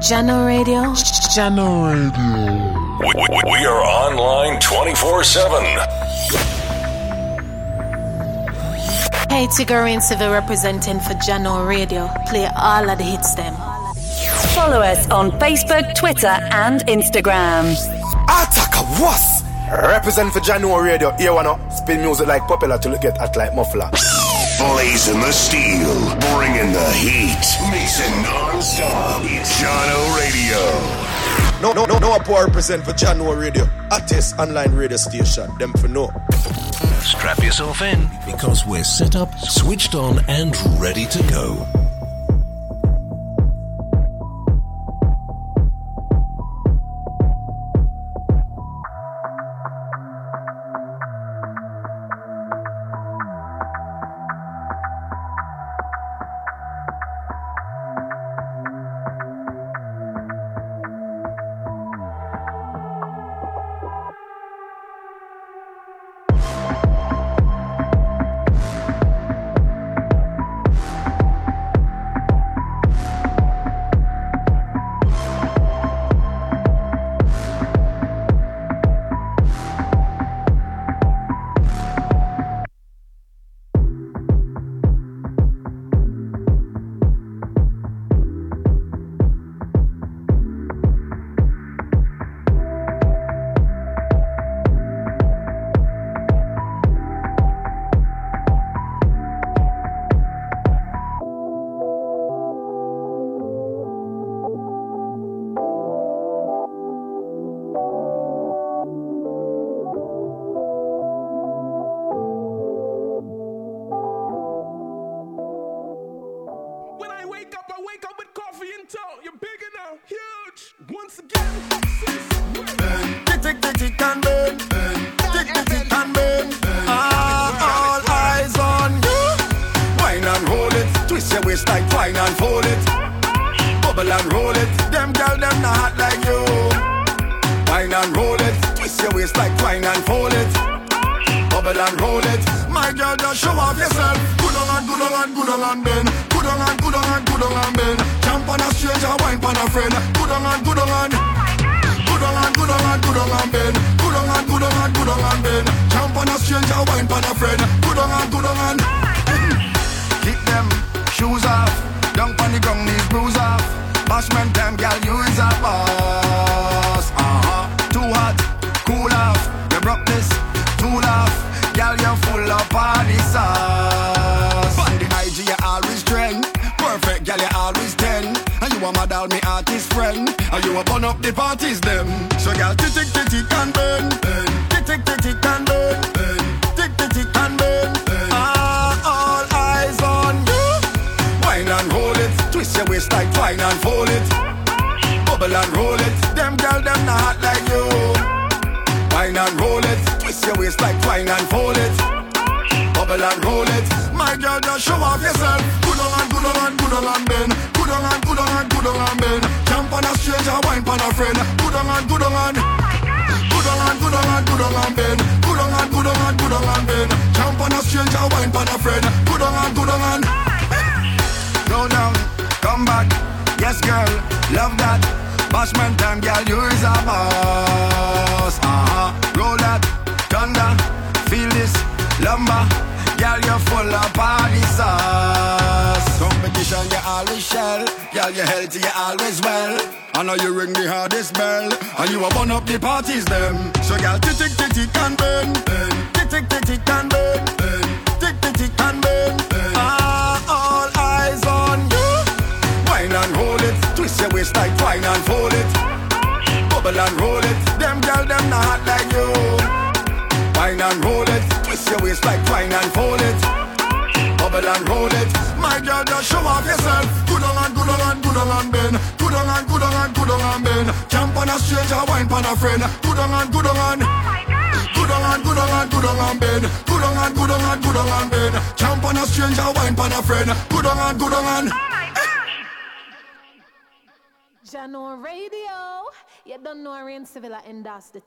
Jahkno Radio. Jahkno Radio. We, we, we are online 24 7. Hey, Tigger Civil representing for Jahkno Radio. Play all of the hits them. Follow us on Facebook, Twitter, and Instagram. Ataka was represent for Jahkno Radio. Here one spin music like popular to get at like muffler. Blazing the steel, bringing the heat, mixing non-stop. It's Jahkno Radio. No, no, no, no. I poor represent for Jahkno Radio, artist online radio station. Them for no. Strap yourself in because we're set up, switched on, and ready to go.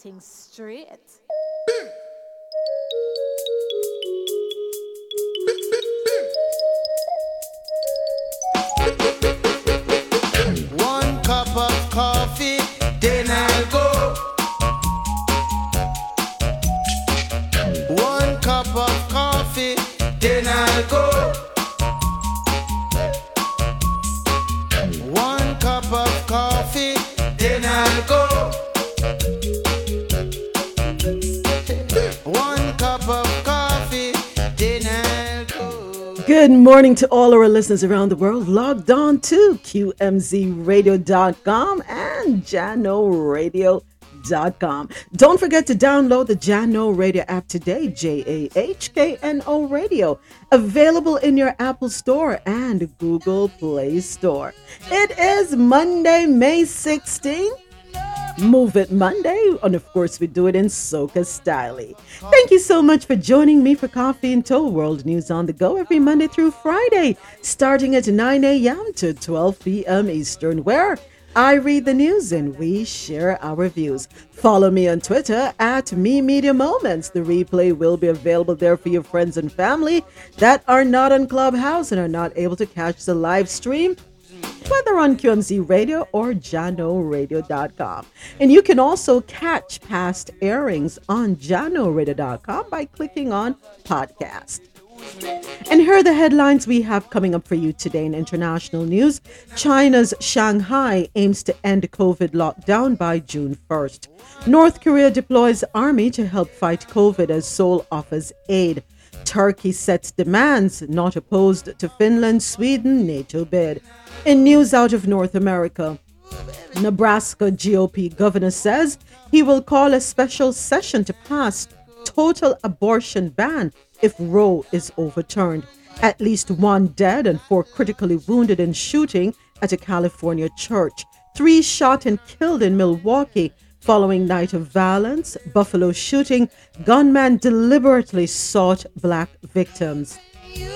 Endorse all our listeners around the world logged on to QMZRadio.com and JahknoRadio.com. Don't forget to download the Jahkno Radio app today, J A H K N O Radio, available in your Apple Store and Google Play Store. It is Monday, May 16th. Move It Monday. And of course, we do it in Soca style. Thank you so much for joining me for Coffee In Toe World News on the Go every Monday through Friday, starting at 9 a.m. to 12 p.m. Eastern, where I read the news and we share our views. Follow me on Twitter at Mi Media Moments. The replay will be available there for your friends and family that are not on Clubhouse and are not able to catch the live stream whether on QMZ Radio or JahknoRadio.com. And you can also catch past airings on JahknoRadio.com by clicking on podcast. And here are the headlines we have coming up for you today in international news. China's Shanghai aims to end COVID lockdown by June 1st. North Korea deploys army to help fight COVID as Seoul offers aid. Turkey sets demands not opposed to Finland Sweden NATO bid. In news out of North America, Nebraska GOP governor says he will call a special session to pass total abortion ban if Roe is overturned. At least one dead and four critically wounded in shooting at a California church. Three shot and killed in Milwaukee Following night of violence, Buffalo shooting, gunman deliberately sought black victims.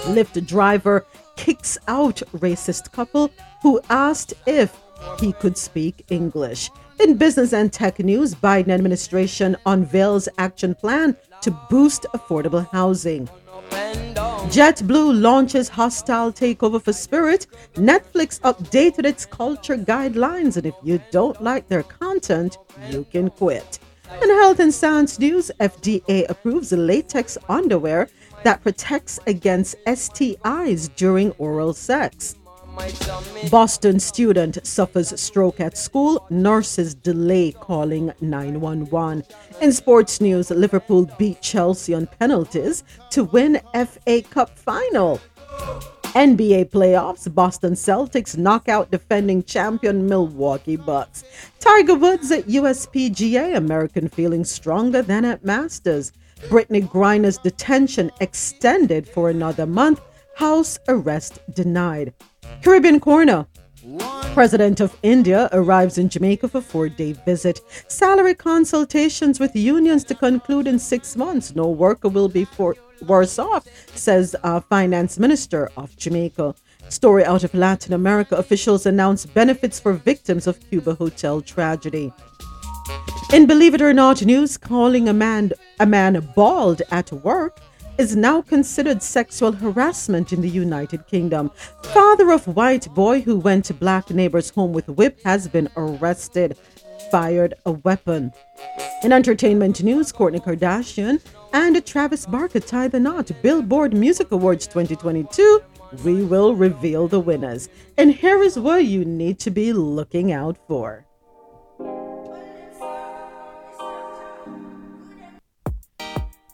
Lyft driver kicks out racist couple who asked if he could speak English. In business and tech news, Biden administration unveils action plan to boost affordable housing. JetBlue launches hostile takeover for Spirit. Netflix updated its culture guidelines, and if you don't like their content, you can quit. In health and science news, FDA approves latex underwear that protects against STIs during oral sex. Boston student suffers stroke at school. Nurses delay calling 911. In sports news, Liverpool beat Chelsea on penalties to win FA Cup final. NBA playoffs, Boston Celtics knock out defending champion Milwaukee Bucks. Tiger Woods at USPGA, American feeling stronger than at Masters. Brittney Griner's detention extended for another month. House arrest denied. Caribbean Corner. President of India arrives in Jamaica for four-day visit. Salary consultations with unions to conclude in six months. No worker will be for, worse off, says uh, Finance Minister of Jamaica. Story out of Latin America. Officials announce benefits for victims of Cuba hotel tragedy. In Believe It or Not news, calling a man a man bald at work is now considered sexual harassment in the United Kingdom. Father of white boy who went to black neighbor's home with whip has been arrested. Fired a weapon. In entertainment news, Kourtney Kardashian and Travis Barker tie the knot. Billboard Music Awards 2022. We will reveal the winners. And here is what you need to be looking out for.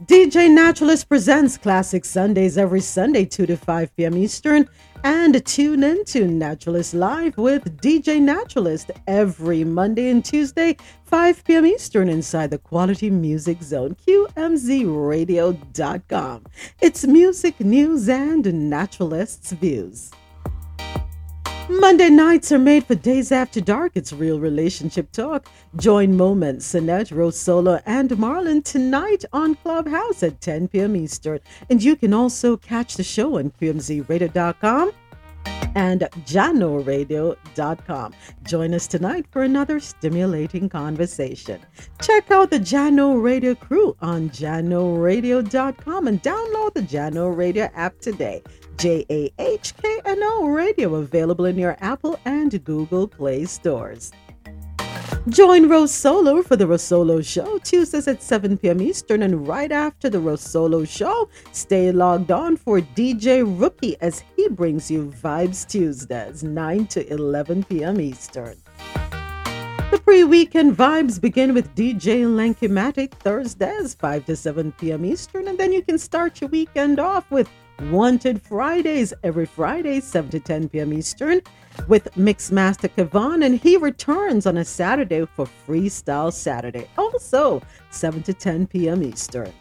DJ Naturalist presents Classic Sundays every Sunday, 2 to 5 p.m. Eastern. And tune in to Naturalist Live with DJ Naturalist every Monday and Tuesday, 5 p.m. Eastern, inside the Quality Music Zone, QMZRadio.com. It's music, news, and naturalists' views. Monday nights are made for days after dark. It's real relationship talk. Join Moment, Sinette, Rose Solo, and Marlon tonight on Clubhouse at 10 p.m. Eastern. And you can also catch the show on QMZRadio.com and JahknoRadio.com. Join us tonight for another stimulating conversation. Check out the Jahkno Radio crew on JahknoRadio.com and download the Jahkno Radio app today. J A H K N O Radio, available in your Apple and Google Play stores. Join Rose Solo for the Rosolo Show Tuesdays at 7 p.m. Eastern, and right after the Rosolo Show, stay logged on for DJ Rookie as he brings you Vibes Tuesdays, 9 to 11 p.m. Eastern. The pre weekend vibes begin with DJ Lankymatic Thursdays, 5 to 7 p.m. Eastern, and then you can start your weekend off with Wanted Fridays every Friday, 7 to 10 p.m. Eastern, with Mixmaster Kavan, and he returns on a Saturday for Freestyle Saturday, also 7 to 10 p.m. Eastern.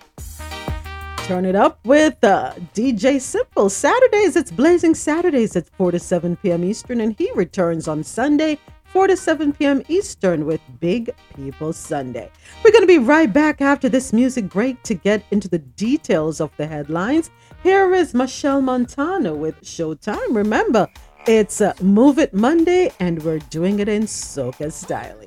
Turn it up with uh, DJ Simple. Saturdays, it's Blazing Saturdays at 4 to 7 p.m. Eastern, and he returns on Sunday, 4 to 7 p.m. Eastern with Big People Sunday. We're going to be right back after this music break to get into the details of the headlines. Here is Machel Montano with Showtime. Remember, it's uh, Move It Monday, and we're doing it in soca style.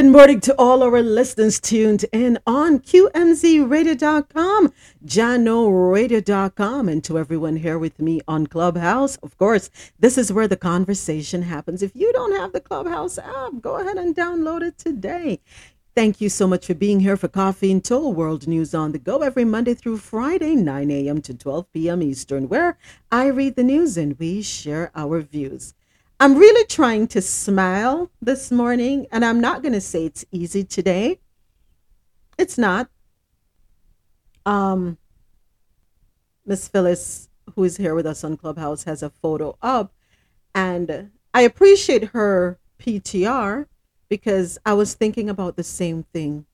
Good morning to all our listeners tuned in on QMZRadio.com, JahknoRadio.com, and to everyone here with me on Clubhouse. Of course, this is where the conversation happens. If you don't have the Clubhouse app, go ahead and download it today. Thank you so much for being here for Coffee In Toe World News on the Go every Monday through Friday, 9 a.m. to 12 p.m. Eastern, where I read the news and we share our views. I'm really trying to smile this morning, and I'm not going to say it's easy today. It's not. Um, Miss Phyllis, who is here with us on Clubhouse, has a photo up, and I appreciate her PTR because I was thinking about the same thing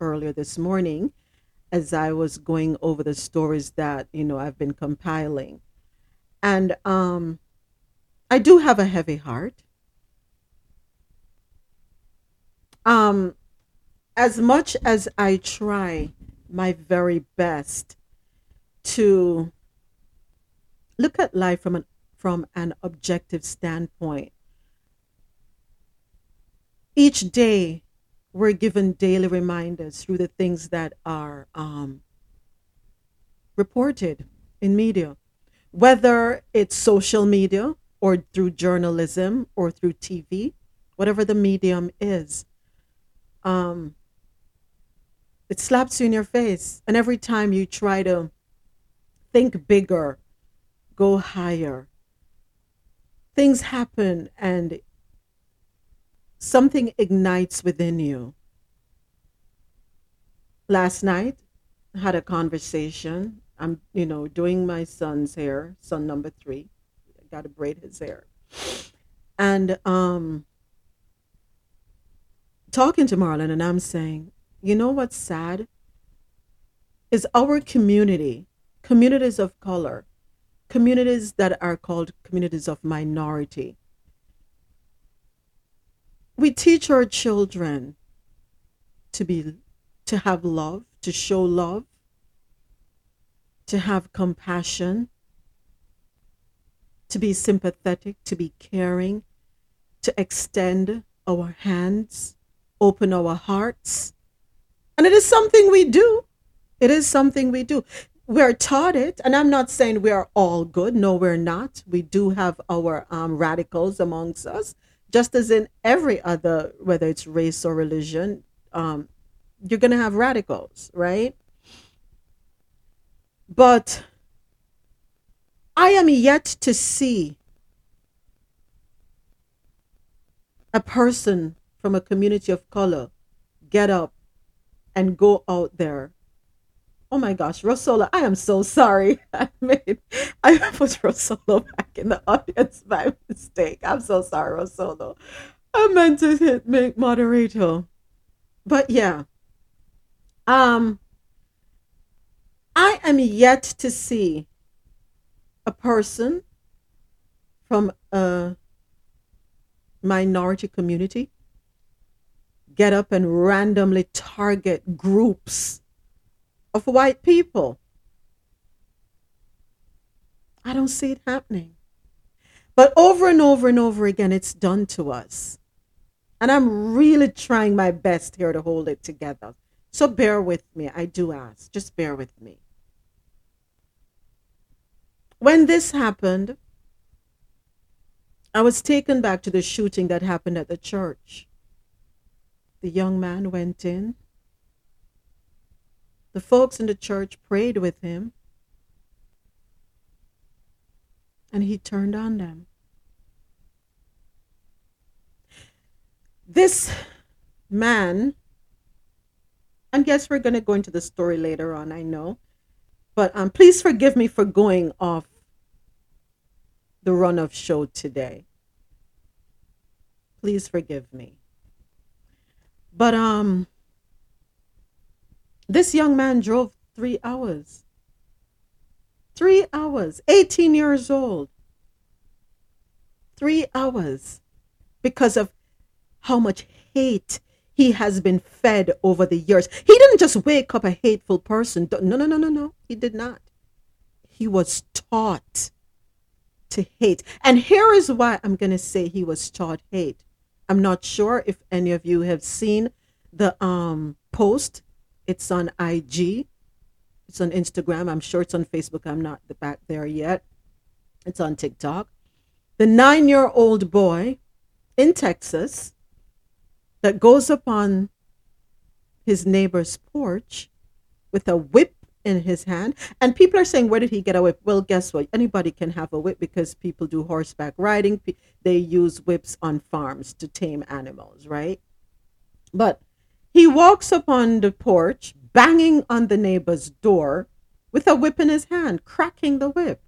earlier this morning. as I was going over the stories that, you know, I've been compiling. And um I do have a heavy heart. Um as much as I try my very best to look at life from an from an objective standpoint. Each day we're given daily reminders through the things that are um, reported in media, whether it's social media or through journalism or through TV, whatever the medium is. Um, it slaps you in your face. And every time you try to think bigger, go higher, things happen and something ignites within you. Last night, I had a conversation. I'm, you know, doing my son's hair, son number three. Got to braid his hair. And um, talking to Marlon, and I'm saying, you know what's sad? Is our community, communities of color, communities that are called communities of minority, we teach our children to be to have love to show love to have compassion to be sympathetic to be caring to extend our hands open our hearts. And it is something we do. It is something we do. We're taught it and i'm not saying we're all good. No we're not. We do have our um, radicals amongst us just as in every other, whether it's race or religion, um, you're going to have radicals, right? But I am yet to see a person from a community of color get up and go out there Oh my gosh, Rosola, I am so sorry. I made I put Rosola back in the audience by mistake. I'm so sorry, Rosola. I meant to hit make moderator. But yeah. Um I am yet to see a person from a minority community get up and randomly target groups of white people. I don't see it happening. But over and over and over again, it's done to us. And I'm really trying my best here to hold it together. So bear with me. I do ask. Just bear with me. When this happened, I was taken back to the shooting that happened at the church. The young man went in, the folks in the church prayed with him, and he turned on them. This man, and guess we're going to go into the story later on, I know, but um, please forgive me for going off the run of show today. Please forgive me. But um this young man drove three hours. Three hours, 18 years old. Three hours because of how much hate he has been fed over the years. He didn't just wake up a hateful person. No, no, no, no, no. He did not. He was taught to hate. And here is why I'm going to say he was taught hate. I'm not sure if any of you have seen the um, post it's on IG. It's on Instagram. I'm sure it's on Facebook. I'm not back there yet. It's on TikTok. The nine year old boy in Texas that goes upon his neighbor's porch with a whip in his hand. And people are saying, where did he get a whip? Well, guess what? Anybody can have a whip because people do horseback riding. They use whips on farms to tame animals, right? But he walks upon the porch, banging on the neighbor's door with a whip in his hand, cracking the whip.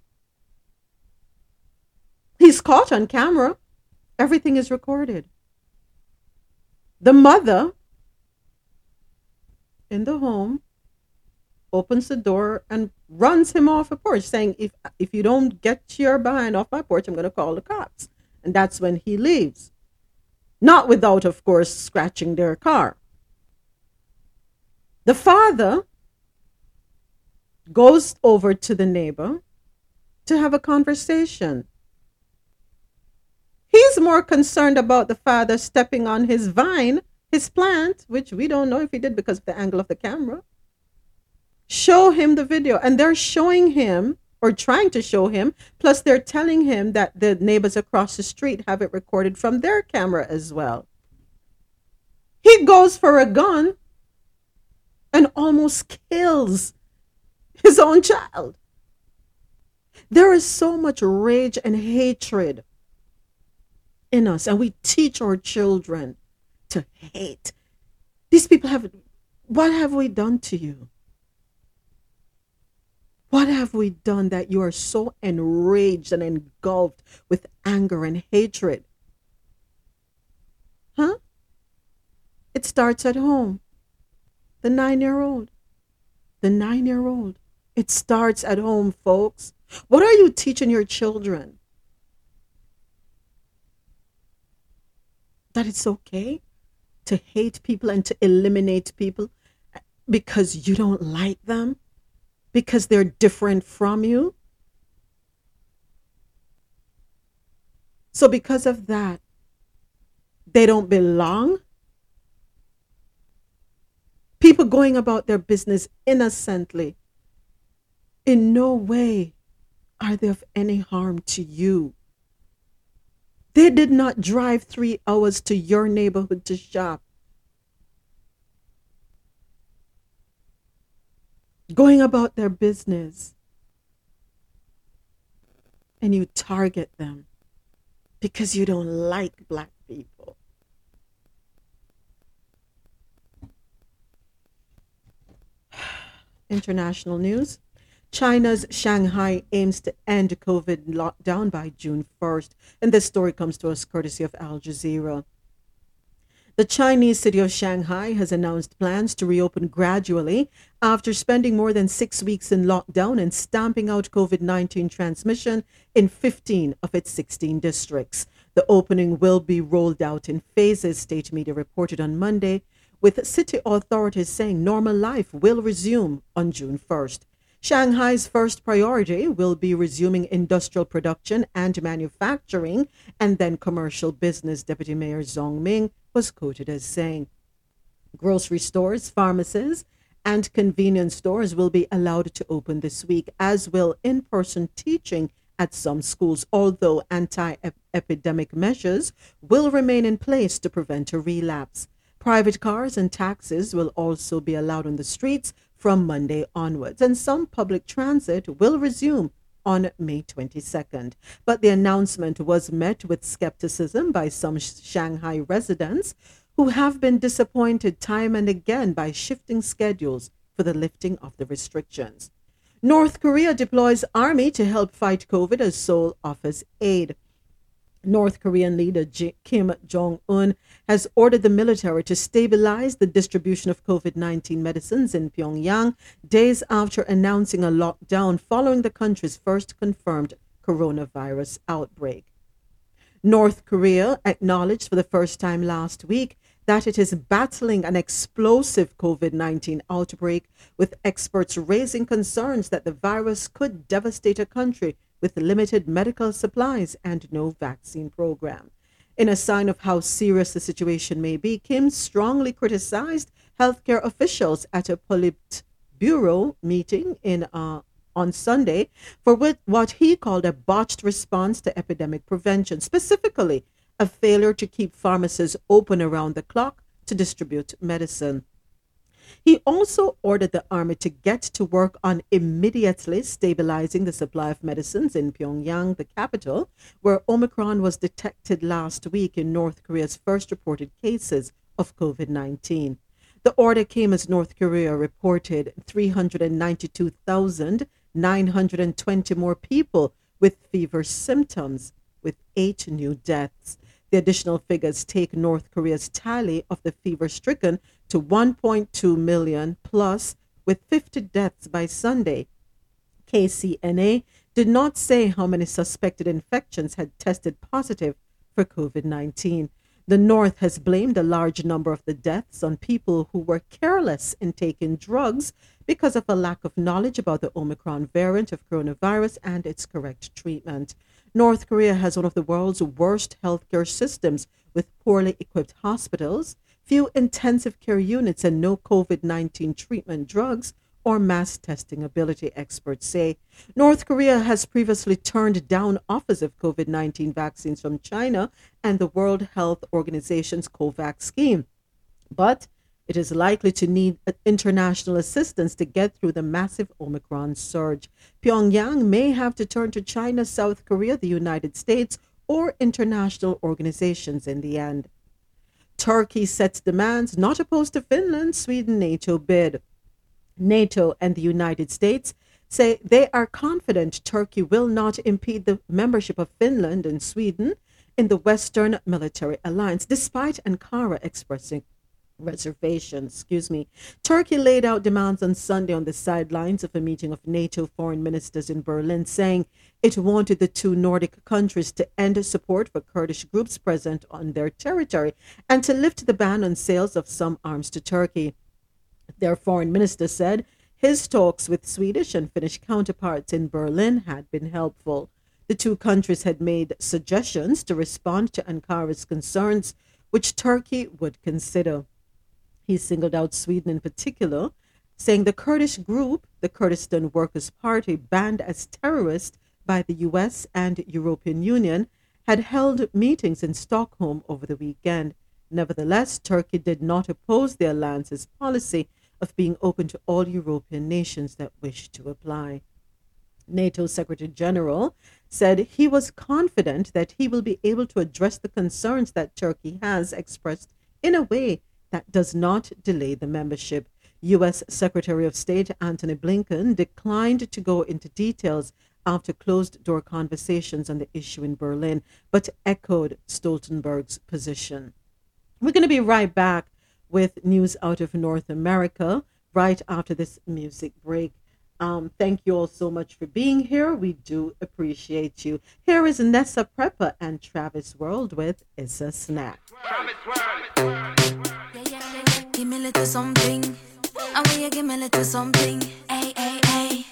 He's caught on camera. Everything is recorded. The mother in the home opens the door and runs him off a porch, saying, "If if you don't get your behind off my porch, I'm going to call the cops." And that's when he leaves, not without, of course, scratching their car. The father goes over to the neighbor to have a conversation. He's more concerned about the father stepping on his vine, his plant, which we don't know if he did because of the angle of the camera. Show him the video. And they're showing him or trying to show him. Plus, they're telling him that the neighbors across the street have it recorded from their camera as well. He goes for a gun and almost kills his own child. There is so much rage and hatred in us, and we teach our children to hate. These people have, what have we done to you? What have we done that you are so enraged and engulfed with anger and hatred? Huh? It starts at home. The nine year old. The nine year old. It starts at home, folks. What are you teaching your children? That it's okay to hate people and to eliminate people because you don't like them? Because they're different from you? So, because of that, they don't belong? People going about their business innocently. In no way are they of any harm to you. They did not drive three hours to your neighborhood to shop. Going about their business. And you target them because you don't like black people. International news. China's Shanghai aims to end COVID lockdown by June 1st. And this story comes to us courtesy of Al Jazeera. The Chinese city of Shanghai has announced plans to reopen gradually after spending more than six weeks in lockdown and stamping out COVID 19 transmission in 15 of its 16 districts. The opening will be rolled out in phases, state media reported on Monday, with city authorities saying normal life will resume on June 1st. Shanghai's first priority will be resuming industrial production and manufacturing, and then commercial business, Deputy Mayor Zong Ming was quoted as saying. Grocery stores, pharmacies, and convenience stores will be allowed to open this week, as will in person teaching at some schools, although anti epidemic measures will remain in place to prevent a relapse. Private cars and taxis will also be allowed on the streets from Monday onwards, and some public transit will resume on May 22nd. But the announcement was met with skepticism by some Shanghai residents who have been disappointed time and again by shifting schedules for the lifting of the restrictions. North Korea deploys army to help fight COVID as Seoul offers aid. North Korean leader Kim Jong un has ordered the military to stabilize the distribution of COVID 19 medicines in Pyongyang days after announcing a lockdown following the country's first confirmed coronavirus outbreak. North Korea acknowledged for the first time last week that it is battling an explosive COVID 19 outbreak, with experts raising concerns that the virus could devastate a country with limited medical supplies and no vaccine program. In a sign of how serious the situation may be, Kim strongly criticized healthcare officials at a Politburo meeting in uh, on Sunday for what he called a botched response to epidemic prevention, specifically a failure to keep pharmacies open around the clock to distribute medicine. He also ordered the army to get to work on immediately stabilizing the supply of medicines in Pyongyang, the capital, where Omicron was detected last week in North Korea's first reported cases of COVID 19. The order came as North Korea reported 392,920 more people with fever symptoms, with eight new deaths. The additional figures take North Korea's tally of the fever stricken to 1.2 million plus with 50 deaths by Sunday. KCNA did not say how many suspected infections had tested positive for COVID 19. The North has blamed a large number of the deaths on people who were careless in taking drugs because of a lack of knowledge about the Omicron variant of coronavirus and its correct treatment. North Korea has one of the world's worst healthcare systems with poorly equipped hospitals, few intensive care units, and no COVID 19 treatment drugs or mass testing ability, experts say. North Korea has previously turned down offers of COVID 19 vaccines from China and the World Health Organization's COVAX scheme. But it is likely to need international assistance to get through the massive Omicron surge. Pyongyang may have to turn to China, South Korea, the United States, or international organizations in the end. Turkey sets demands not opposed to Finland, Sweden NATO bid. NATO and the United States say they are confident Turkey will not impede the membership of Finland and Sweden in the Western Military Alliance, despite Ankara expressing reservations. Excuse me. Turkey laid out demands on Sunday on the sidelines of a meeting of NATO foreign ministers in Berlin, saying it wanted the two Nordic countries to end support for Kurdish groups present on their territory and to lift the ban on sales of some arms to Turkey. Their foreign minister said his talks with Swedish and Finnish counterparts in Berlin had been helpful. The two countries had made suggestions to respond to Ankara's concerns, which Turkey would consider. He singled out Sweden in particular, saying the Kurdish group, the Kurdistan Workers' Party, banned as terrorist by the US and European Union, had held meetings in Stockholm over the weekend. Nevertheless, Turkey did not oppose the alliance's policy of being open to all European nations that wish to apply. NATO Secretary General said he was confident that he will be able to address the concerns that Turkey has expressed in a way that does not delay the membership. U.S. Secretary of State Antony Blinken declined to go into details after closed door conversations on the issue in Berlin, but echoed Stoltenberg's position. We're going to be right back with news out of North America right after this music break. Um, thank you all so much for being here. We do appreciate you. Here is Nessa Preppy and Travis World with It's a Snack. Give me a little something. I want you give me a little something. Hey, hey, hey.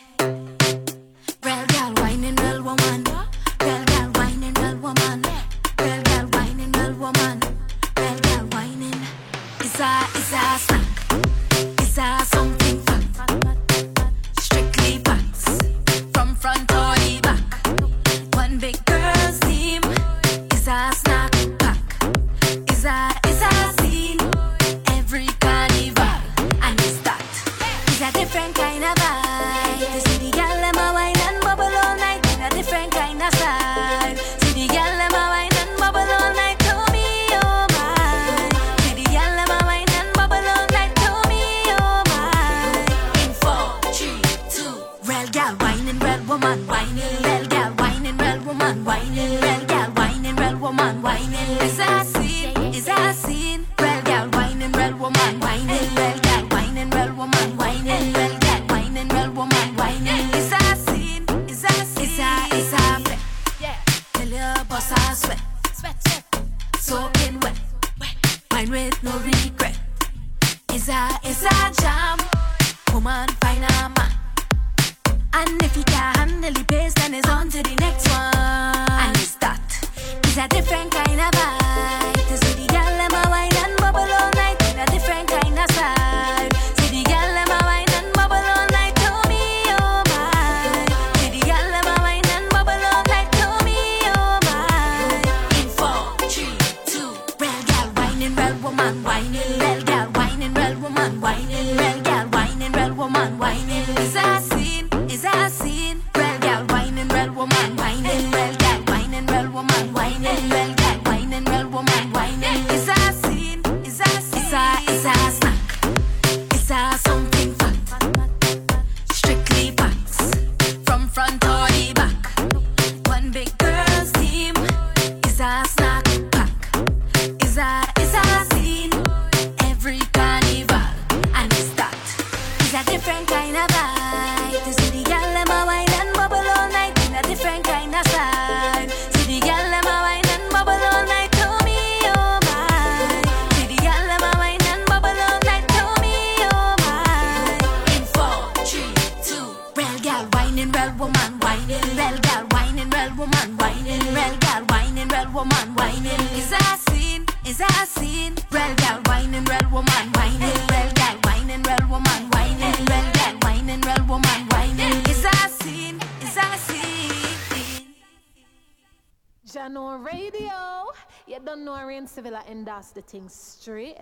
Thing straight.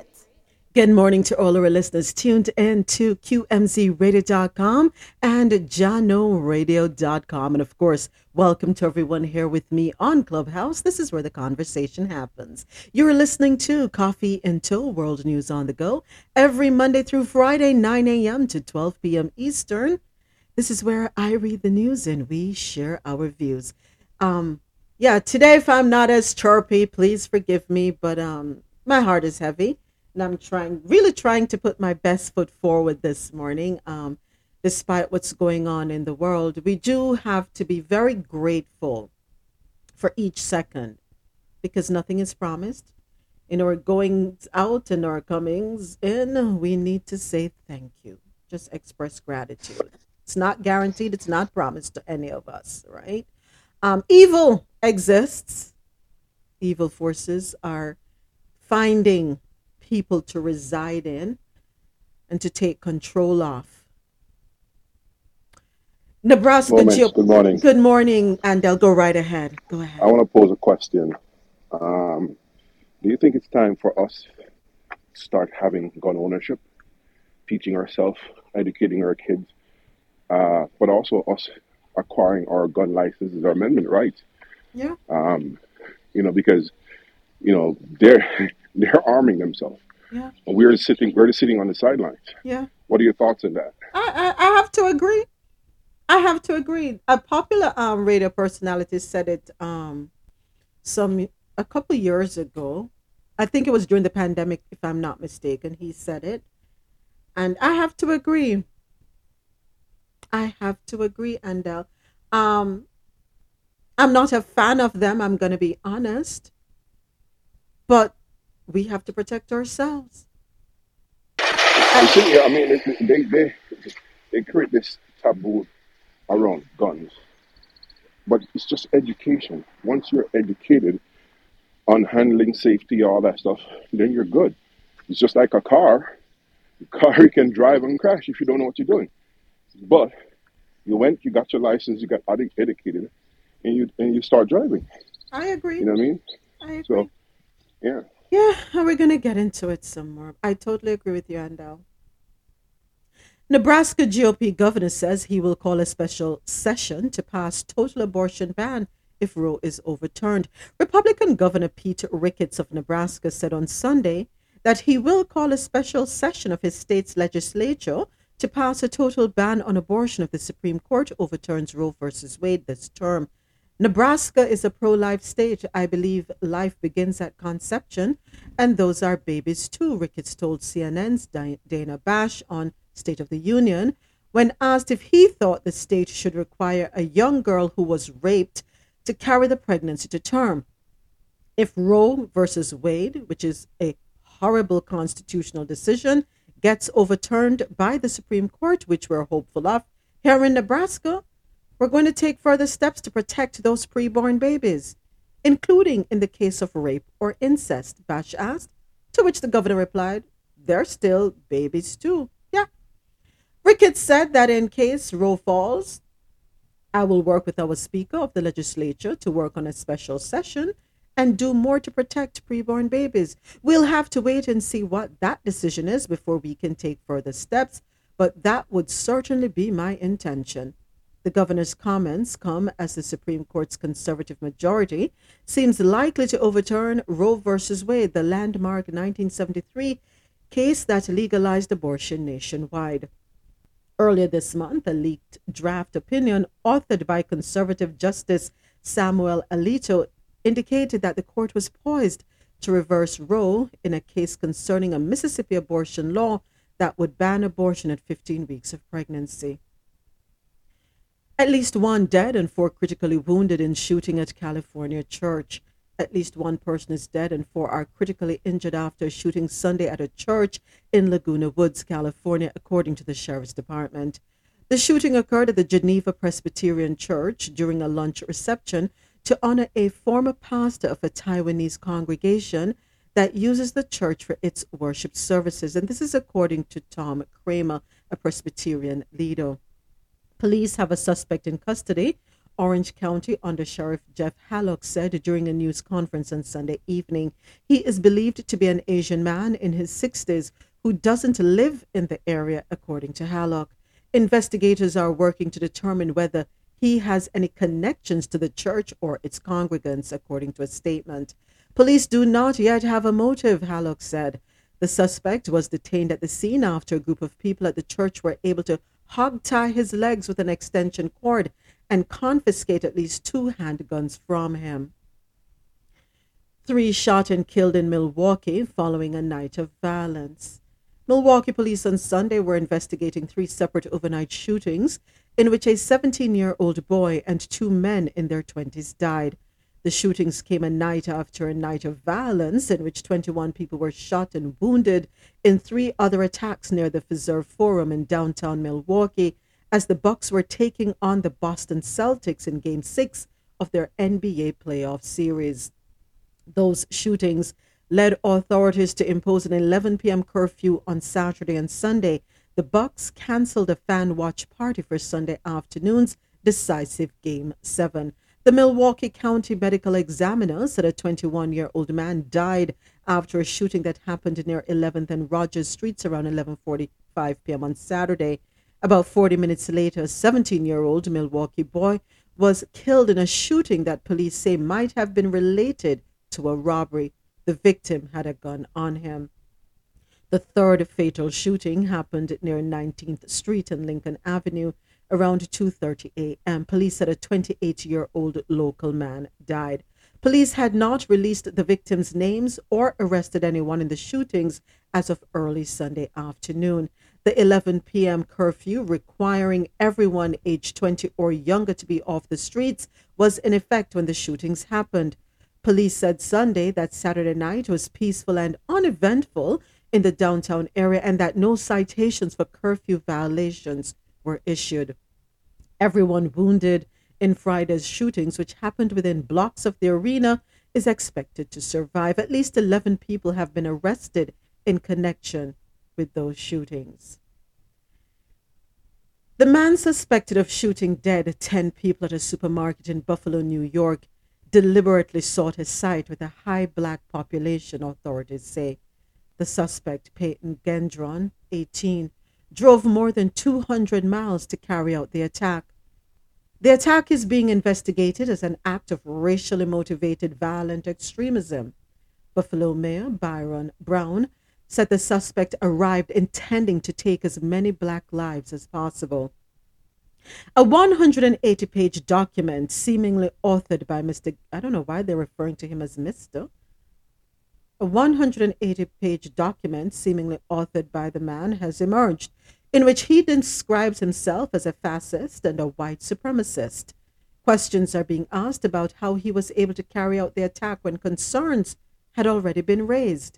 Good morning to all our listeners tuned in to QMZRadio.com and JahknoRadio.com. And of course, welcome to everyone here with me on Clubhouse. This is where the conversation happens. You're listening to Coffee In Toe World News on the Go every Monday through Friday, 9 a.m. to 12 p.m. Eastern. This is where I read the news and we share our views. Um, yeah, today, if I'm not as chirpy, please forgive me, but um, my heart is heavy and I'm trying, really trying to put my best foot forward this morning. Um, despite what's going on in the world, we do have to be very grateful for each second because nothing is promised. In our goings out and our comings in, we need to say thank you. Just express gratitude. It's not guaranteed, it's not promised to any of us, right? Um, evil exists. Evil forces are finding people to reside in and to take control of. Nebraska Moments. Geo- Good morning. Good morning, and they'll go right ahead. Go ahead. I want to pose a question. Um, do you think it's time for us to start having gun ownership, teaching ourselves, educating our kids, uh, but also us acquiring our gun licenses, our amendment rights? Yeah. Um, you know, because you know they're they're arming themselves, Yeah. and we're sitting we're just sitting on the sidelines. Yeah. What are your thoughts on that? I, I, I have to agree. I have to agree. A popular um, radio personality said it um, some a couple years ago. I think it was during the pandemic, if I'm not mistaken. He said it, and I have to agree. I have to agree, and uh, um, I'm not a fan of them. I'm going to be honest, but we have to protect ourselves. See, I mean, they they they, create this taboo around guns, but it's just education. Once you're educated on handling safety, all that stuff, then you're good. It's just like a car. A car you can drive and crash if you don't know what you're doing. But you went, you got your license, you got educated, and you and you start driving. I agree. You know what I mean? I agree. So, yeah. Yeah, we're going to get into it some more. I totally agree with you, Andal. Nebraska GOP governor says he will call a special session to pass total abortion ban if Roe is overturned. Republican Governor Pete Ricketts of Nebraska said on Sunday that he will call a special session of his state's legislature to pass a total ban on abortion if the Supreme Court overturns Roe versus Wade this term. Nebraska is a pro life state. I believe life begins at conception, and those are babies too, Ricketts told CNN's Dana Bash on State of the Union when asked if he thought the state should require a young girl who was raped to carry the pregnancy to term. If Roe versus Wade, which is a horrible constitutional decision, gets overturned by the Supreme Court, which we're hopeful of, here in Nebraska, we're going to take further steps to protect those preborn babies, including in the case of rape or incest, Bash asked, to which the governor replied, they're still babies too. Yeah. Ricketts said that in case Roe falls, I will work with our Speaker of the legislature to work on a special session and do more to protect preborn babies. We'll have to wait and see what that decision is before we can take further steps, but that would certainly be my intention. The governor's comments come as the Supreme Court's conservative majority seems likely to overturn Roe v. Wade, the landmark 1973 case that legalized abortion nationwide. Earlier this month, a leaked draft opinion authored by conservative Justice Samuel Alito indicated that the court was poised to reverse Roe in a case concerning a Mississippi abortion law that would ban abortion at 15 weeks of pregnancy. At least one dead and four critically wounded in shooting at California church. At least one person is dead and four are critically injured after shooting Sunday at a church in Laguna Woods, California, according to the sheriff's department. The shooting occurred at the Geneva Presbyterian Church during a lunch reception to honor a former pastor of a Taiwanese congregation that uses the church for its worship services. And this is according to Tom Kramer, a Presbyterian leader. Police have a suspect in custody. Orange County Under Sheriff Jeff Hallock said during a news conference on Sunday evening he is believed to be an Asian man in his 60s who doesn't live in the area, according to Hallock. Investigators are working to determine whether he has any connections to the church or its congregants, according to a statement. Police do not yet have a motive, Hallock said. The suspect was detained at the scene after a group of people at the church were able to hog tie his legs with an extension cord and confiscate at least two handguns from him. Three shot and killed in Milwaukee following a night of violence. Milwaukee police on Sunday were investigating three separate overnight shootings in which a 17 year old boy and two men in their 20s died. The shootings came a night after a night of violence in which 21 people were shot and wounded in three other attacks near the Fiserv Forum in downtown Milwaukee as the Bucks were taking on the Boston Celtics in game 6 of their NBA playoff series. Those shootings led authorities to impose an 11 p.m. curfew on Saturday and Sunday. The Bucks canceled a fan watch party for Sunday afternoon's decisive game 7. The Milwaukee County Medical Examiner said a 21 year old man died after a shooting that happened near 11th and Rogers Streets around 11:45 p.m. on Saturday. About 40 minutes later, a 17 year old Milwaukee boy was killed in a shooting that police say might have been related to a robbery. The victim had a gun on him. The third fatal shooting happened near 19th Street and Lincoln Avenue around 2:30 a.m. Police said a 28-year-old local man died. Police had not released the victims' names or arrested anyone in the shootings as of early Sunday afternoon. The 11 p.m. curfew requiring everyone aged 20 or younger to be off the streets was in effect when the shootings happened. Police said Sunday that Saturday night was peaceful and uneventful in the downtown area and that no citations for curfew violations were issued. Everyone wounded in Friday's shootings, which happened within blocks of the arena, is expected to survive. At least 11 people have been arrested in connection with those shootings. The man suspected of shooting dead 10 people at a supermarket in Buffalo, New York, deliberately sought his site with a high black population, authorities say. The suspect, Peyton Gendron, 18, drove more than 200 miles to carry out the attack. The attack is being investigated as an act of racially motivated violent extremism. Buffalo Mayor Byron Brown said the suspect arrived intending to take as many black lives as possible. A 180 page document, seemingly authored by Mr. I don't know why they're referring to him as Mr. A 180 page document, seemingly authored by the man, has emerged, in which he describes himself as a fascist and a white supremacist. Questions are being asked about how he was able to carry out the attack when concerns had already been raised.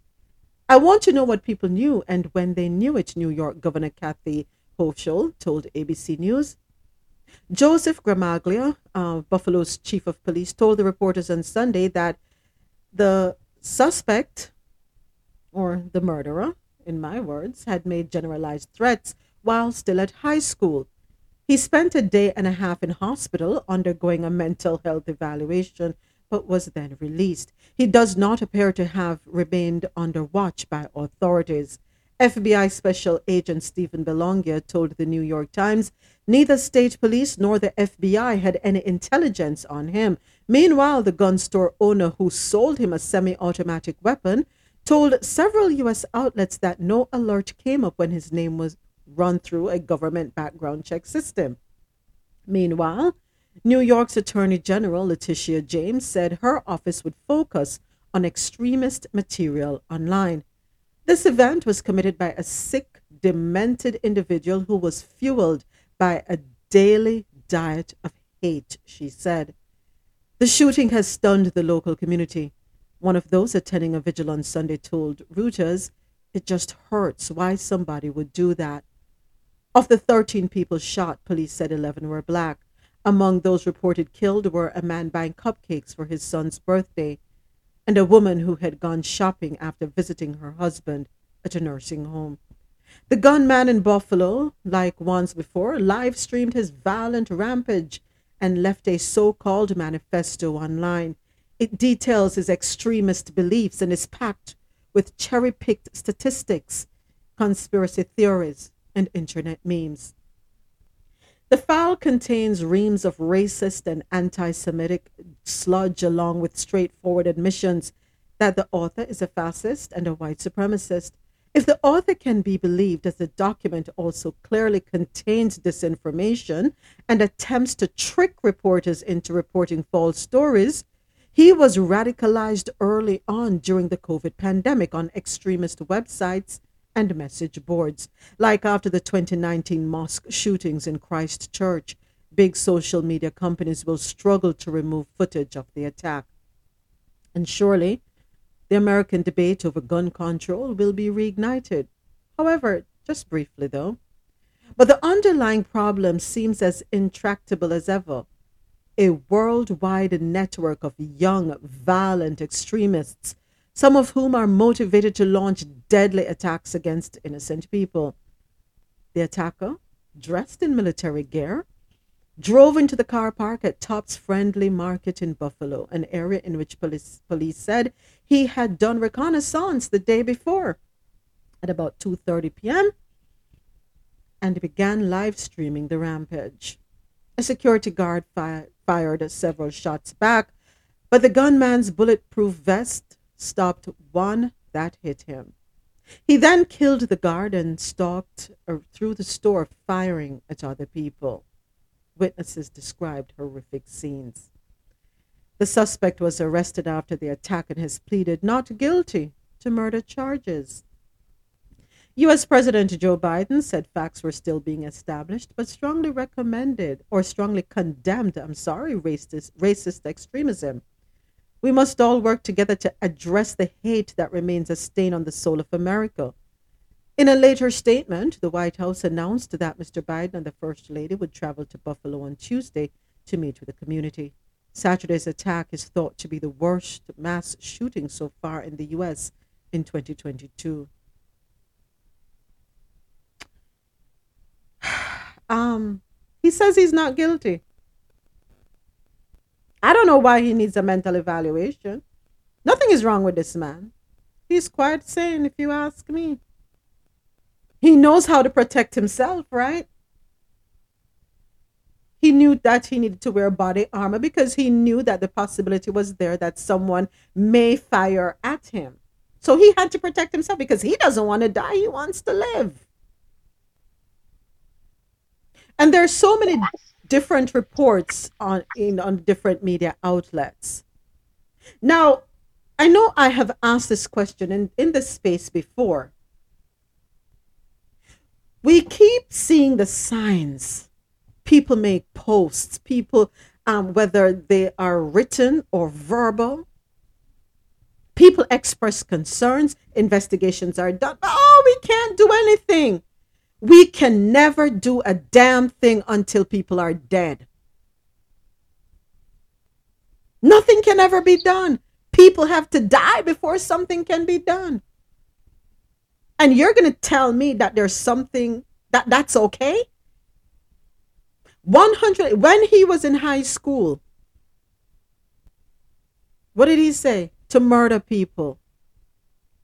I want to know what people knew and when they knew it, New York Governor Kathy Hochul told ABC News. Joseph Gramaglia, uh, Buffalo's chief of police, told the reporters on Sunday that the suspect, or the murderer, in my words, had made generalized threats while still at high school. He spent a day and a half in hospital undergoing a mental health evaluation, but was then released. He does not appear to have remained under watch by authorities. FBI Special Agent Stephen Belongia told the New York Times neither state police nor the FBI had any intelligence on him. Meanwhile, the gun store owner who sold him a semi automatic weapon told several U.S. outlets that no alert came up when his name was run through a government background check system. Meanwhile, New York's Attorney General Letitia James said her office would focus on extremist material online. This event was committed by a sick, demented individual who was fueled by a daily diet of hate, she said. The shooting has stunned the local community. One of those attending a vigil on Sunday told Reuters, It just hurts why somebody would do that. Of the 13 people shot, police said 11 were black. Among those reported killed were a man buying cupcakes for his son's birthday and a woman who had gone shopping after visiting her husband at a nursing home. The gunman in Buffalo, like once before, live streamed his violent rampage and left a so called manifesto online. It details his extremist beliefs and is packed with cherry picked statistics, conspiracy theories, and internet memes. The file contains reams of racist and anti Semitic sludge, along with straightforward admissions that the author is a fascist and a white supremacist. If the author can be believed, as the document also clearly contains disinformation and attempts to trick reporters into reporting false stories, he was radicalized early on during the COVID pandemic on extremist websites and message boards. Like after the 2019 mosque shootings in Christchurch, big social media companies will struggle to remove footage of the attack. And surely, the American debate over gun control will be reignited. However, just briefly though. But the underlying problem seems as intractable as ever. A worldwide network of young, violent extremists some of whom are motivated to launch deadly attacks against innocent people. The attacker, dressed in military gear, drove into the car park at Tops Friendly Market in Buffalo, an area in which police, police said he had done reconnaissance the day before at about 2:30 p.m. and began live streaming the rampage. A security guard fi- fired several shots back, but the gunman's bulletproof vest stopped one that hit him. He then killed the guard and stalked uh, through the store, firing at other people. Witnesses described horrific scenes. The suspect was arrested after the attack and has pleaded not guilty to murder charges. U.S. President Joe Biden said facts were still being established, but strongly recommended or strongly condemned, I'm sorry, racist, racist extremism we must all work together to address the hate that remains a stain on the soul of America. In a later statement, the White House announced that Mr. Biden and the First Lady would travel to Buffalo on Tuesday to meet with the community. Saturday's attack is thought to be the worst mass shooting so far in the U.S. in 2022. um, he says he's not guilty. I don't know why he needs a mental evaluation. Nothing is wrong with this man. He's quite sane, if you ask me. He knows how to protect himself, right? He knew that he needed to wear body armor because he knew that the possibility was there that someone may fire at him. So he had to protect himself because he doesn't want to die. He wants to live. And there's so many different reports on in on different media outlets. Now, I know I have asked this question in, in this space before. We keep seeing the signs. People make posts, people, um, whether they are written or verbal. People express concerns, investigations are done. Oh, we can't do anything. We can never do a damn thing until people are dead. Nothing can ever be done. People have to die before something can be done. And you're going to tell me that there's something that that's okay? 100 when he was in high school what did he say to murder people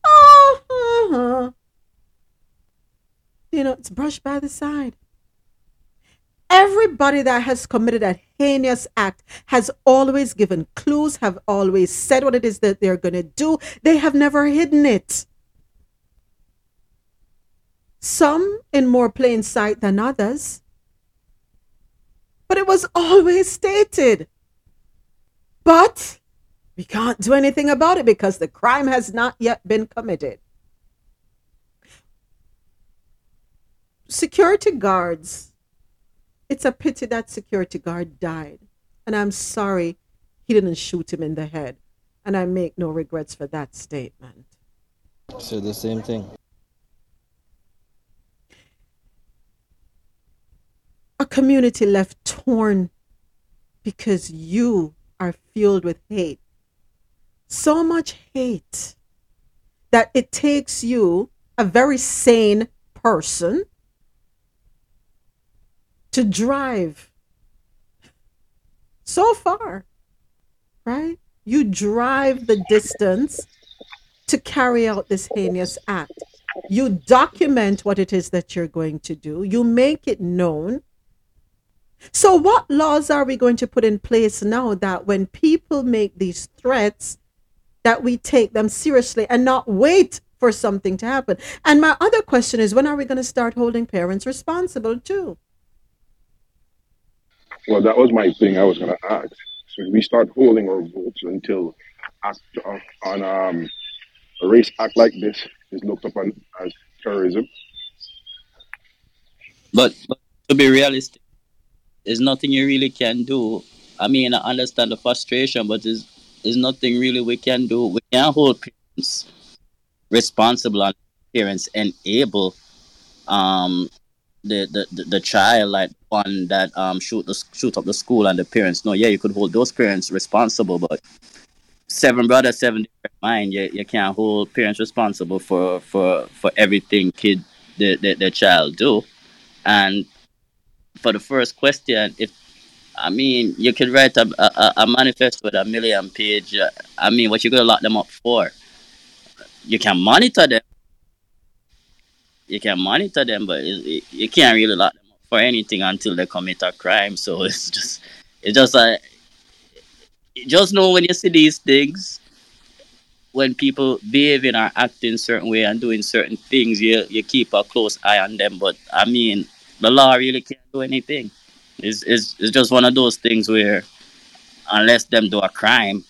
oh uh-huh you know, it's brushed by the side. Everybody that has committed a heinous act has always given clues, have always said what it is that they're going to do. They have never hidden it. Some in more plain sight than others. But it was always stated. But we can't do anything about it because the crime has not yet been committed. security guards, it's a pity that security guard died. And I'm sorry he didn't shoot him in the head. And I make no regrets for that statement. Said the same thing. A community left torn because you are filled with hate. so much hate that it takes you, a very sane person, to drive so far, right? You drive the distance to carry out this heinous act. You document what it is that you're going to do, you make it known. So, what laws are we going to put in place now that when people make these threats, that we take them seriously and not wait for something to happen? And my other question is, when are we going to start holding parents responsible too? Well, that was my thing I was going to ask. So we start holding our votes until after, on um, a race act like this is looked upon as terrorism. But, but to be realistic, there's nothing you really can do. I mean, I understand the frustration, but there's, there's nothing really we can do. We can't hold parents responsible and parents enable um, the, the, the, the child, like one that um, shoot, the, shoot up the school and the parents. No, yeah, you could hold those parents responsible, but seven brothers, seven different mind. You, you can't hold parents responsible for for for everything kid the, the, the child do. And for the first question, if I mean you could write a, a, a manifesto with a million page. Uh, I mean, what you gonna lock them up for? You can monitor them. You can monitor them, but it, it, you can't really lock them up for anything until they commit a crime. So it's just it's just like just know when you see these things, when people behaving or acting certain way and doing certain things, you you keep a close eye on them. But I mean, the law really can't do anything. It's it's, it's just one of those things where unless them do a crime,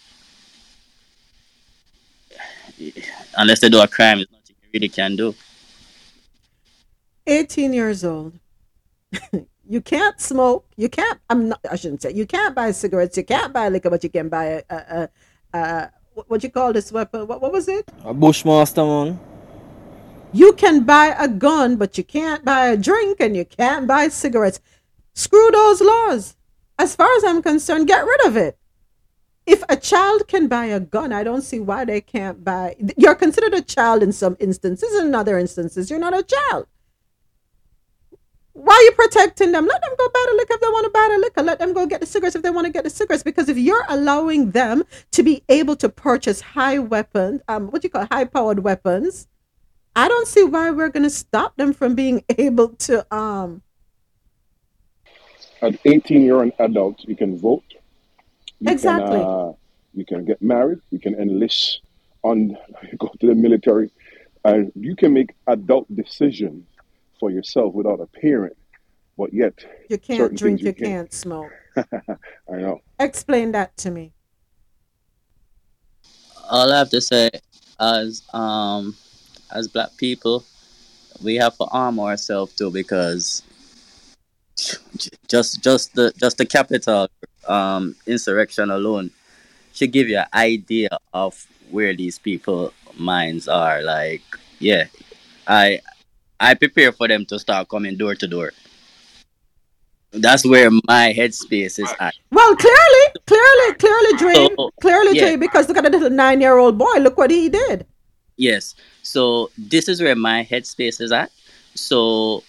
unless they do a crime, there's nothing you really can do. 18 years old. you can't smoke. You can't. I'm not. I shouldn't say. You can't buy cigarettes. You can't buy liquor, but you can buy a, a, a, a what you call this weapon? What, what was it? A bushmaster man. You can buy a gun, but you can't buy a drink, and you can't buy cigarettes. Screw those laws. As far as I'm concerned, get rid of it. If a child can buy a gun, I don't see why they can't buy. You're considered a child in some instances. In other instances, you're not a child. Why are you protecting them? Let them go buy the liquor if they want to buy the liquor. Let them go get the cigarettes if they want to get the cigarettes. Because if you're allowing them to be able to purchase high weapons, um, what do you call high powered weapons, I don't see why we're going to stop them from being able to. um At 18, you're an adult. You can vote. You Exactly. Can, uh, you can get married. You can enlist on, you go to the military, and you can make adult decisions for yourself without a parent. But yet, You can't drink, you you can't. can't smoke. I know. Explain that to me. All I have to say, as um, as black people, we have to arm ourselves too because just just the just the capital um insurrection alone should give you an idea of where these people minds are. Like, yeah, I I prepare for them to start coming door to door. That's where my headspace is at. Well, clearly, clearly, clearly, Dre, So, clearly, yeah. Dre, because look at the little nine year old boy. Look what he did. Yes. So this is where my headspace is at. So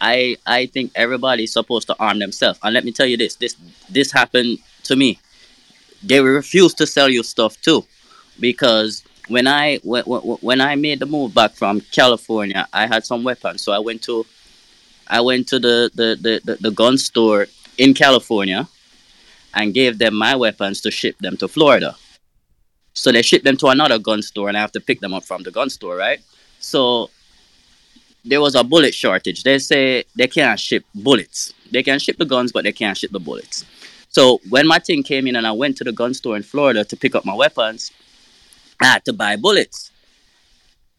I I think everybody's supposed to arm themselves. And let me tell you this: this this happened to me. They refuse to sell you stuff too, because when I when, when I made the move back from California, I had some weapons. So I went to I went to the the, the, the, the gun store in California and gave them my weapons to ship them to Florida. So they ship them to another gun store and I have to pick them up from the gun store, right? So there was a bullet shortage. They say they can't ship bullets. They can ship the guns, but they can't ship the bullets. So when my thing came in and I went to the gun store in Florida to pick up my weapons, I had to buy bullets.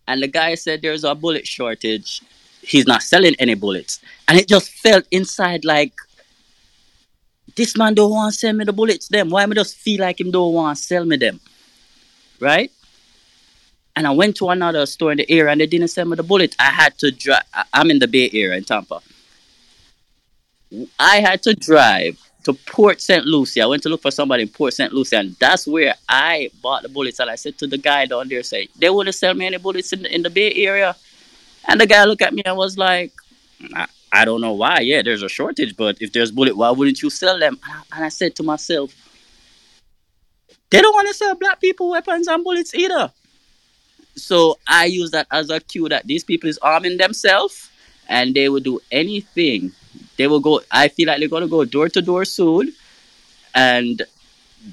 And the guy said there's a bullet shortage. He's not selling any bullets. And it just felt inside like this man don't want to sell me the bullets them. Why I just feel like him don't want to sell me them? Right? And I went to another store in the area and they didn't sell me the bullet. I had to drive. I'm in the Bay Area in Tampa. I had to drive to Port St. Lucie. I went to look for somebody in Port St. Lucie, and that's where I bought the bullets. And I said to the guy down there, say, they wouldn't sell me any bullets in the, in the Bay Area. And the guy looked at me and was like, I, I don't know why. Yeah, there's a shortage, but if there's bullet, why wouldn't you sell them? And I, and I said to myself, they don't want to sell black people weapons and bullets either. So I use that as a cue that these people is arming themselves and they will do anything. They will go. I feel like they're gonna go door to door soon, and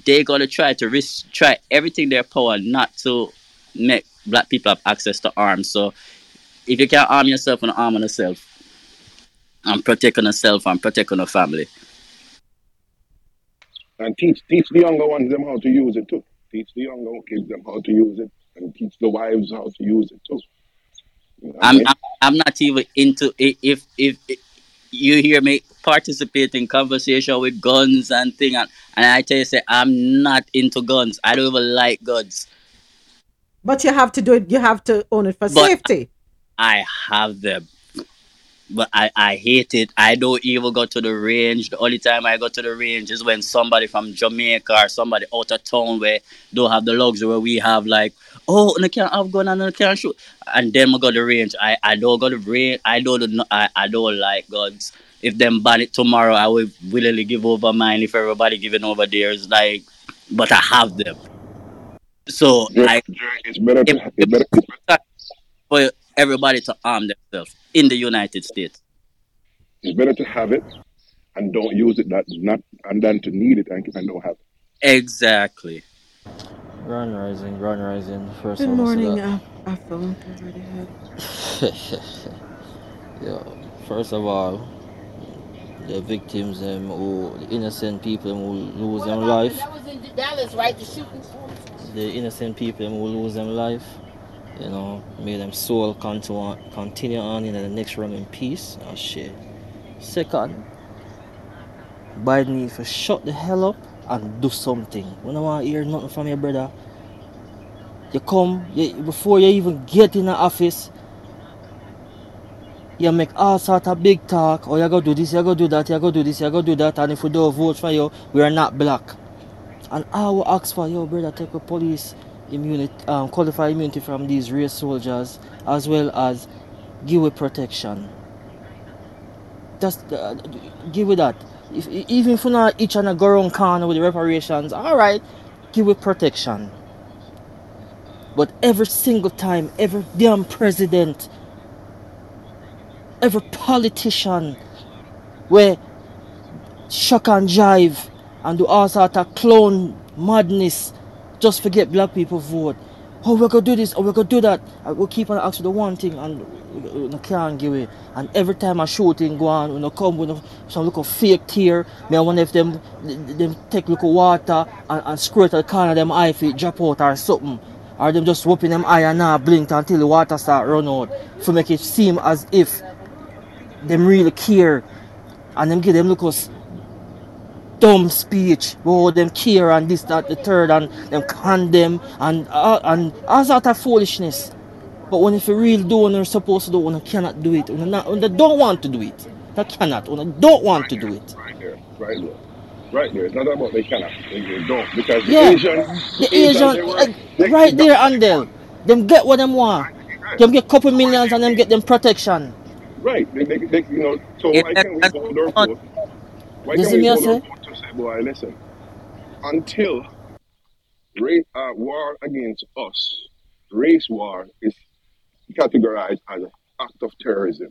they're gonna try to risk, try everything their power not to make black people have access to arms. So if you can't arm yourself and arm on yourself, and protect yourself and protect your family. And teach teach the younger ones them how to use it too. Teach the younger kids them how to use it, and teach the wives how to use it too. You know what I I'm, mean? I'm I'm not even into i- if if, if you hear me participate in conversation with guns and thing and, and I tell you say I'm not into guns. I don't even like guns. But you have to do it. You have to own it for But- safety. I have them. But I, I hate it. I don't even go to the range. The only time I go to the range is when somebody from Jamaica or somebody out of town where don't have the luxury where we have like, oh, I can't have gun and I can't shoot. And then I go to the range. I, I don't go to the range. I don't I, I don't like guns. If them ban it tomorrow, I will willingly give over mine if everybody giving over theirs. Like, but I have them. So I it's better to if, it better, it's better for everybody to arm themselves in the United States. it's better to have it and don't use it that not and than to need it and, and don't have it. Exactly. Grand Rising, Grand Rising. First Good I wanna say morning, that- uh, Afro. Already had. yeah, first of all, the victims, um, who, the innocent people who lose their life, That was in Dallas, right? The shooting. the innocent people who lose their life, you know, may them soul continue, uh, continue on in the next realm in peace. Oh shit. Second, Biden needs to shut the hell up and do something. When I want to hear nothing from your brother, you come, you, before you even get in the office, you make all sort of big talk. Oh, you go do this, you go do that, you go do this, you go do that. And if we don't vote for you, we are not black. And I will ask for your brother take a police immunity, um, qualified immunity from these race soldiers, as well as give it protection. Just uh, give it that. If, even if we not each and a go around corner with the reparations, all right, give it protection. But every single time, every damn president, every politician, where shock and jive and do all sort of clown madness, just forget black people vote. Oh, we're gonna do this, oh, we're gonna do that. I will keep on asking the one thing and we, we can't give it. And every time a shooting go on, when I come with some little fake tear, me I wonder if them them take little water and, and squirt at the corner of them eye it drop out or something. Or them just whooping them eye and now blink until the water start run out. To make it seem as if them really care and them give them little dumb speech oh them care and this that the third and them condemn and uh, and all sort of foolishness but when if you really do what you're supposed to do when you cannot do it when you not when you don't want to do it you cannot when you don't want to do it Right there, right there. Right there. It's not about they cannot, they, they don't. Because the Yeah, Asian the Asian, Asian they were, uh, they, right there and there them get what them want them get couple millions and them get them protection Right. They, they, they, you know, so why can't we that's hold our what- vote? Why You can't see we me, Boy, listen, until race, uh, war against us, race war is categorized as an act of terrorism.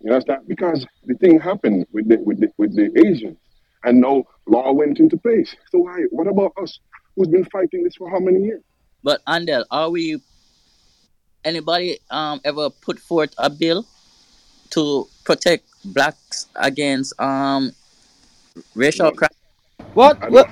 You understand? Because the thing happened with the, with the, with the Asians, and now law went into place. So why? What about us, who's been fighting this for how many years? But Andel, are we anybody um ever put forth a bill to protect blacks against um racial crime? what, what?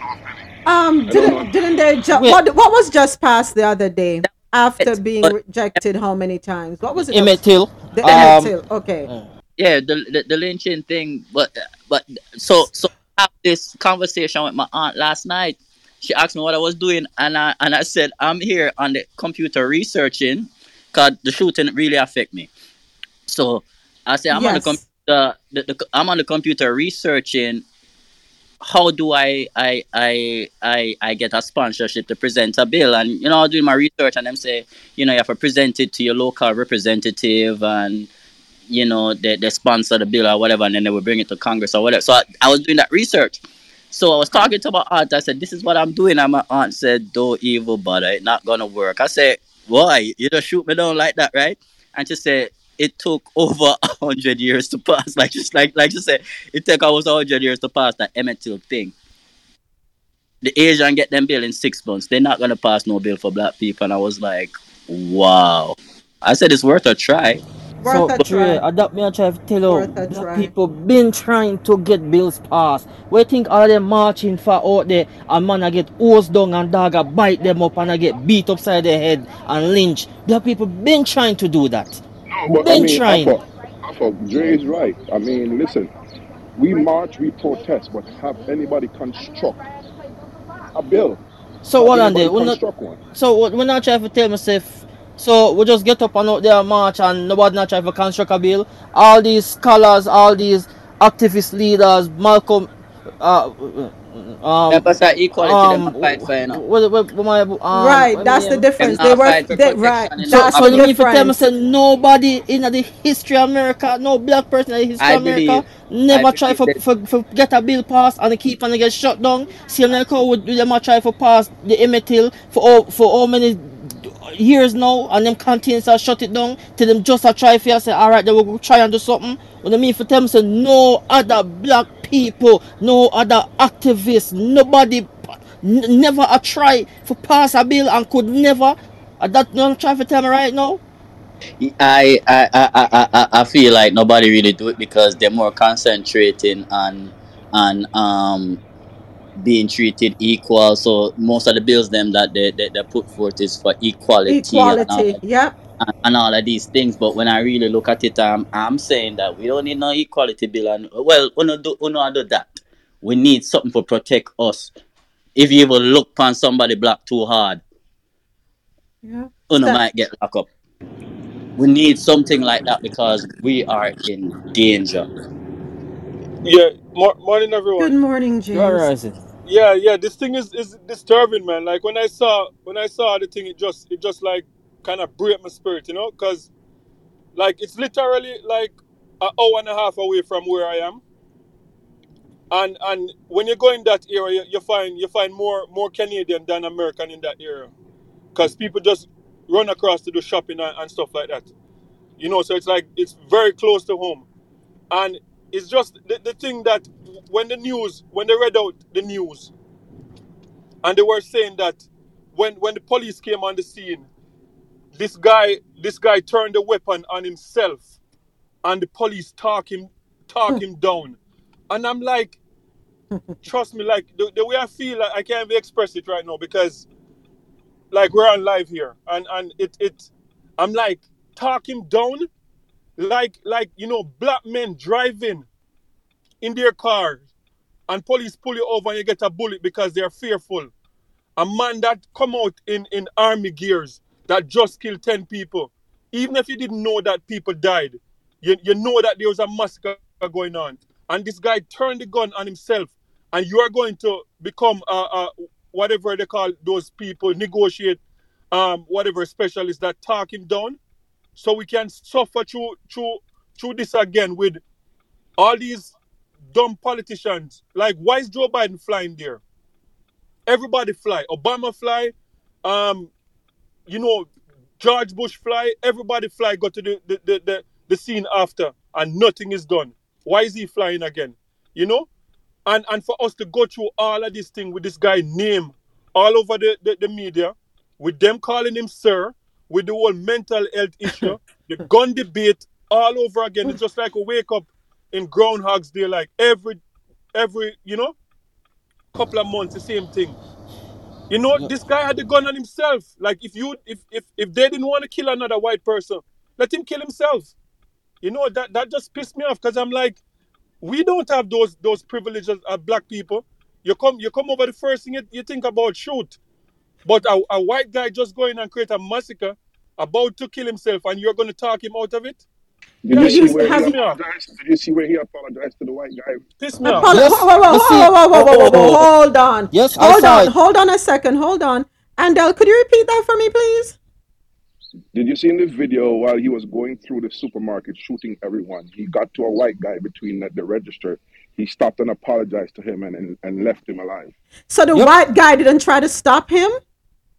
Um, didn't didn't they? Ju- what what was just passed the other day after It's- being rejected? How many times? What was it? Emmett Till The um, Emmett Till. Okay. Yeah, the, the the lynching thing, but but so so I have this conversation with my aunt last night. She asked me what I was doing, and I and I said I'm here on the computer researching, cause the shooting really affect me. So I said I'm on the computer. The, the, I'm on the computer researching how do I I I I I get a sponsorship to present a bill? And you know, I my research, and them say, you know, you have to present it to your local representative, and you know, they, they sponsor the bill or whatever, and then they will bring it to Congress or whatever. So I, I was doing that research. So I was talking to my aunt. I said, "This is what I'm doing." And my aunt said, "Don't evil bother. It's not gonna work." I said, "Why? You just shoot me down like that, right?" And she said, "It took over a hundred years to pass. Like just like like you said, it took almost a hundred years to pass that Emmett Till thing. The Asian get them bill in six months. They're not gonna pass no bill for black people." And I was like, "Wow." I said, "It's worth a try." So, Worth a Dre, try. adapt me and try to tell you, Worth a try. people been trying to get bills passed. We think all them marching for out there, a man a get hosed down and dog a bite them up and a get beat upside the head and lynch. Black people been trying to do that. No, but I Been mean, I trying. thought, I thought Dre is right. I mean, listen, we march, we protest, but have anybody construct a bill? So what on there? anybody We not, one? so we're not trying to tell myself. So we just get up and out there and march and nobody not try to construct a bill. All these scholars, all these activist leaders, Malcolm, uh, um, Yeah, but that equality, them um, not fight for you know. what, what, what my, um, right, that's my the difference. They were they, right. So, no That's so the you mean to tell me difference. say nobody in the history of America, no black person in the history I of America, believe, I never try for, that for, for get a bill passed and keep and get shut down. Same like how would them a try for pass the Emmett Till for all, for how many years now and them continents are shut it down till them just a try for say alright they will go try and do something. What I mean for them say no other black people, no other activists, nobody never a try for pass a bill and could never uh, that no try for me right now. I, I, I, I, I I feel like nobody really do it because they're more concentrating on on um being treated equal. So most of the bills them that they, they, they put forth is for equality and all, Equality. Yep. and, and all of these things. But when I really look at it, um, I'm saying that we don't need no equality bill. And well, we don't do, we don't do that. We need something to protect us. If you even look upon somebody black too hard, Yeah. you might get locked up. We need something like that because we are in danger. Yeah, mor- morning everyone. Good everyone. morning, You are James. rising. Yeah, yeah, this thing is, is disturbing, man. Like when I saw when I saw the thing, it just it just like kind of break my spirit, you know, because like it's literally like an hour and a half away from where I am, and and when you go in that area, you find you find more more Canadian than American in that area, because people just run across to do shopping and, and stuff like that, you know. So it's like it's very close to home, and it's just the, the thing that when the news when they read out the news and they were saying that when when the police came on the scene this guy this guy turned the weapon on himself and the police talk him talk hmm. him down. And i'm like trust me like the, the way i feel like i can't even express it right now because like we're on live here. And and it it i'm like talk him down. Like like you know black men driving in their car and police pull you over and you get a bullet because they're fearful. A man that come out in in army gears that just killed 10 people even if you didn't know that people died you, you know that there was a massacre going on. And this guy turned the gun on himself and you are going to become uh, uh whatever they call those people negotiate um whatever specialists that talk him down. So we can suffer through through through this again with all these dumb politicians. Like why is joe biden flying there? Everybody fly. Obama fly. Um you know george bush fly. Everybody fly. Go to the the, the, the, the scene after and nothing is done. Why is he flying again? You know? And and for us to go through all of this thing with this guy name all over the, the, the media with them calling him sir with the whole mental health issue the gun debate all over again. It's just like a wake up in groundhog's day like every every you know couple of months the same thing. You know this guy had the gun on himself. Like if you if if, if they didn't want to kill another white person let him kill himself. You know that that just pissed me off because i'm like we don't have those those privileges as black people. You come you come over the first thing you, you think about shoot. But a, a white guy just going and create a massacre about to kill himself and you're going to talk him out of it did you, see where he apologized? To the white guy? Piss me off. Hold on. Yes, hold on. Hold on a second. Hold on. Andel, could you repeat that for me, please? Did you see in the video while he was going through the supermarket shooting everyone? He got to a white guy between the, the register. He stopped and apologized to him and, and, and left him alive. So the yep. white guy didn't try to stop him?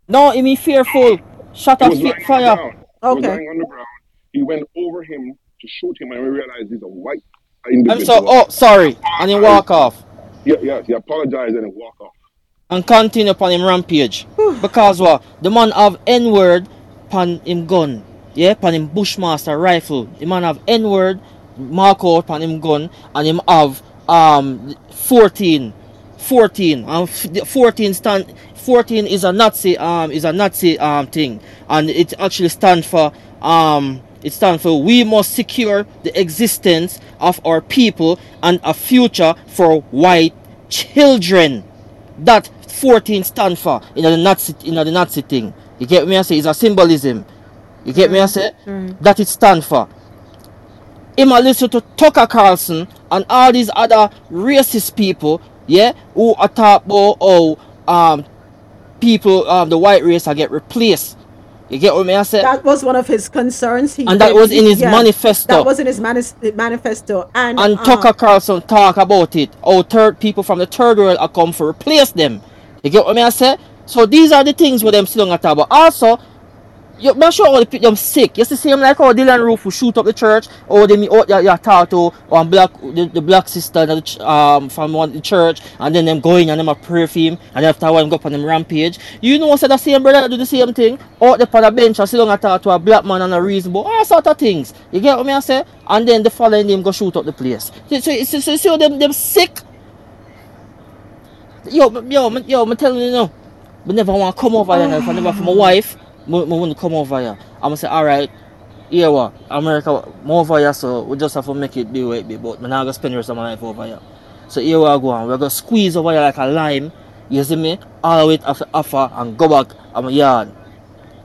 No, he was fearful. Shut up, fire. Okay. He was lying on the ground. He went over him to shoot him, and we realized he's a white I'm individual. so. Oh, sorry. And he walk off Yeah, yeah. He apologized and he walk off. and continue upon him rampage. because what? The man have N word upon him gun. Yeah, upon him Bushmaster rifle. The man have N word mark out upon him gun, and him have um 14. 14 and 14 stand 14 is a Nazi um is a Nazi um thing and it actually stands for um it stands for we must secure the existence of our people and a future for white children. That 14 stand for in the Nazi in the Nazi thing. You get me? I say it's a symbolism. You get me? I say that it stand for. A listen to Tucker Carlson and all these other racist people, yeah, who are talk about how um people um the white race are get replaced. You get what me I say? That was one of his concerns. He And that was in his manifesto. That was in his manis- manifesto. And, and uh, Tucker Carlson talk about it. Oh, third people from the third world are come for replace them. You get what me I said. So these are the things where them still on talk about. Also, you make sure all the people them sick. You see same like how Dylann Roof who shoot up the church, or they me out you, you talk to one black the, the black sister the ch- um from one the church and then them going and them a pray for him and after a while go up on them rampage. You know say the same brother do the same thing out there on the bench and sit down and talk to a black man and a reasonable all sort of things. You get what me I say? And then the following them go shoot up the place. So so, so, so, so them them sick. Yo, yo, yo, I'm telling you now. But never want to come over here. now. If I never for my wife, I want to come over here. I'm going to say, alright, here what? America, I'm over here, so we just have to make it do it. But I'm not going to spend the rest of my life over here. So here we are going. We're going to squeeze over here like a lime. You see me? All the way to offer, and go back on my yard.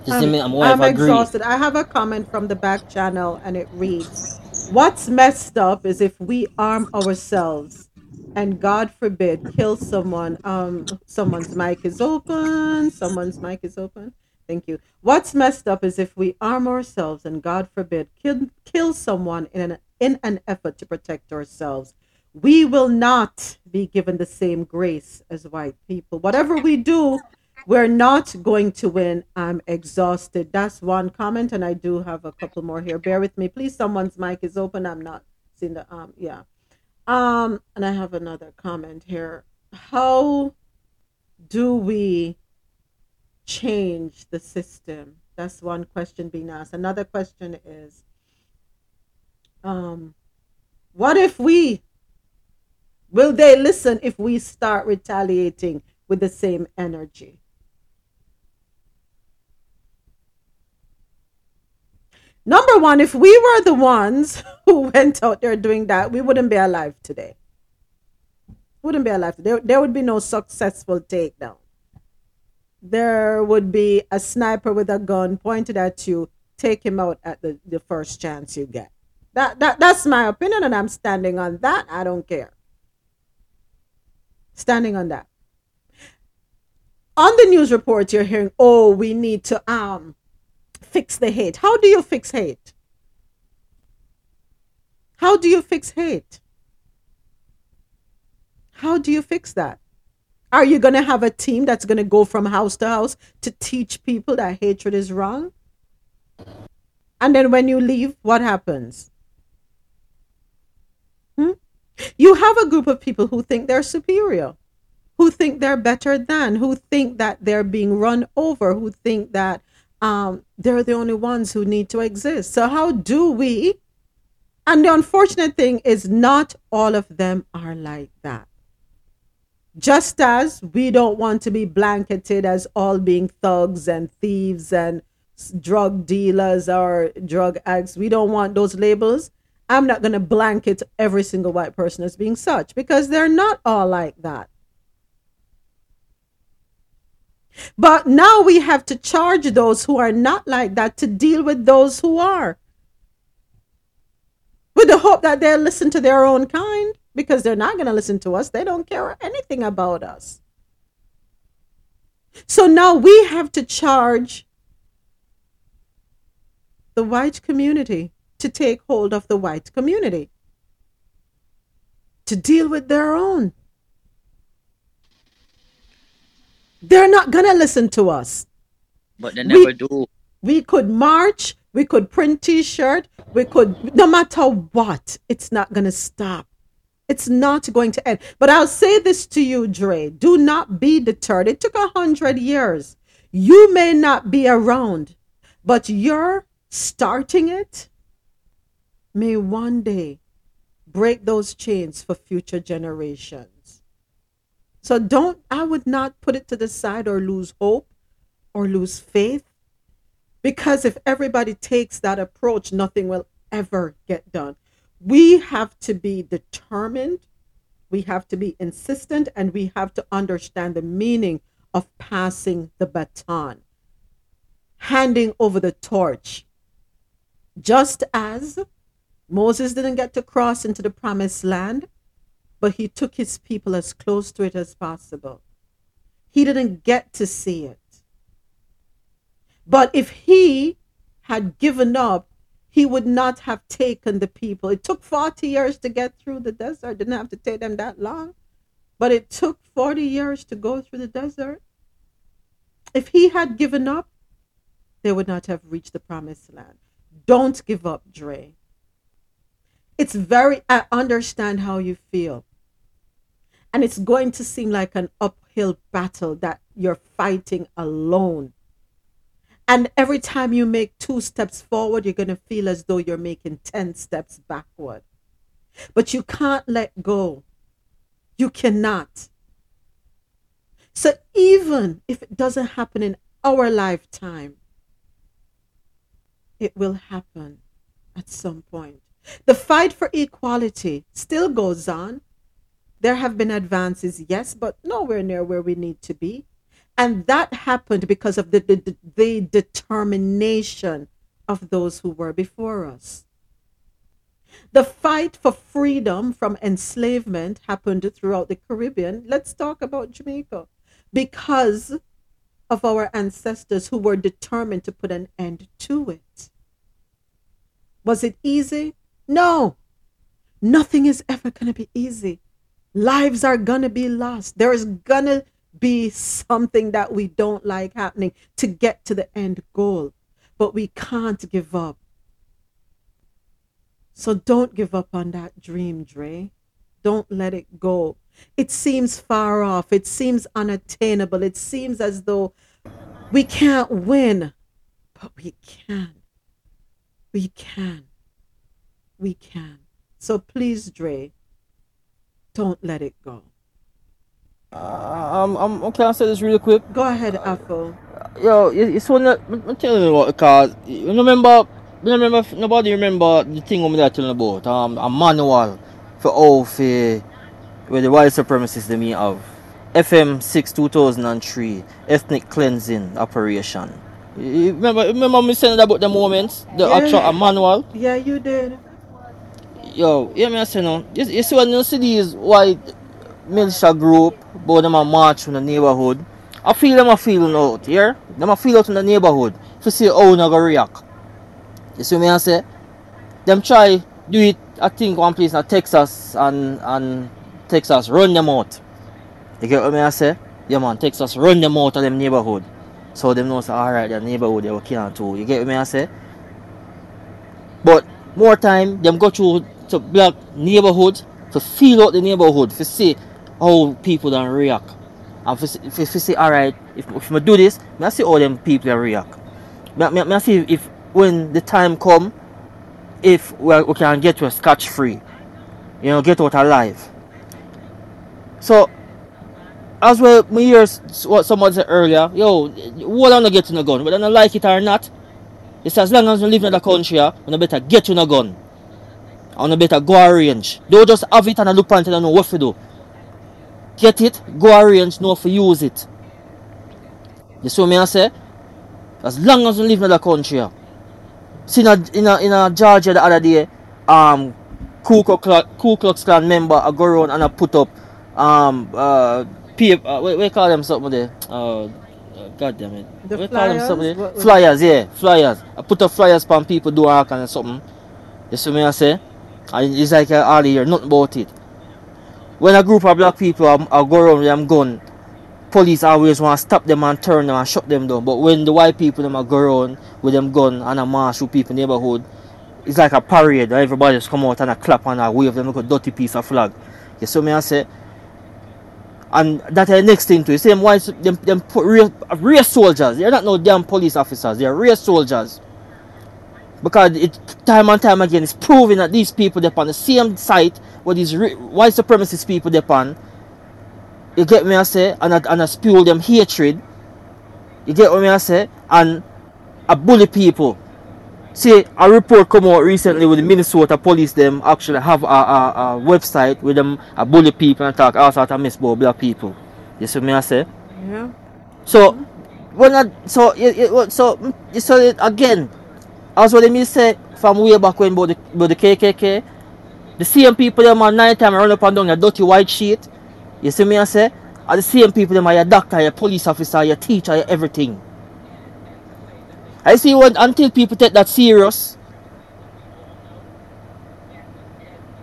You see me? My wife I'm agree. exhausted. I have a comment from the back channel and it reads What's messed up is if we arm ourselves and God forbid kill someone. Um someone's mic is open. Someone's mic is open. Thank you. What's messed up is if we arm ourselves and God forbid kill kill someone in an in an effort to protect ourselves. We will not be given the same grace as white people. Whatever we do, we're not going to win. I'm exhausted. That's one comment, and I do have a couple more here. Bear with me, please. Someone's mic is open. I'm not seeing the um. Yeah. Um, and I have another comment here. How do we change the system? That's one question being asked. Another question is, um, what if we will they listen if we start retaliating with the same energy? Number one, if we were the ones who went out there doing that, we wouldn't be alive today. Wouldn't be alive. There, there would be no successful takedown. There would be a sniper with a gun pointed at you, take him out at the, the first chance you get. That, that that's my opinion, and I'm standing on that. I don't care. Standing on that. On the news reports, you're hearing, oh, we need to um fix the hate. How do you fix hate? How do you fix hate? How do you fix that? Are you going to have a team that's going to go from house to house to teach people that hatred is wrong? And then when you leave, what happens? Hmm? You have a group of people who think they're superior, who think they're better than, who think that they're being run over, who think that um, they're the only ones who need to exist. So, how do we? And the unfortunate thing is, not all of them are like that. Just as we don't want to be blanketed as all being thugs and thieves and drug dealers or drug addicts, we don't want those labels. I'm not going to blanket every single white person as being such because they're not all like that. But now we have to charge those who are not like that to deal with those who are. with the hope that they'll listen to their own kind because they're not going to listen to us. They don't care anything about us. So now we have to charge the white community to take hold of the white community, to deal with their own. They're not going to listen to us. But they never We- do. We could march, we could print t-shirt, we could no matter what, it's not going to stop. It's not going to end. But I'll say this to you, Dre. Do not be deterred. It took a hundred years. You may not be around, but you're starting it may one day break those chains for future generations. So don't, I would not put it to the side or lose hope or lose faith because if everybody takes that approach, nothing will ever get done. We have to be determined, we have to be insistent, and we have to understand the meaning of passing the baton, handing over the torch. Just as Moses didn't get to cross into the promised land, but he took his people as close to it as possible. He didn't get to see it. But if he had given up, he would not have taken the people. It took 40 years to get through the desert. Didn't have to take them that long. But it took 40 years to go through the desert. If he had given up, they would not have reached the promised land. Don't give up, Dre. It's very, I understand how you feel. And it's going to seem like an uphill battle that you're fighting alone. And every time you make two steps forward, you're going to feel as though you're making 10 steps backward. But you can't let go. You cannot. So even if it doesn't happen in our lifetime, it will happen at some point. The fight for equality still goes on. There have been advances, yes, but nowhere near where we need to be. And that happened because of the, the, the determination of those who were before us. The fight for freedom from enslavement happened throughout the Caribbean. Let's talk about Jamaica because of our ancestors who were determined to put an end to it. Was it easy? No. Nothing is ever going to be easy. Lives are going to be lost. There is going to be something that we don't like happening to get to the end goal. But we can't give up. So don't give up on that dream, Dre. Don't let it go. It seems far off. It seems unattainable. It seems as though we can't win. But we can. We can. We can. So please, Dre, don't let it go. Uh, I'm, I'm, I'm, can I say this really quick? Go ahead, Afro. Yo, it- it's one that I'm telling you what because you remember, you remember nobody remember the thing I'm telling about um a manual for all for where the white supremacists they mean of FM six two thousand and three ethnic cleansing operation. You remember remember me saying about the moments the Yeah. actual a manual. Yeah, you did. Yo, hear me I say now. You, you see when you see these white militia group, but them a march in the neighborhood. I feel them a feeling out, here. Them a feel out in the neighborhood to see how they go react. You see me I say? Them try do it I think one place in Texas and and Texas run them out. You get what me I say? Yeah man, Texas run them out of them neighborhood. So them know say alright their neighborhood they will kill them too. You get what me I say? But more time, them go through to black neighborhood to feel out the neighborhood, to see how people don't react. And for, if you say, alright, if, if I do this, I see how them people they react. Me, me, me see if when the time come, if we, we can get to a scotch free, you know, get out alive. So, as well, me hear what someone said earlier, yo, what on get in a gun, whether I like it or not, it's as long as you live in the country, you better get in a gun. And you better go arrange. Don't just have it and I look and know what to do. Get it, go arrange, know if you use it. You see what I say? As long as you live in the country. See in a, in a, in a Georgia the other day, um, Ku Klux Klan, Ku Klux Klan member I go around and I put up um uh, P, uh what, what call them something there? Uh, uh, God damn it. The what you call them something? What- what- Flyers, yeah, flyers. I put up flyers for people do all kind of something. You see me I say? And it's like uh, all year, nothing about it. When a group of black people are, I go around with them gun, police always want to stop them and turn them and shut them down. But when the white people them a go around with them gun and a march with people neighborhood, it's like a parade. where Everybody just come out and a clap and a wave them like a dirty piece of flag. You see me I say? And that the next thing to it. Same white them them real real soldiers. They're not no damn police officers. They're real soldiers. Because it time and time again it's proving that these people they're on the same site where these re- white supremacist people they're on. You get me I say and I, and I spew them hatred. You get what me I say and I bully people. See, a report come out recently with the Minnesota police them actually have a, a, a website with them a bully people and talk all sort of mess about black people. You see me I say? Yeah. So when I so it, it, so so it, again, as what me say from way back when about the, about the KKK, the same people them at night time run up and down your dirty white sheet. You see me I say? Are the same people them are your doctor, your police officer, your teacher, your everything. I see when until people take that serious,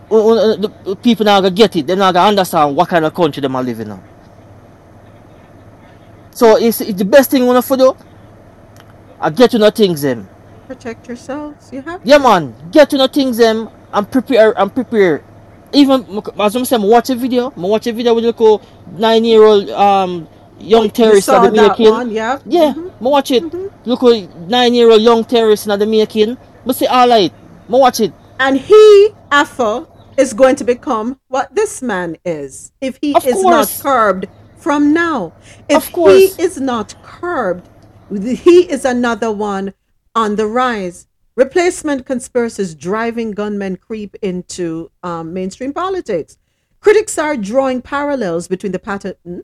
the people not gonna get it. They're not gonna understand what kind of country them are living in. So it's, it's the best thing you wanna do. I get to know things them. Protect yourselves. You have Yeah man, get to know things them and prepare and prepare. Even as I'm saying, watch a video. I watch a video with a little nine year old um young oh, terrorist saw at the making. one, yeah. Yeah, mm-hmm. I watch it. Mm-hmm. Look at nine year old young terrorist in the making. But say alright, I watch it. And he, Afo, is going to become what this man is if he Of is course. not curbed from now. If Of course. he is not curbed, he is another one on the rise. Replacement conspiracies driving gunmen creep into um, mainstream politics. Critics are drawing parallels between the pattern,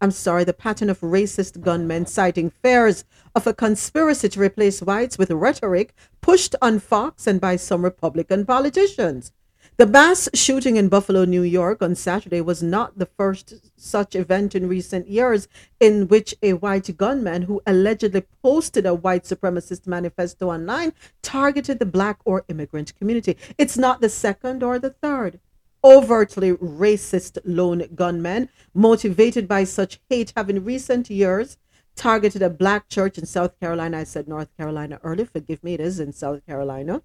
I'm sorry, the pattern of racist gunmen citing fears of a conspiracy to replace whites with rhetoric pushed on Fox and by some Republican politicians. The mass shooting in Buffalo, New York on Saturday was not the first such event in recent years in which a white gunman who allegedly posted a white supremacist manifesto online targeted the black or immigrant community. It's not the second or the third. Overtly racist lone gunmen, motivated by such hate, have in recent years targeted a black church in South Carolina. I said North Carolina earlier, forgive me, it is in South Carolina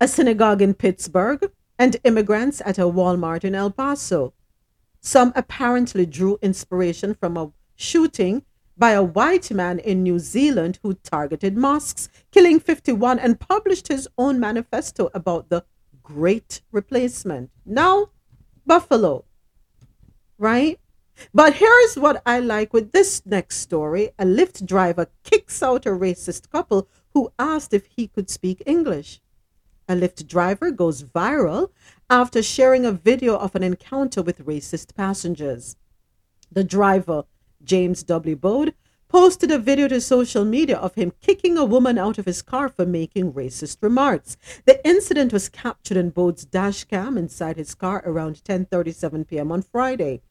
a synagogue in Pittsburgh, and immigrants at a Walmart in El Paso. Some apparently drew inspiration from a shooting by a white man in New Zealand who targeted mosques, killing 51, and published his own manifesto about the Great Replacement. Now, Buffalo, right? But here's what I like with this next story a Lyft driver kicks out a racist couple who asked if he could speak English. A Lyft driver goes viral after sharing a video of an encounter with racist passengers. The driver, James W. Bode, posted a video to social media of him kicking a woman out of his car for making racist remarks. The incident was captured in Bode's dash cam inside his car around 10:37 p.m. on Friday.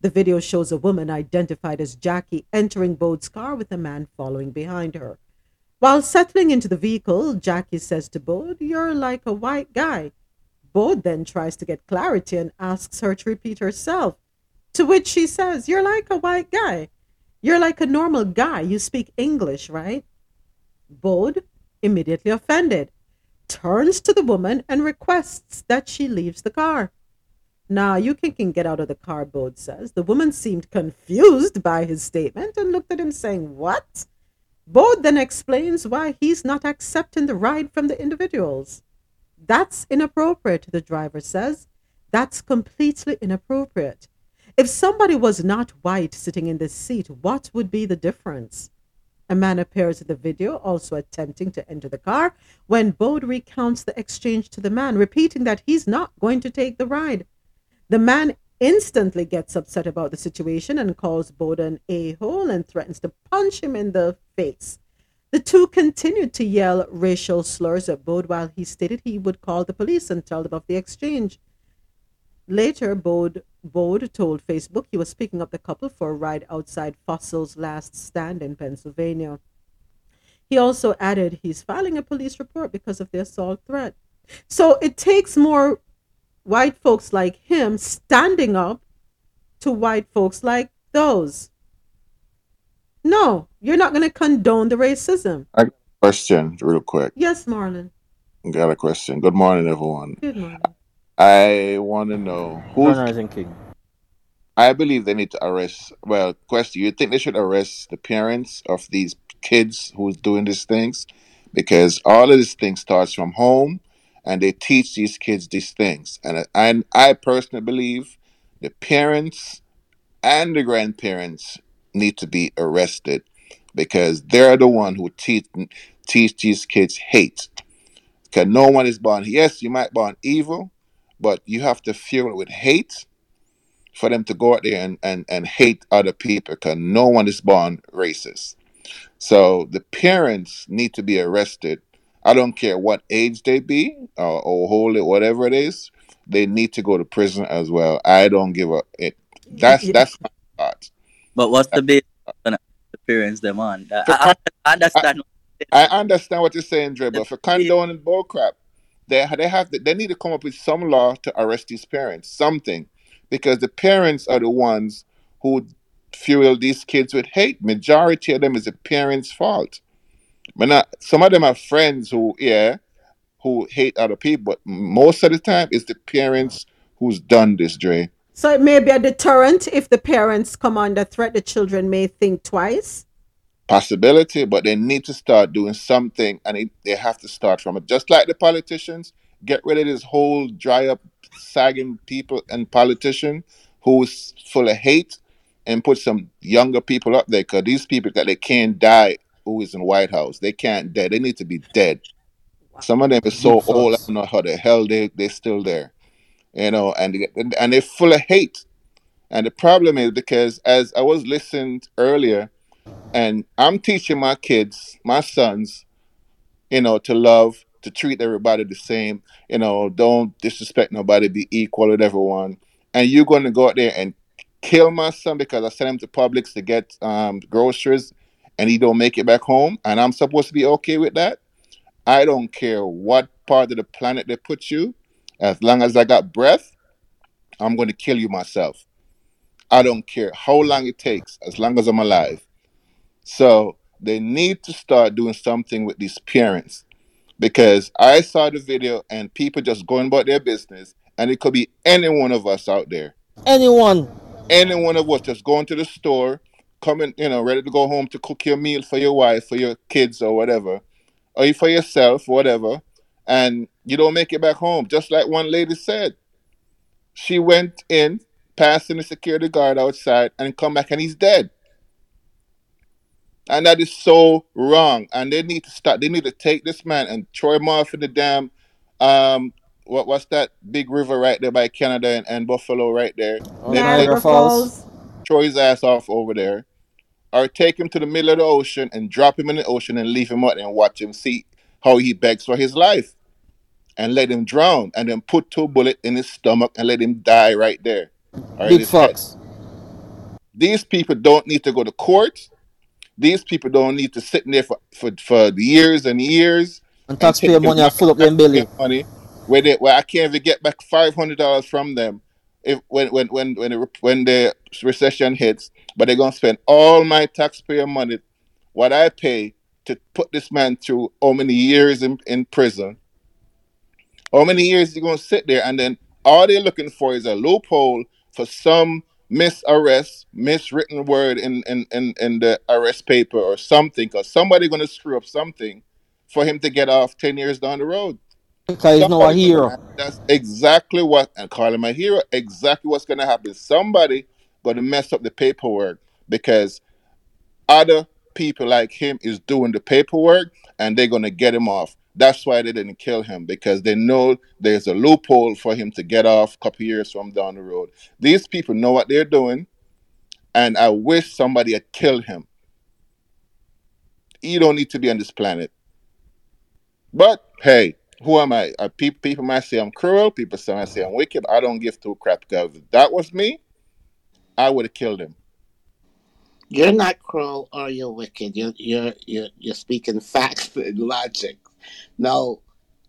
The video shows a woman identified as Jackie entering Bode's car with a man following behind her. While settling into the vehicle, Jackie says to Bode, You're like a white guy. Bode then tries to get clarity and asks her to repeat herself, to which she says, You're like a white guy. You're like a normal guy. You speak English, right? Bode, immediately offended, turns to the woman and requests that she leaves the car. Now, you can, can get out of the car, Bode says. The woman seemed confused by his statement and looked at him saying, What? Bode then explains why he's not accepting the ride from the individuals. That's inappropriate, the driver says. That's completely inappropriate. If somebody was not white sitting in this seat, what would be the difference? A man appears in the video, also attempting to enter the car, when Bode recounts the exchange to the man, repeating that he's not going to take the ride. The man instantly gets upset about the situation and calls Bode an a hole and threatens to punch him in the face. The two continued to yell racial slurs at Bode while he stated he would call the police and tell them of the exchange. Later, Bode, Bode told Facebook he was picking up the couple for a ride outside Fossil's last stand in Pennsylvania. He also added he's filing a police report because of the assault threat. So it takes more white folks like him standing up to white folks like those. No, you're not going to condone the racism. I got a question real quick. Yes, Marlon. Got a question. Good morning, everyone. Good morning. I want to know who's. Rising King. I believe they need to arrest. Well, question: You think they should arrest the parents of these kids who's doing these things? Because all of these things starts from home, and they teach these kids these things. And and I personally believe the parents and the grandparents need to be arrested because they're the one who teach teach these kids hate. Because no one is born. Yes, you might born evil, but you have to fuel it with hate for them to go out there and, and, and hate other people because no one is born racist. So the parents need to be arrested. I don't care what age they be uh, or, or holy, whatever it is. They need to go to prison as well. I don't give a it. That's that's my thought. But what's the base on the parents them on? I, I, I understand. I understand what you're saying, Dre, but for condoning bull crap, they they have to, they need to come up with some law to arrest these parents, something, because the parents are the ones who fuel these kids with hate. Majority of them is the parents' fault. But not, some of them are friends who, yeah, who hate other people, but most of the time it's the parents who's done this, Dre. So it may be a deterrent if the parents come under threat, the children may think twice. Possibility, but they need to start doing something and it, they have to start from it. Just like the politicians, get rid of this whole dry up, sagging people and politician who's full of hate and put some younger people up there because these people that they can't die who is in White House. They can't die. They need to be dead. Some of them are so Deep old, I don't know how the hell they, they're still there. You know, and, they- and and they're full of hate. And the problem is because as I was listening earlier, and I'm teaching my kids, my sons, you know, to love, to treat everybody the same, you know, don't disrespect nobody, be equal with everyone. And you're going to go out there and kill my son because I sent him to Publix to get um, groceries and he don't make it back home and I'm supposed to be okay with that? I don't care what part of the planet they put you. As long as I got breath, I'm going to kill you myself. I don't care how long it takes, as long as I'm alive. So they need to start doing something with these parents because I saw the video and people just going about their business, and it could be any one of us out there. Anyone. Any one of us just going to the store, coming, you know, ready to go home to cook your meal for your wife, for your kids, or whatever, or you for yourself, whatever, and you don't make it back home. Just like one lady said, she went in, passing the security guard outside, and come back and he's dead. And that is so wrong. And they need to start. They need to take this man and throw him off in the damn. Um, what what's that big river right there by Canada and, and Buffalo right there? Oh, Niagara Falls. throw his ass off over there, or take him to the middle of the ocean and drop him in the ocean and leave him out and watch him see how he begs for his life, and let him drown, and then put two bullets in his stomach and let him die right there. Big his head. These people don't need to go to court. These people don't need to sit in there for, for, for years and years And taxpayer money are full up them belly. money where they where I can't even get back five hundred dollars from them if when when when when the, when the recession hits, but they're gonna spend all my taxpayer money, what I pay to put this man through how many years in, in prison. How many years he gonna sit there and then all they're looking for is a loophole for some misarrest, miswritten word in, in, in, in the arrest paper or something, because somebody gonna screw up something for him to get off ten years down the road. Because he's now a hero. that's exactly what and call him a hero. Exactly what's gonna happen. Somebody gonna mess up the paperwork because other people like him is doing the paperwork and they're gonna get him off. That's why they didn't kill him because they know there's a loophole for him to get off a couple years from down the road. These people know what they're doing, and I wish somebody had killed him. you don't need to be on this planet. But hey, who am I? Uh, people might say I'm cruel. People say I say I'm wicked. I don't give two crap. Because that was me, I would have killed him. You're not cruel or you're wicked. You're you're you're, you're speaking facts and logic. No,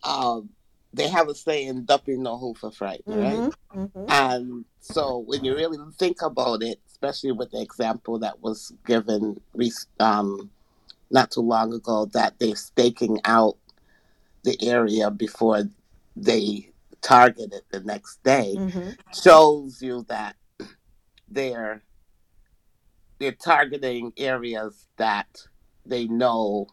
um, they have a saying, "Dumping no who for fright," right? Mm-hmm. Mm-hmm. And so when you really think about it, especially with the example that was given um, not too long ago, that they're staking out the area before they target it the next day, Mm-hmm. shows you that they're they're targeting areas that they know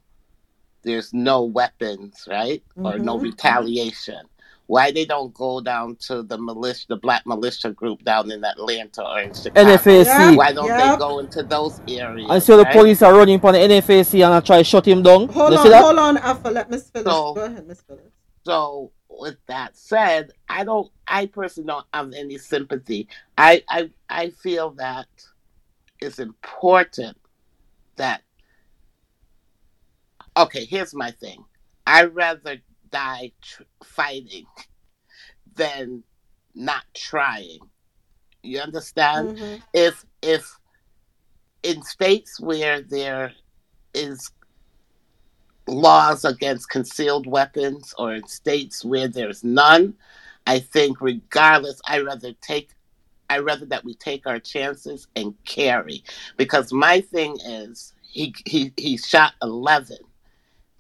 there's no weapons, right? Or no Mhm. retaliation. Why they don't go down to the militia, the black militia group down in Atlanta or in Chicago? NFAC. Why don't Yep. they go into those areas? And so the right? police are running upon the NFAC and I try to shut him down. Hold you on, hold on, Alpha. Let Miss Phyllis. So- Go ahead, Miss Phyllis. So with that said, I don't I personally don't have any sympathy. I I I feel that it's important that okay, here's my thing. I'd rather die tr- fighting than not trying. You understand? Mhm. If if in states where there is laws against concealed weapons or in states where there's none, I think regardless, I rather take I rather that we take our chances and carry. Because my thing is he he he shot 11,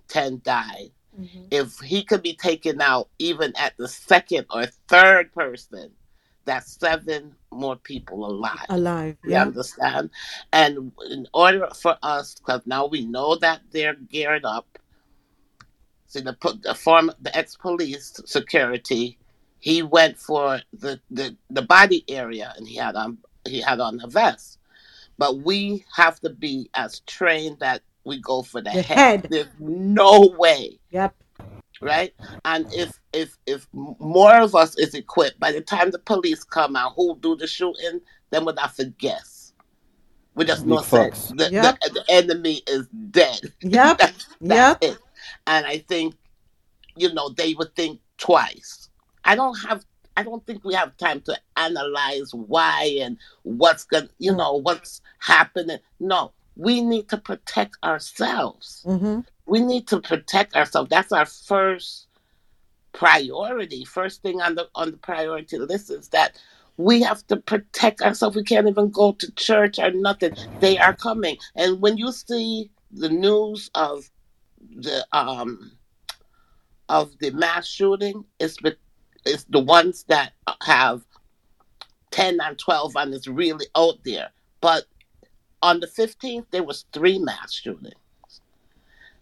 10 died. Mm-hmm. If he could be taken out even at the second or third person, that's seven more people alive. Alive. You Yeah. understand? And in order for us, because now we know that they're geared up. See the the former the ex police security, he went for the, the the body area and he had on he had on a vest. But we have to be as trained that we go for the, The head. head. There's no way Yep. Right? And if if if more of us is equipped, by the time the police come out, who do the shooting, then we'll have to guess. We just know Big that the, Yep. the, the enemy is dead. Yep. that's Yep. it. And I think, you know, they would think twice. I don't have. I don't think we have time to analyze why and what's going. You know what's happening. No, we need to protect ourselves Mm-hmm. we need to protect ourselves. That's our first priority. First thing on the on the priority list is that we have to protect ourselves. We can't even go to church or nothing. They are coming. And when you see the news of the um of the mass shooting, it's the it's the ones that have ten and twelve and it's really out there. But on the fifteenth there was three mass shootings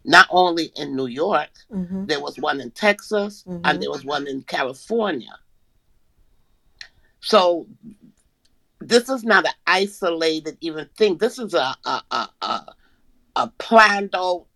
not only in New York, Mm-hmm. there was one in Texas, Mhm. and there was one in California. So this is not an isolated even thing. This is a a a, a, a planned out,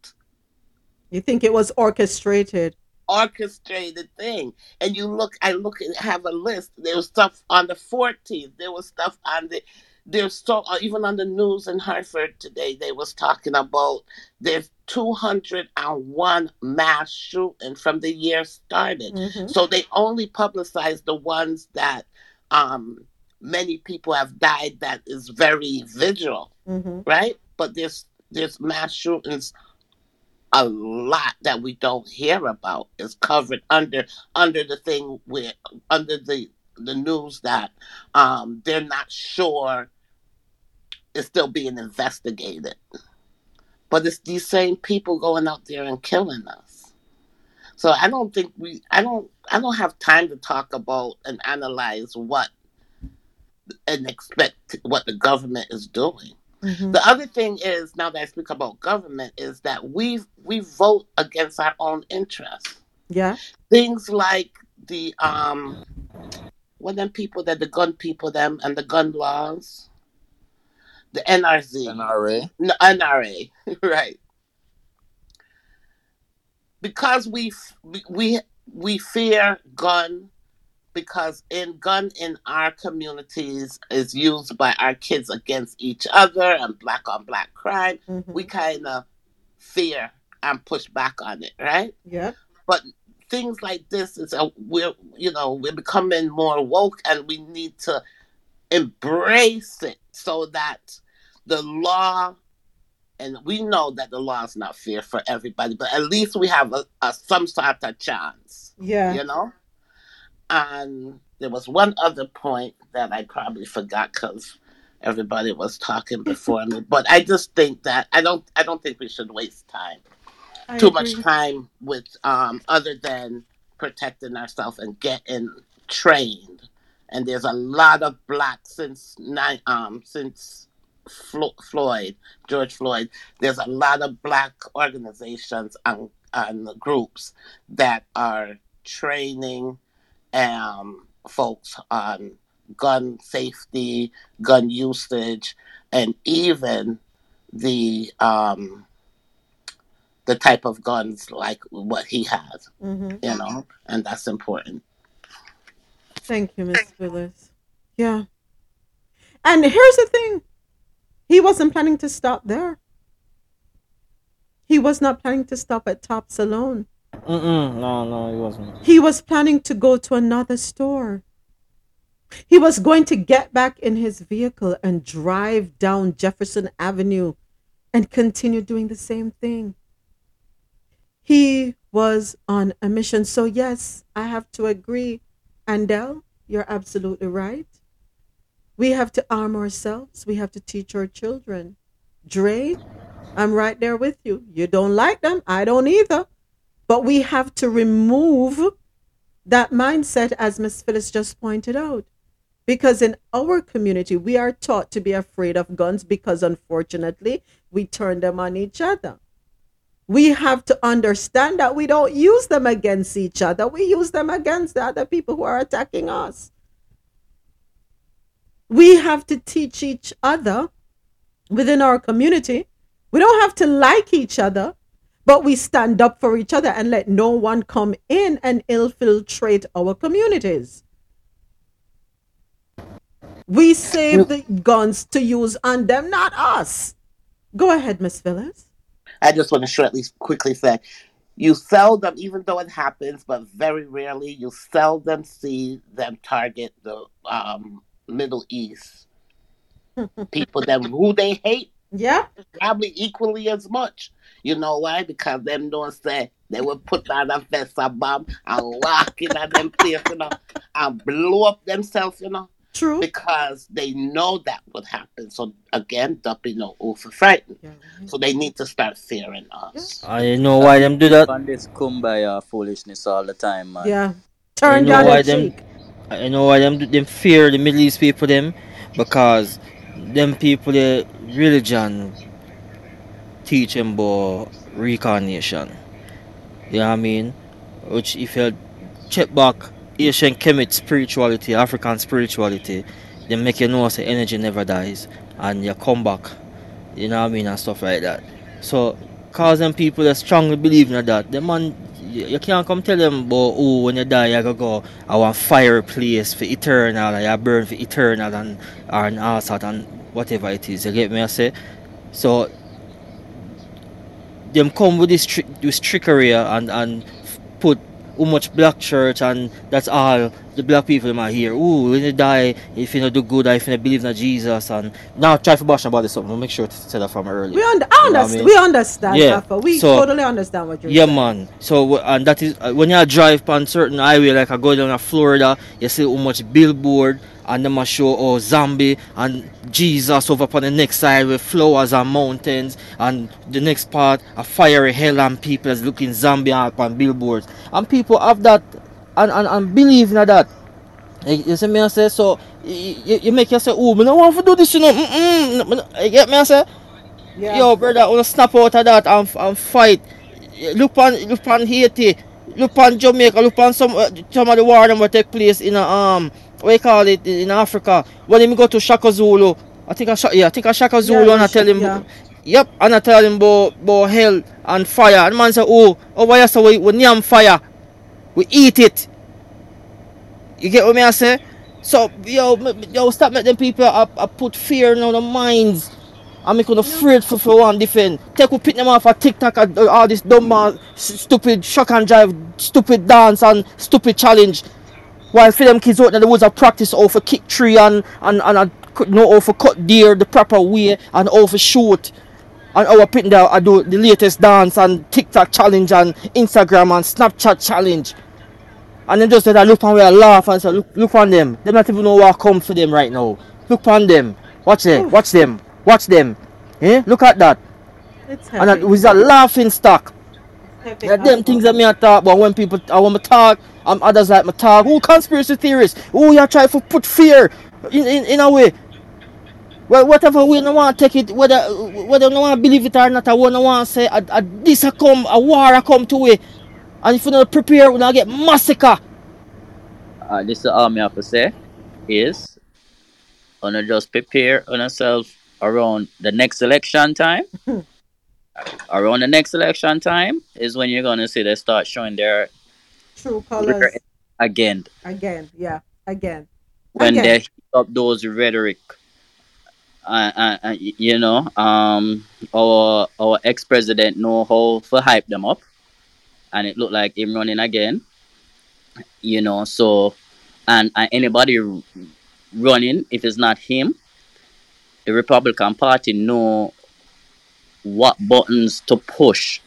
You think it was orchestrated? orchestrated thing. And you look, I look and have a list. There was stuff on the 14th. There was stuff on the. There's so uh, even on the news in Hartford today, they was talking about there's 201 mass shooting from the year started. Mhm. So they only publicize the ones that um, many people have died that is very visual, Mm-hmm. right? But there's there's mass shootings a lot that we don't hear about is covered under under the thing where under the the news that um, they're not sure is still being investigated. But it's these same people going out there and killing us. So I don't think we I don't I don't have time to talk about and analyze what and expect what the government is doing. Mm-hmm. The other thing is now that I speak about government is that we we vote against our own interests. Yeah. Things like the um what them people that the gun people them and the gun laws. The NRZ. NRA. No, NRA, right. Because we we we fear gun because in gun in our communities is used by our kids against each other and black on black crime. Mm-hmm. We kind of fear and push back on it, right? Yeah. But things like this is a we're you know we're becoming more woke and we need to embrace it so that the law and we know that the law is not fair for everybody but at least we have a, a some sort of chance Yeah. you know and there was one other point that i probably forgot because everybody was talking before me but i just think that i don't i don't think we should waste time I too much time with um other than protecting ourselves and getting trained. And there's a lot of black since nine um since Flo- Floyd George Floyd. There's a lot of black organizations and, and groups that are training um folks on gun safety gun usage and even the um the type of guns like what he has hmm you know and that's important Thank you, Miss Willis. Yeah. And here's the thing he wasn't planning to stop there. He was not planning to stop at Tops alone. Mm-mm. No, no, he wasn't. He was planning to go to another store. He was going to get back in his vehicle and drive down Jefferson Avenue and continue doing the same thing. He was on a mission. So, yes, I have to agree. Andel, you're absolutely right. We have to arm ourselves, we have to teach our children. Dre, I'm right there with you. You don't like them, I don't either. But we have to remove that mindset, as Miss Phyllis just pointed out. Because in our community, we are taught to be afraid of guns because unfortunately, we turn them on each other. We have to understand that we don't use them against each other, we use them against the other people who are attacking us. We have to teach each other within our community. We don't have to like each other, but we stand up for each other and let no one come in and infiltrate our communities. We save the guns to use on them, not us. Go ahead, Miss Phyllis. I just want to shortly, quickly say, you seldom, even though it happens, but very rarely, you seldom see them target the um, Middle East people them who they hate. Yeah, probably equally as much. You know why? Because them don't say they will put on a vest a bomb and walk in at them place, you know, and blow up themselves, you know. True. Because they know that would happen. So again, don't know over frightened. So they need to start fearing us. I know why them do that. On this kumbaya foolishness all the time, man. Yeah. I Turn know down why them. cheek. I know why them them fear the Middle East people them because them people the religion teach them about reincarnation. You know what I mean? Which if you check back Asian Kemet spirituality, African spirituality, they make you know say energy never dies and you come back. You know what I mean and stuff like that. So cause them people that strongly believe in that, the man you, you can't come tell them but oh when you die you gotta go I want fire place for eternal and you burn for eternal and or an all sort and whatever it is. You get me I say? So them come with this trick this trickery and and put how much black church and that's all the black people are here. Ooh, when you die, if you not do good, if you not believe in Jesus and now try to bash about this something. Make sure to tell that from earlier. We, under, You know I understand, mean? we understand, Yeah. Rafa. We So- totally understand what you're saying. Yeah, saying. man. So and that is uh, when you drive on certain highway like I go down to Florida, you see how much billboard and them a show oh zombie and Jesus over upon the next side with flowers and mountains and the next part a fiery hell and people is looking zombie up on billboards and people have that and, and, and believe in that. You, see me I say so you, you make you say oh me don't want to do this you know mm-mm. you get me I say Yeah. Yo, brother, wanna snap out of that and, and fight. Look on, look on Haiti, look on Jamaica, look on some uh, some of the war that will take place in a, um, what you call it in Africa. When him go to Shaka Zulu, I think I Sha- yeah, I think I Shaka Zulu Yeah, and I tell him, yeah. yep, and I tell him about, about hell and fire. And man say, oh, oh, why say we, we name fire? We eat it. You get what me I say? So yo, yo, stop making them people uh, uh, put fear in our minds I make you afraid for, for one defend. Take we pick them off a TikTok and uh, all this dumb man, stupid shock and drive, stupid dance and stupid challenge. While for them kids out there, there was a practice how to kick tree and and and, and know how to cut deer the proper way and how to shoot. And our putting there, I do the latest dance and TikTok challenge and Instagram and Snapchat challenge. And then just said I look on where I laugh and say, look, look on them. They not even know what come for them right now. Look on them. Watch them. Watch them. Watch them. Eh? Look at that. It's And that was a laughing stock. Heavy Yeah, them as things that me a talk about when people I want to talk, um, others like me talk. Who conspiracy theorists? Who you try to put fear in, in, in a way? Well, whatever way no want to take it, whether whether no want to believe it or not, I want to want to say a, a, this a come, a war a come to way, and if you not prepare, we not get massacre. Uh, this is all me have to say is, wanna just prepare on yourself around the next election time. around the next election time is when you're gonna see they start showing their True colors again again. Yeah, again. when Again. they heat up those rhetoric. Uh, uh, uh, you know, um, our our ex president know how to hype them up, and it looked like him running again. You know, so and, and anybody running, if it's not him, the Republican Party know what buttons to push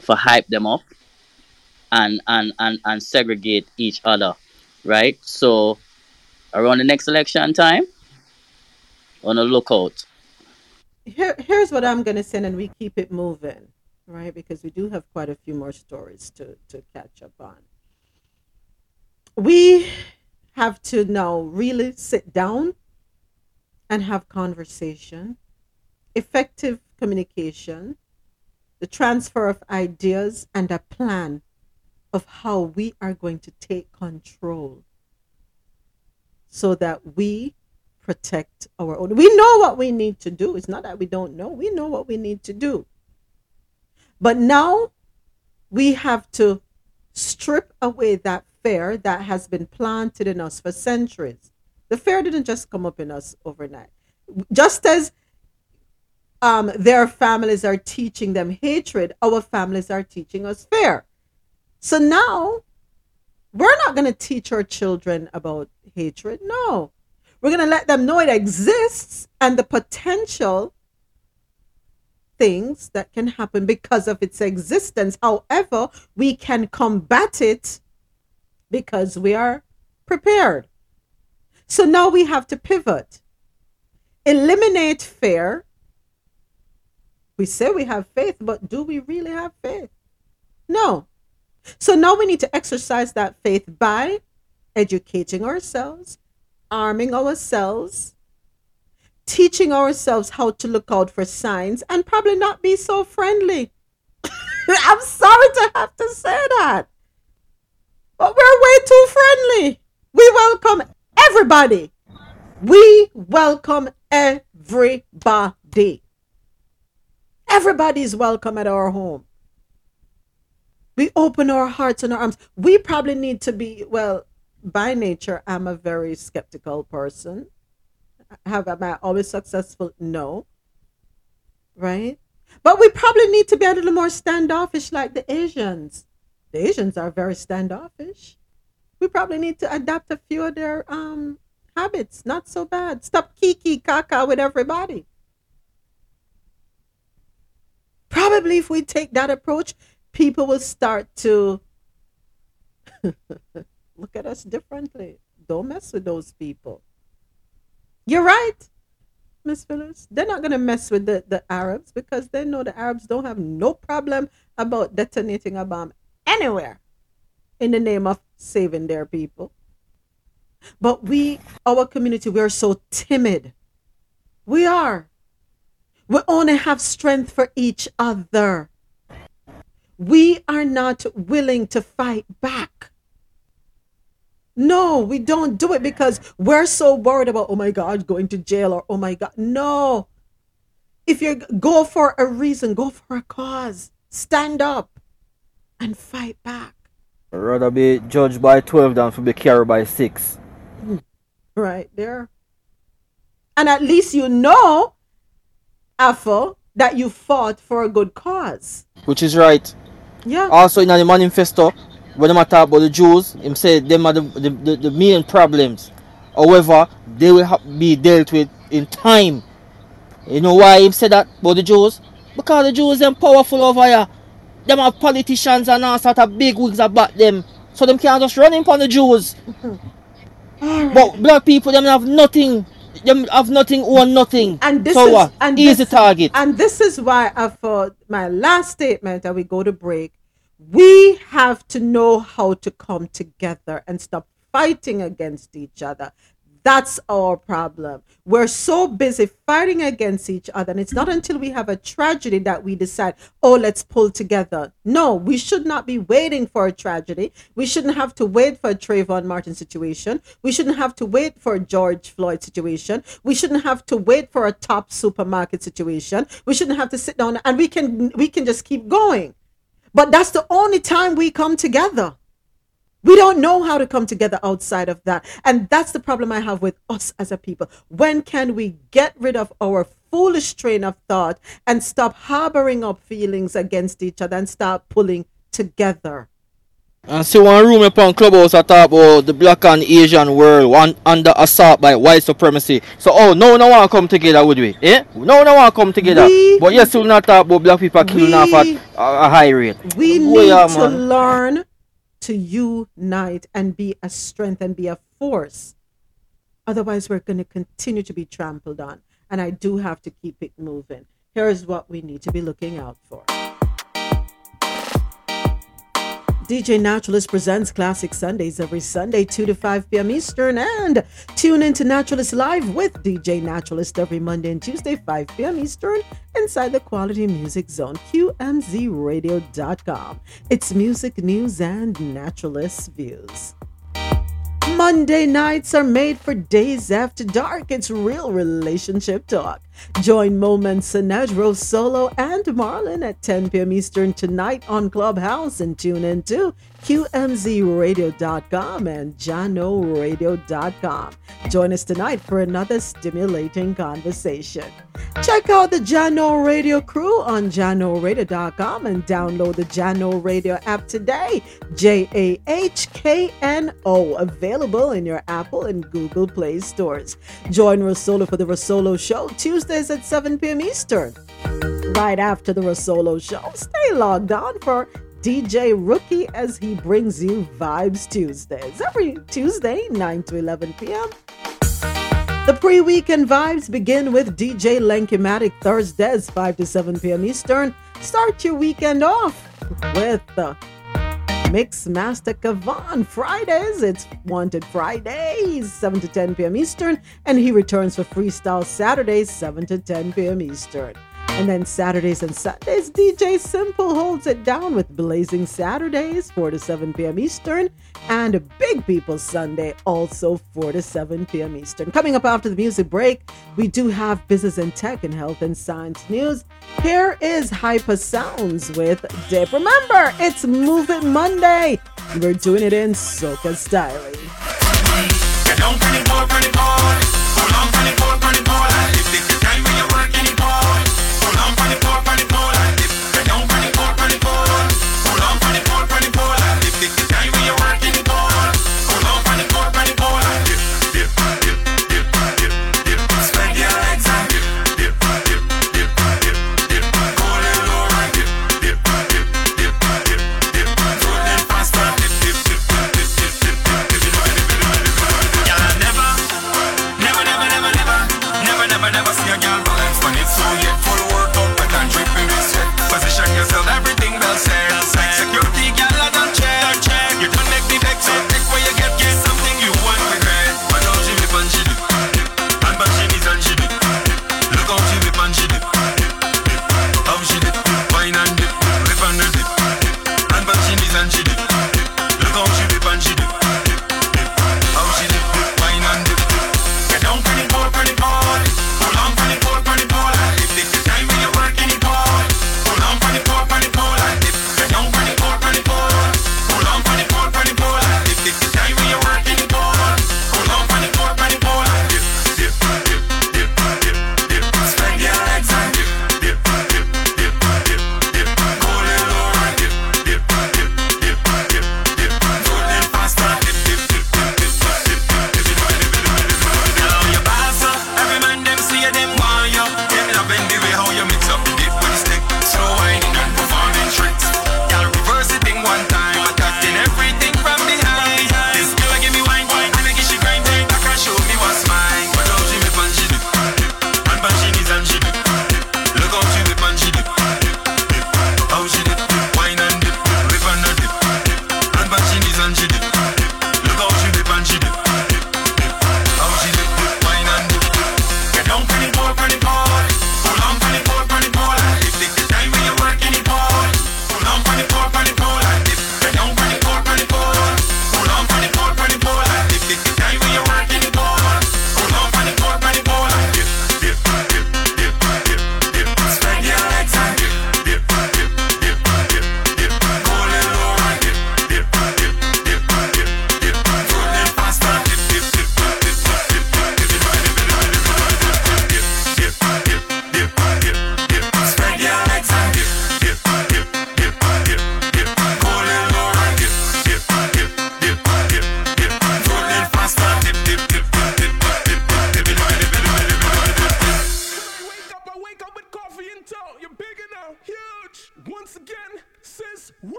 for hype them up and and and, and segregate each other, right? So around the next election time, on the lookout. Here, here's what I'm gonna send, and we keep it moving, right? Because we do have quite a few more stories to to catch up on. We have to now really sit down and have conversation, effective communication, the transfer of ideas, and a plan of how we are going to take control so that we protect our own. We know what we need to do. It's not that we don't know. We know what we need to do. But now we have to strip away that fear that has been planted in us for centuries. The fear didn't just come up in us overnight. Just as um, their families are teaching them hatred, our families are teaching us fear. So now we're not going to teach our children about hatred. No. We're going to let them know it exists and the potential things that can happen because of its existence. However, we can combat it because we are prepared. So now we have to pivot, eliminate fear. We say we have faith, but do we really have faith? No. So now we need to exercise that faith by educating ourselves, arming ourselves, teaching ourselves how to look out for signs, and probably not be so friendly. I'm sorry to have to say that, but we're way too friendly. We welcome everybody. We welcome everybody. Everybody's welcome at our home. We open our hearts and our arms. We probably need to be, well, by nature, I'm a very skeptical person. Have am I always successful? No. Right? But we probably need to be a little more standoffish like the Asians. The Asians are very standoffish. We probably need to adapt a few of their um habits. Not so bad. Stop kiki kaka with everybody. Probably if we take that approach, people will start to look at us differently. Don't mess with those people. You're right, Miss Phyllis. They're not gonna mess with the, the Arabs because they know the Arabs don't have no problem about detonating a bomb anywhere in the name of saving their people. But we, our community, we are so timid. We are. We only have strength for each other. We are not willing to fight back. No, we don't do it because we're so worried about, oh my God, going to jail or oh my God. No. If you go for a reason, go for a cause, stand up and fight back. I'd rather be judged by 12 than to be carried by 6. Hmm. Right there. And at least you know Afo, that you fought for a good cause. Which is right. Yeah. Also in the manifesto, when I talk about the Jews, him said them are the, the, the, the main problems. However, they will ha- be dealt with in time. You know why he said that about the Jews? Because the Jews them powerful over here. Them are politicians and all sort of big wigs about them. So them can't just run in upon the Jews. But black people them have nothing. Them have nothing or nothing. And this so is what? and Easy this, target. And this is why I thought my last statement that we go to break. We have to know how to come together and stop fighting against each other. That's our problem. We're so busy fighting against each other, and it's not until we have a tragedy that we decide, oh, let's pull together. No, we should not be waiting for a tragedy. We shouldn't have to wait for a Trayvon Martin situation. We shouldn't have to wait for a George Floyd situation. We shouldn't have to wait for a top supermarket situation. We shouldn't have to sit down and we can we can just keep going. But that's the only time we come together. We don't know how to come together outside of that. And that's the problem I have with us as a people. When can we get rid of our foolish train of thought and stop harboring up feelings against each other and start pulling together? And see one room upon Clubhouse I talk about the black and Asian world one under assault by white supremacy. So oh no no one come together would we? Eh? No no one come together. We- but yes, we'll not talk about black people killing off at a, a high rate. We Oh, need yeah, to learn to unite and be a strength and be a force. Otherwise, we're going to continue to be trampled on. And I do have to keep it moving. Here is what we need to be looking out for. DJ Naturalist presents Classic Sundays every Sunday, 2 to 5 p.m. Eastern. And tune into Naturalist Live with DJ Naturalist every Monday and Tuesday, 5 p.m. Eastern, inside the Quality Music Zone, QMZRadio.com. It's music, news, and naturalist views. Monday nights are made for days after dark. It's real relationship talk. Join Moment Sinedro Solo and Marlon at 10 p.m. Eastern tonight on Clubhouse and tune in to QMZRadio.com and JahknoRadio.com. Join us tonight for another stimulating conversation. Check out the Jahkno Radio crew on JahknoRadio.com and download the Jahkno Radio app today. J A H K N O. Available in your Apple and Google Play stores. Join Rosolo for the Rosolo Show Tuesdays at 7 p.m. Eastern. Right after the Rosolo Show, stay logged on for DJ Rookie as he brings you Vibes Tuesdays every Tuesday, 9 to 11 p.m. The pre weekend vibes begin with DJ Lenkimatic Thursdays, 5 to 7 p.m. Eastern. Start your weekend off with the Mix Master Kavan Fridays. It's Wanted Fridays, 7 to 10 p.m. Eastern. And he returns for Freestyle Saturdays, 7 to 10 p.m. Eastern. And then Saturdays and Sundays, DJ Simple holds it down with Blazing Saturdays, 4 to 7 p.m. Eastern, and Big People Sunday, also 4 to 7 p.m. Eastern. Coming up after the music break, we do have business and tech and health and science news. Here is Hyper Sounds with Dip. Remember, it's Move It Monday. We're doing it in Soca style.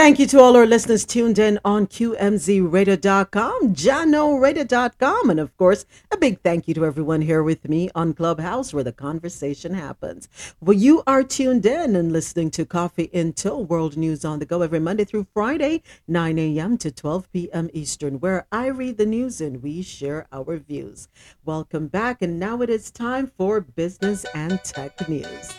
Thank you to all our listeners tuned in on QMZRadio.com, JahknoRadio.com, and of course, a big thank you to everyone here with me on Clubhouse where the conversation happens. Well, you are tuned in and listening to Coffee In Toe World News on the Go every Monday through Friday, 9 a.m. to 12 p.m. Eastern, where I read the news and we share our views. Welcome back, and now it is time for business and tech news.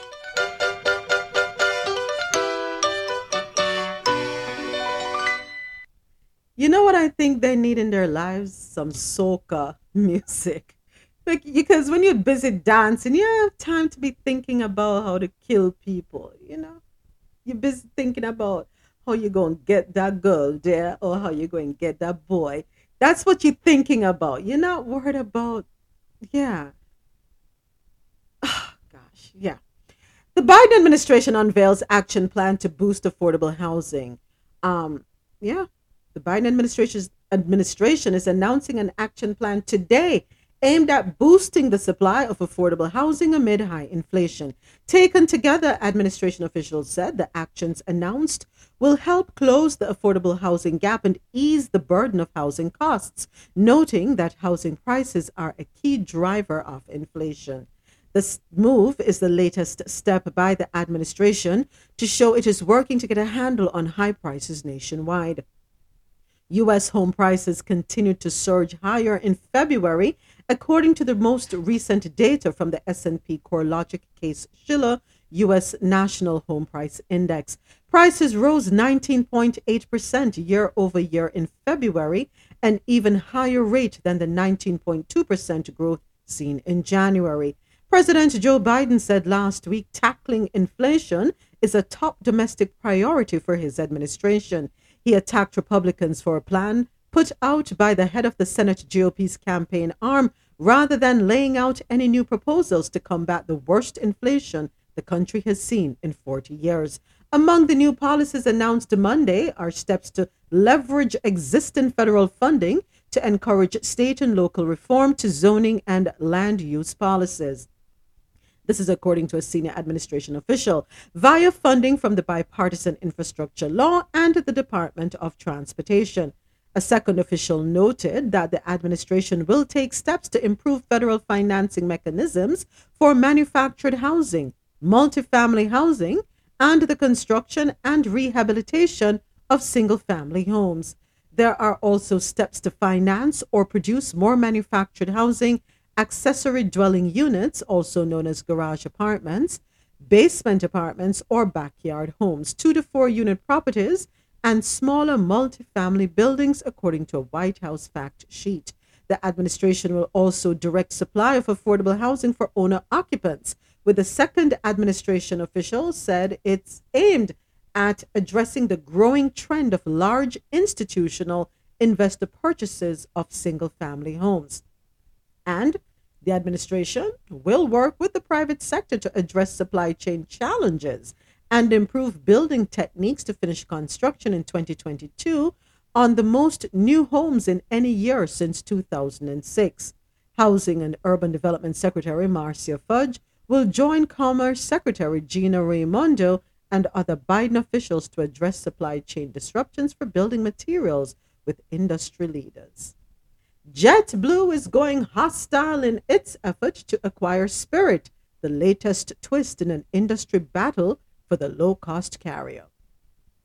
You know what I think they need in their lives? Some soca music. Like, because when you're busy dancing, you have time to be thinking about how to kill people, you know? You're busy thinking about how you're going to get that girl there or how you're going to get that boy. That's what you're thinking about. You're not worried about, yeah. Oh, gosh, yeah. The Biden administration unveils action plan to boost affordable housing. Um, yeah, the Biden administration's administration is announcing an action plan today aimed at boosting the supply of affordable housing amid high inflation. Taken together, administration officials said the actions announced will help close the affordable housing gap and ease the burden of housing costs, noting that housing prices are a key driver of inflation. This move is the latest step by the administration to show it is working to get a handle on high prices nationwide. U.S. home prices continued to surge higher in February, according to the most recent data from the S&P CoreLogic Case-Shiller U.S. National Home Price Index. Prices rose 19.8% year over year in February, an even higher rate than the 19.2% growth seen in January. President Joe Biden said last week tackling inflation is a top domestic priority for his administration. He attacked Republicans for a plan put out by the head of the Senate GOP's campaign arm rather than laying out any new proposals to combat the worst inflation the country has seen in 40 years. Among the new policies announced Monday are steps to leverage existing federal funding to encourage state and local reform to zoning and land use policies. This is according to a senior administration official, via funding from the Bipartisan Infrastructure Law and the Department of Transportation. A second official noted that the administration will take steps to improve federal financing mechanisms for manufactured housing, multifamily housing, and the construction and rehabilitation of single family homes. There are also steps to finance or produce more manufactured housing accessory dwelling units, also known as garage apartments, basement apartments, or backyard homes, two to four unit properties, and smaller multifamily buildings, according to a White House fact sheet. The administration will also direct supply of affordable housing for owner occupants, with the second administration official said it's aimed at addressing the growing trend of large institutional investor purchases of single family homes. And the administration will work with the private sector to address supply chain challenges and improve building techniques to finish construction in 2022 on the most new homes in any year since 2006. Housing and Urban Development Secretary Marcia Fudge will join Commerce Secretary Gina Raimondo and other Biden officials to address supply chain disruptions for building materials with industry leaders. JetBlue is going hostile in its effort to acquire Spirit, the latest twist in an industry battle for the low cost carrier.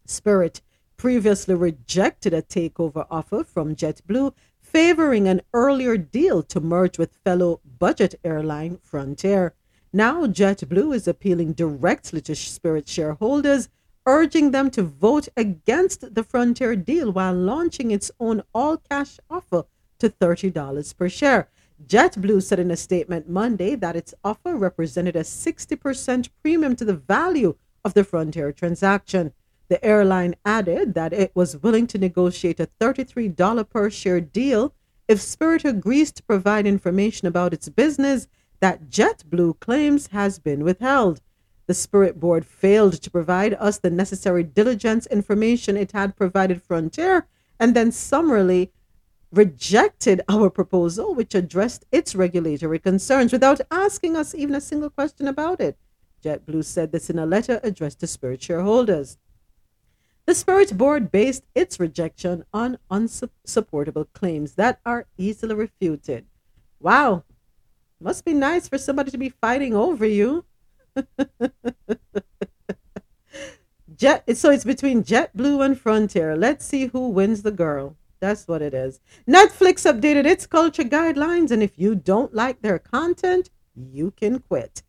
Spirit previously rejected a takeover offer from JetBlue, favoring an earlier deal to merge with fellow budget airline Frontier. Now, JetBlue is appealing directly to Spirit shareholders, urging them to vote against the Frontier deal while launching its own all cash offer to $30 per share. JetBlue said in a statement Monday that its offer represented a 60% premium to the value of the Frontier transaction. The airline added that it was willing to negotiate a $33 per share deal if Spirit agrees to provide information about its business that JetBlue claims has been withheld. The Spirit board failed to provide us the necessary diligence information it had provided Frontier and then summarily rejected our proposal, which addressed its regulatory concerns without asking us even a single question about it. JetBlue said this in a letter addressed to Spirit shareholders. The Spirit Board based its rejection on unsupportable claims that are easily refuted. Wow, must be nice for somebody to be fighting over you. Jet, so it's between JetBlue and Frontier. Let's see who wins the girl. That's what it is. Netflix updated its culture guidelines, and if you don't like their content, you can quit.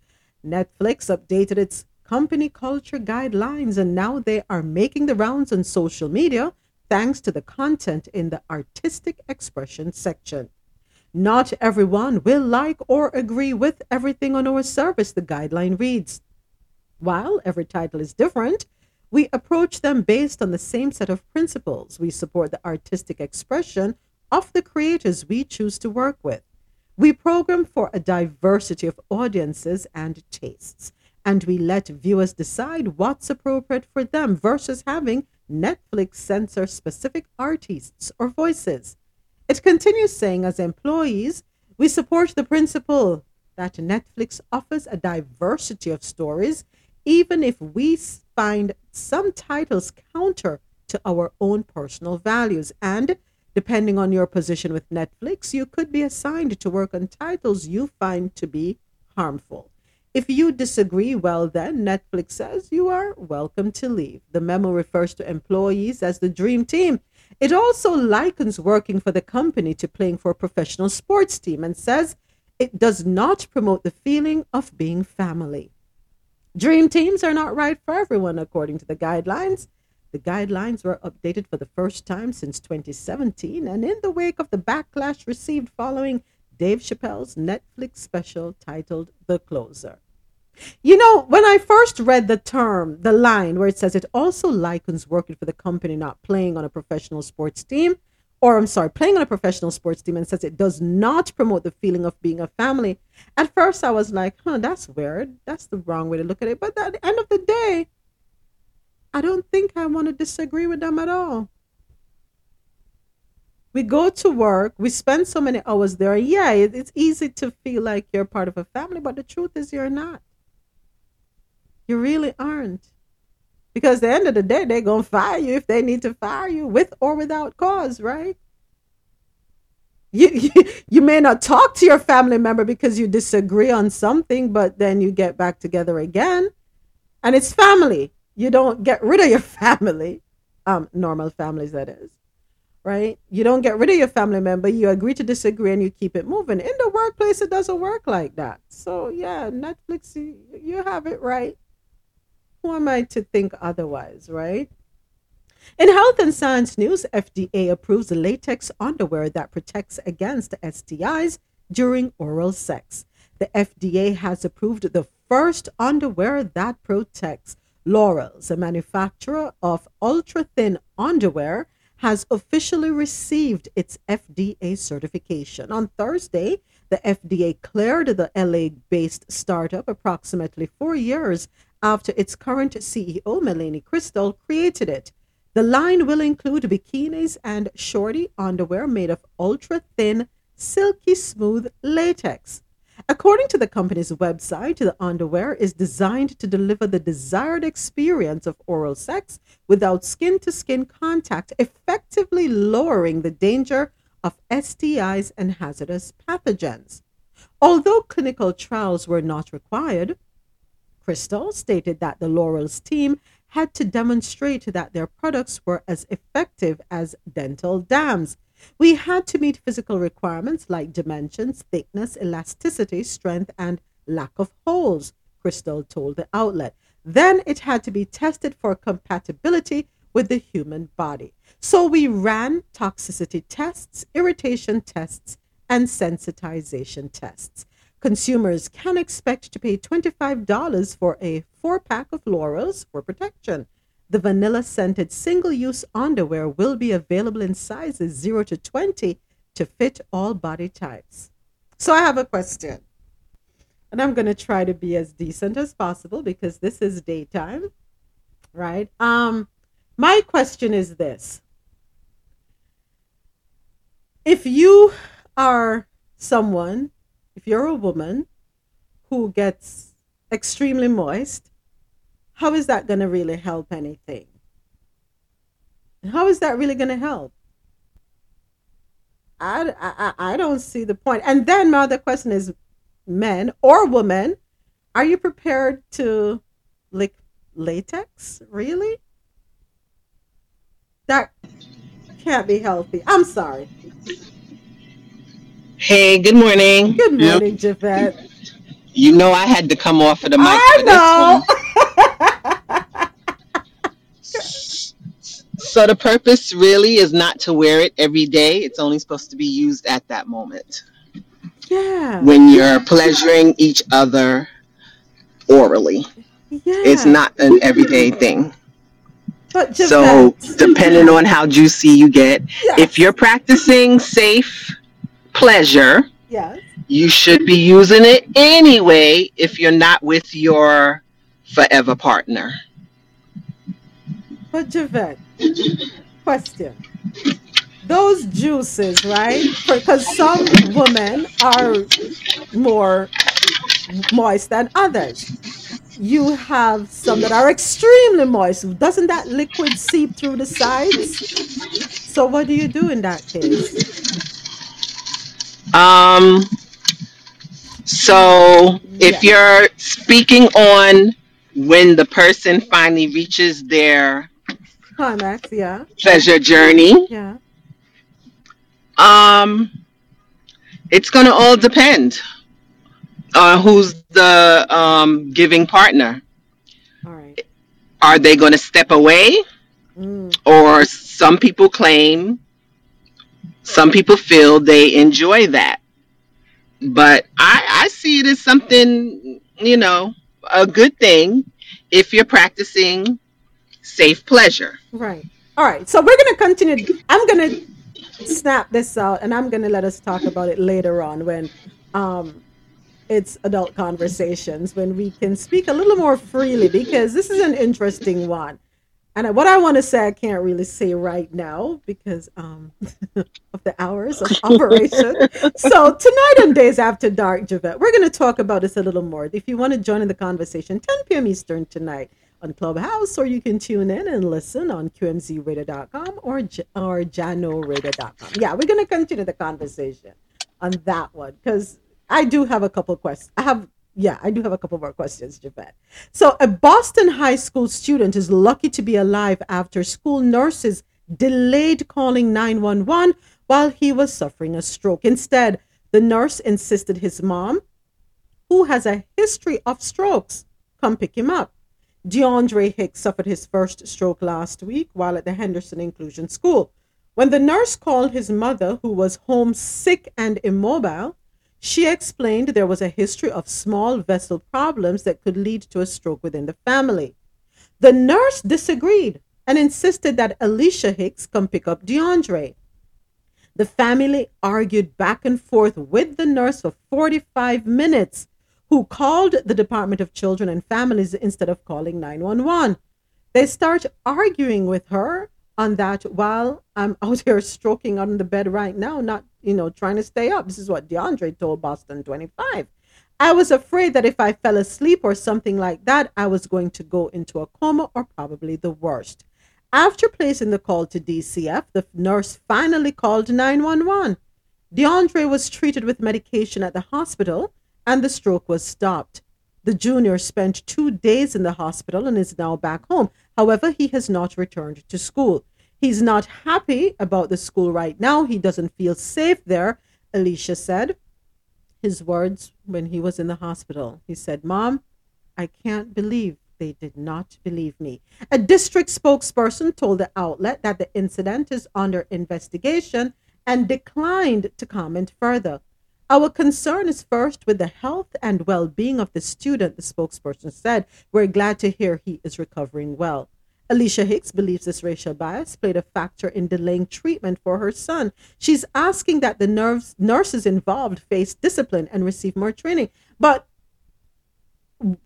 Netflix updated its company culture guidelines, and now they are making the rounds on social media thanks to the content in the artistic expression section. Not everyone will like or agree with everything on our service, the guideline reads. While every title is different, we approach them based on the same set of principles. We support the artistic expression of the creators we choose to work with. We program for a diversity of audiences and tastes, and we let viewers decide what's appropriate for them versus having Netflix censor specific artists or voices. It continues saying, as employees, we support the principle that Netflix offers a diversity of stories, even if we find some titles counter to our own personal values. And depending on your position with Netflix, you could be assigned to work on titles you find to be harmful. If you disagree, well, then Netflix says you are welcome to leave. The memo refers to employees as the dream team. It also likens working for the company to playing for a professional sports team and says it does not promote the feeling of being family. Dream teams are not right for everyone, according to the guidelines. The guidelines were updated for the first time since 2017 and in the wake of the backlash received following Dave Chappelle's Netflix special titled The Closer. You know, when I first read the term, the line where it says it also likens working for the company not playing on a professional sports team, or I'm sorry, playing on a professional sports team and says it does not promote the feeling of being a family. At first, I was like, huh, that's weird. That's the wrong way to look at it. But at the end of the day, I don't think I want to disagree with them at all. We go to work, we spend so many hours there. Yeah, it's easy to feel like you're part of a family, but the truth is you're not. You really aren't. Because at the end of the day, they're going to fire you if they need to fire you with or without cause, right? You, you, you may not talk to your family member because you disagree on something, but then you get back together again. And it's family. You don't get rid of your family. Um, normal families, that is. Right? You don't get rid of your family member. You agree to disagree and you keep it moving. In the workplace, it doesn't work like that. So, yeah, Netflix, you, you have it right who am I to think otherwise, right? In health and science news, FDA approves latex underwear that protects against STIs during oral sex. The FDA has approved the first underwear that protects. Lorals, a manufacturer of ultra thin underwear, has officially received its FDA certification. On Thursday, the FDA cleared the LA based startup approximately four years after its current CEO, Melanie Cristol, created it. The line will include bikinis and shorty underwear made of ultra thin, silky smooth latex. According to the company's website, the underwear is designed to deliver the desired experience of oral sex without skin to skin contact, effectively lowering the danger of STIs and hazardous pathogens. Although clinical trials were not required, Cristol stated that the Lorals team had to demonstrate that their products were as effective as dental dams. We had to meet physical requirements like dimensions, thickness, elasticity, strength, and lack of holes, Cristol told the outlet. Then it had to be tested for compatibility with the human body. So we ran toxicity tests, irritation tests, and sensitization tests. Consumers can expect to pay $25 for a four pack of Lorals for protection. The vanilla scented single use underwear will be available in sizes 0 to 20 to fit all body types. So I have a question. And I'm going to try to be as decent as possible because this is daytime, right? Um my question is this. If you are someone if you're a woman who gets extremely moist, how is that going to really help anything? How is that really going to help? I, I, I don't see the point. And then my other question is men or women, are you prepared to lick latex? Really? That can't be healthy. I'm sorry. Hey, good morning. Good morning, Javette. You know I had to come off of the mic I for know. this one. So the purpose really is not to wear it every day. It's only supposed to be used at that moment Yeah. when you're pleasuring each other orally. Yeah. It's not an everyday thing. But So Javette. depending on how juicy you get, if you're practicing safe pleasure, Yes. you should be using it anyway if you're not with your forever partner. But Javette, question. Those juices, right? Because some women are more moist than others. You have some that are extremely moist. Doesn't that liquid seep through the sides? So what do you do in that case? Um, so if you're speaking on when the person finally reaches their Climax, yeah. pleasure journey, Yeah. um, it's gonna all depend on who's the um, giving partner. All right. Are they gonna step away? Mm. or some people claim some people feel they enjoy that but i i see it as something you know a good thing if you're practicing safe pleasure Right. All right. So we're going to continue. I'm going to snap this out and I'm going to let us talk about it later on when um, it's adult conversations, when we can speak a little more freely because this is an interesting one. And what I want to say, I can't really say right now because um, of the hours of operation. so tonight on Days After Dark, Javette, we're going to talk about this a little more. If you want to join in the conversation, 10 p.m. Eastern tonight on Clubhouse, or you can tune in and listen on QMZRadio.com or, or JahknoRadio.com. Yeah, we're going to continue the conversation on that one because I do have a couple questions. I have, yeah, I do have a couple more questions, Javette. So, a Boston high school student is lucky to be alive after school nurses delayed calling 911 while he was suffering a stroke. Instead, the nurse insisted his mom, who has a history of strokes, come pick him up. DeAndre Hicks suffered his first stroke last week while at the Henderson Inclusion School. When the nurse called his mother, who was home sick and immobile, she explained there was a history of small vessel problems that could lead to a stroke within the family. The nurse disagreed and insisted that Alicia Hicks come pick up DeAndre. The family argued back and forth with the nurse for 45 minutes, who called the Department of Children and Families instead of calling 911. They start arguing with her on that while I'm out here stroking on the bed right now, not, you know, trying to stay up. This is what DeAndre told Boston 25. I was afraid that if I fell asleep or something like that, I was going to go into a coma or probably the worst. After placing the call to DCF, the nurse finally called 911. DeAndre was treated with medication at the hospital and the stroke was stopped. The junior spent two days in the hospital and is now back home. However, he has not returned to school. He's not happy about the school right now. He doesn't feel safe there, Alicia said. His words when he was in the hospital. He said, Mom, I can't believe they did not believe me. A district spokesperson told the outlet that the incident is under investigation and declined to comment further. Our concern is first with the health and well being of the student, the spokesperson said. We're glad to hear he is recovering well. Alicia Hicks believes this racial bias played a factor in delaying treatment for her son. She's asking that the nurses involved face discipline and receive more training. But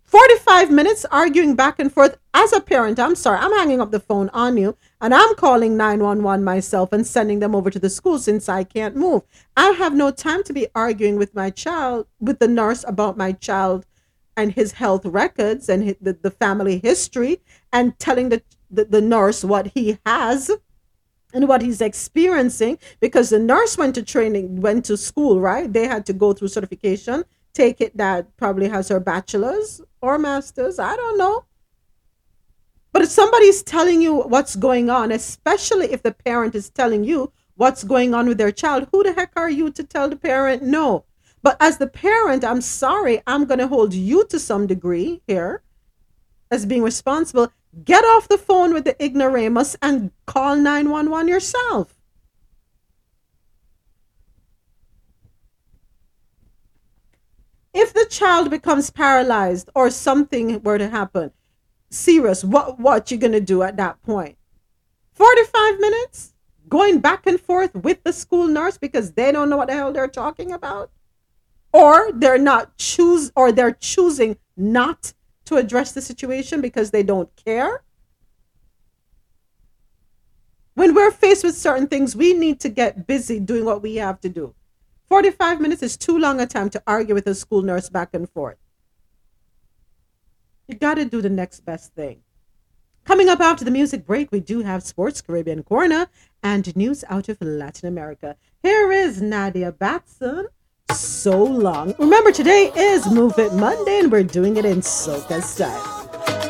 45 minutes arguing back and forth. As a parent, I'm sorry, I'm hanging up the phone on you and I'm calling 911 myself and sending them over to the school since I can't move. I have no time to be arguing with my child, with the nurse about my child and his health records and hi- the, the family history and telling the, the, the nurse what he has. and what he's experiencing because the nurse went to training, went to school, right? They had to go through certification. Take it that probably has her bachelor's or master's. I don't know. But if somebody's telling you what's going on, especially if the parent is telling you what's going on with their child, who the heck are you to tell the parent no? But as the parent, I'm sorry, I'm going to hold you to some degree here as being responsible. Get off the phone with the ignoramus and call 911 yourself. If the child becomes paralyzed or something were to happen, serious, what what you gonna do at that point? 45 minutes? Going back and forth with the school nurse because they don't know what the hell they're talking about? Or they're not choose or they're choosing not to address the situation because they don't care. When we're faced with certain things, we need to get busy doing what we have to do. 45 minutes is too long a time to argue with a school nurse back and forth. You got to do the next best thing. Coming up after the music break, we do have Sports Caribbean Corner and news out of Latin America. Here is Nadia Batson so long. Remember, today is Move It Monday, and we're doing it in soca style.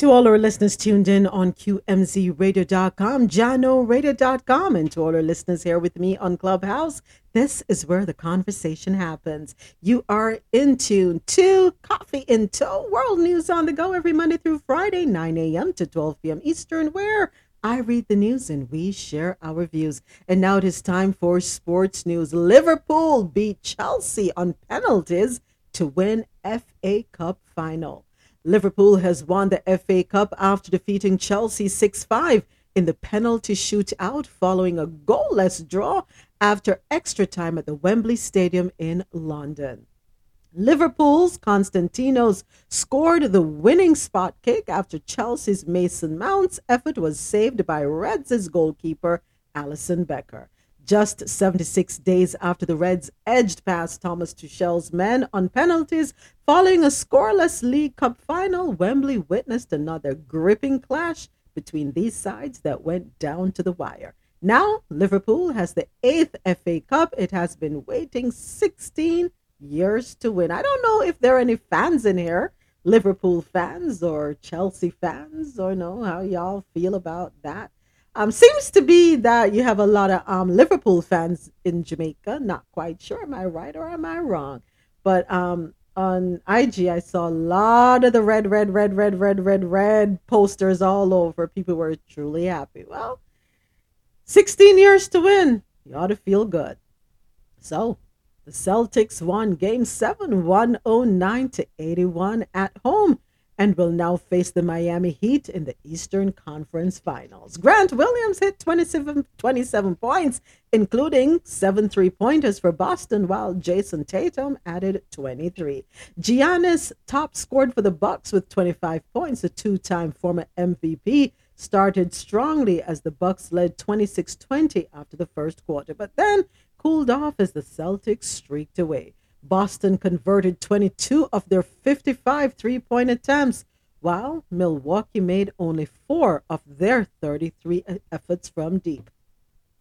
To all our listeners tuned in on QMZRadio.com, JahknoRadio.com, and to all our listeners here with me on Clubhouse. This is where the conversation happens. You are in tune to Coffee in Toe, world news on the go every Monday through Friday, 9 a.m. to 12 p.m. Eastern, where I read the news and we share our views. And now it is time for sports news. Liverpool beat Chelsea on penalties to win FA Cup final. Liverpool has won the FA Cup after defeating Chelsea 6 5 in the penalty shootout following a goalless draw after extra time at the Wembley Stadium in London. Liverpool's Constantinos scored the winning spot kick after Chelsea's Mason Mount's effort was saved by Reds' goalkeeper Alisson Becker. Just 76 days after the Reds edged past Thomas Tuchel's men on penalties following a scoreless League Cup final, Wembley witnessed another gripping clash between these sides that went down to the wire. Now, Liverpool has the eighth FA Cup it has been waiting 16 years to win. I don't know if there are any fans in here, Liverpool fans or Chelsea fans, or know how y'all feel about that. Um, seems to be that you have a lot of um, Liverpool fans in Jamaica. Not quite sure. Am I right or am I wrong? But um, on IG, I saw a lot of the red, red, red, red, red, red, red posters all over. People were truly happy. Well, 16 years to win. You ought to feel good. So, the Celtics won game 7 109 to 81 at home and will now face the Miami Heat in the Eastern Conference Finals. Grant Williams hit 27, 27 points, including seven three pointers for Boston, while Jayson Tatum added 23. Giannis top scored for the Bucks with 25 points. The two time former MVP started strongly as the Bucks led 26-20 after the first quarter, but then cooled off as the Celtics streaked away. Boston converted 22 of their 55 three point attempts, while Milwaukee made only four of their 33 efforts from deep.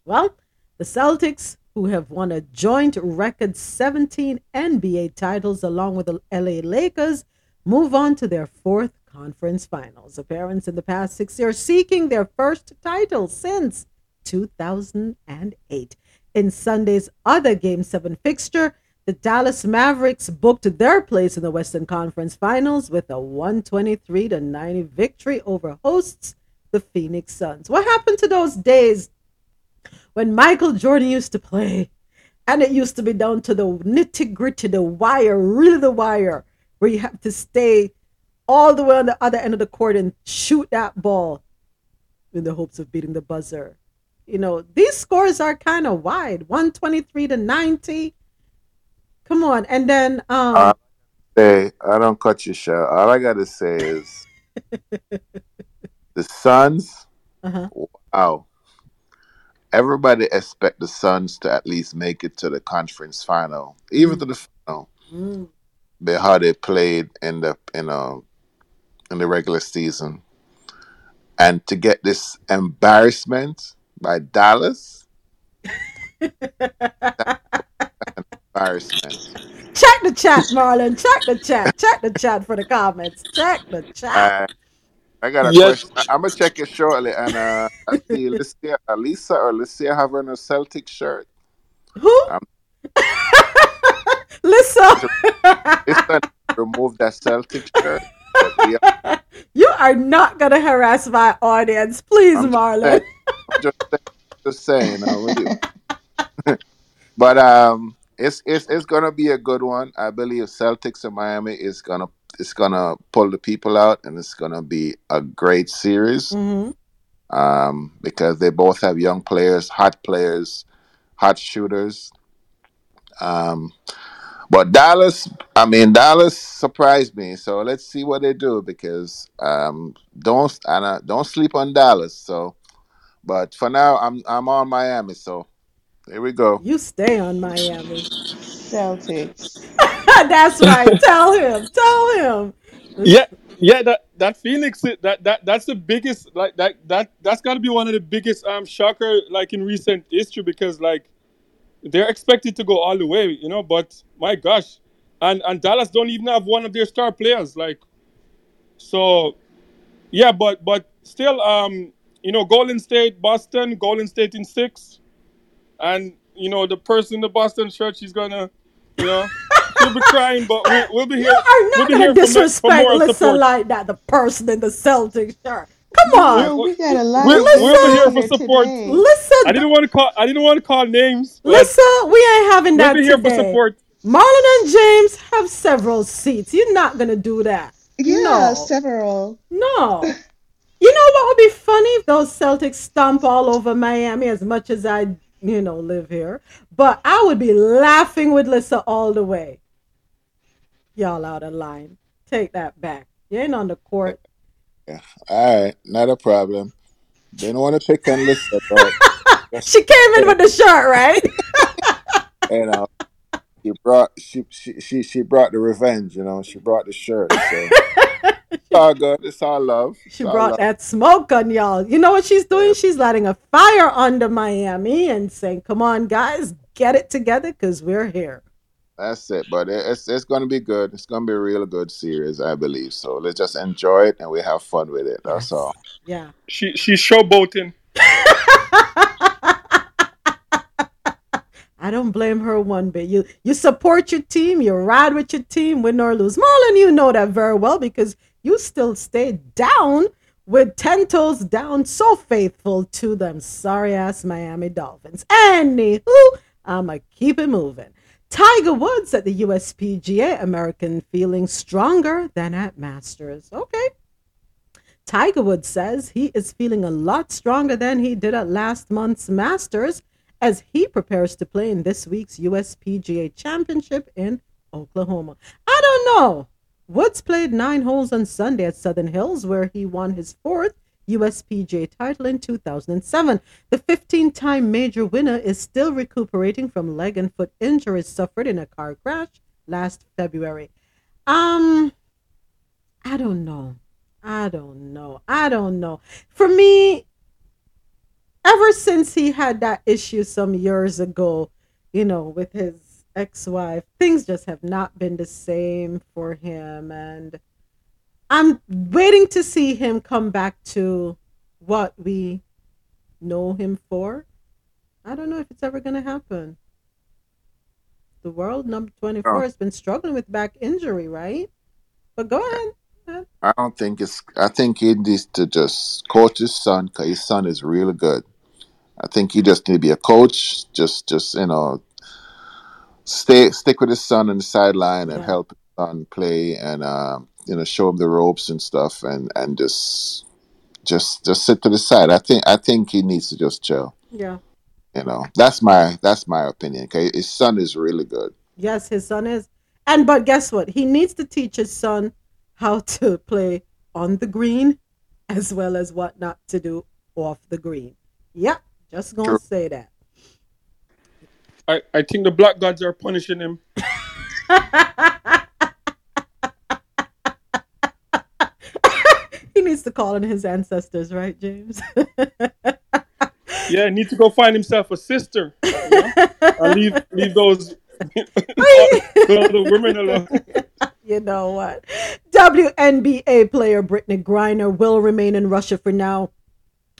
Well, the Celtics, who have won a joint record 17 NBA titles along with the LA Lakers, move on to their fourth conference finals appearance in the past six years, seeking their first title since 2008. In Sunday's other Game 7 fixture, the Dallas Mavericks booked their place in the Western Conference Finals with a 123 to 90 victory over hosts, the Phoenix Suns. What happened to those days when Michael Jordan used to play? And it used to be down to the nitty gritty, the wire, really the wire, where you have to stay all the way on the other end of the court and shoot that ball in the hopes of beating the buzzer. You know, these scores are kind of wide 123 to 90 Come on, and then um. I, say, I don't cut you short. All I gotta say is the Suns. Uh-huh. Wow. Everybody expect the Suns to at least make it to the conference final, even to the final. Mm. By how they played in the in uh in the regular season, and to get this embarrassment by Dallas. embarrassment. Check the chat, Marlon. Check the chat. Check the chat for the comments. Check the chat. Uh, I got a Yes. question. I- I'm gonna check it shortly, and uh, I see Alicia, Alisa or Alicia having a Celtic shirt. Who? Um, Listen, Listen, remove that Celtic shirt. Are- you are not gonna harass my audience, please, I'm just Marlon. saying. I'm just, just saying. I would- but um, it's it's it's gonna be a good one. I believe Celtics and Miami is gonna it's gonna pull the people out, and it's gonna be a great series. Mhm. um, because they both have young players, hot players, hot shooters. Um, but Dallas, I mean, Dallas surprised me. So let's see what they do because um, don't and, don't sleep on Dallas. So, but for now, I'm I'm on Miami. So here we go. You stay on Miami. Celtics. That's right. Tell him. Tell him. Yeah, yeah. That that Phoenix, that that that's the biggest. Like that that that's got to be one of the biggest um shocker like in recent history because like they're expected to go all the way, you know. But my gosh, and and Dallas don't even have one of their star players. Like, so yeah, but but still, um, you know, Golden State, Boston, Golden State in six, and you know the person in the Boston shirt, she's gonna, you know, she'll be crying, but we'll, we'll be here. You are we'll not be gonna here for, mo- for disrespect moral listen like that. The person in the Celtic shirt. Come on. Well, we got a lot We'll, of we'll be here for support. today. Listen, I didn't want to call. I didn't want to call names. but listen. We ain't having We'll that be here for support. Marlon and James have several seats. You're not gonna do that. Yeah, No. several. No. You know what would be funny if those Celtics stomp all over Miami as much as I, you know, live here. But I would be laughing with Lissa all the way. Y'all out of line. Take that back. You ain't on the court. Yeah. All right, not a problem. Didn't want to pick on Lisa, but She came in with the shirt, right? you know, she brought she she she, she brought the revenge. You know, she brought the shirt. So it's all good. It's all love. It's She all brought love. that smoke on y'all. You know what she's doing? She's lighting a fire under Miami and saying, "Come on, guys, get it together, cause we're here." That's it. But it's it's gonna be good. It's gonna be a real good series, I believe. So let's just enjoy it and we have fun with it. That's all. Yeah. She she's showboating. I don't blame her one bit. You you support your team, you ride with your team, win or lose. Marlon, you know that very well because you still stay down with ten toes down, so faithful to them sorry ass Miami Dolphins. Anywho, I'ma keep it moving. Tiger Woods at the USPGA American feeling stronger than at Masters. Okay. Tiger Woods says he is feeling a lot stronger than he did at last month's Masters as he prepares to play in this week's USPGA Championship in Oklahoma. I don't know. Woods played nine holes on Sunday at Southern Hills, where he won his fourth USPGA title in 2007. The 15 time major winner is still recuperating from leg and foot injuries suffered in a car crash last February. Um, I don't know. I don't know. I don't know. For me, ever since he had that issue some years ago, you know, with his ex wife, things just have not been the same for him. And I'm waiting to see him come back to what we know him for. I don't know if it's ever going to happen. The world number 24 Oh. has been struggling with back injury, right? But go ahead. I don't think it's. I think he needs to just coach his son because his son is really good. I think he just need to be a coach. Just, just you know, stay stick with his son on the sideline and Yeah. help his son play and um, you know show him the ropes and stuff and and just just just sit to the side. I think I think he needs to just chill. Yeah. You know, that's my that's my opinion. Okay, his son is really good. Yes, his son is. And but guess what? He needs to teach his son how to play on the green as well as what not to do off the green. Yep, just gonna True. say that. I, I think the black gods are punishing him. He needs to call on his ancestors, right, James? Yeah, he needs to go find himself a sister. You know? leave leave those the women alone. you know what? WNBA player Brittney Griner will remain in Russia for now.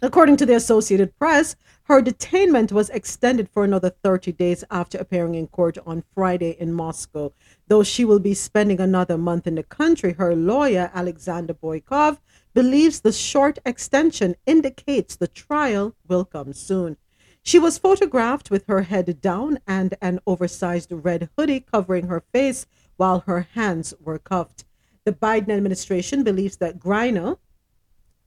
According to the Associated Press, her detainment was extended for another 30 days after appearing in court on Friday in Moscow. Though she will be spending another month in the country, her lawyer, Alexander Boykov, believes the short extension indicates the trial will come soon. She was photographed with her head down and an oversized red hoodie covering her face while her hands were cuffed. The Biden administration believes that Griner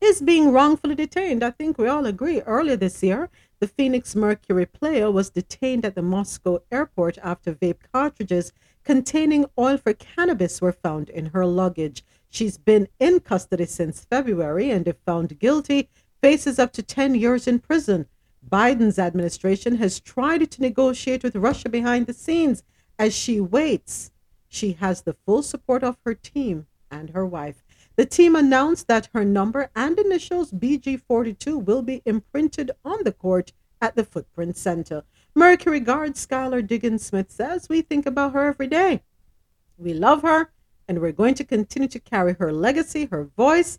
is being wrongfully detained. I think we all agree. Earlier this year, the Phoenix Mercury player was detained at the Moscow airport after vape cartridges containing oil for cannabis were found in her luggage. She's been in custody since February and, if found guilty, faces up to 10 years in prison. Biden's administration has tried to negotiate with Russia behind the scenes as she waits. She has the full support of her team and her wife. The team announced that her number and initials BG42 will be imprinted on the court at the Footprint Center. Mercury guard Skylar Diggins Smith says, We think about her every day. We love her, and we're going to continue to carry her legacy, her voice,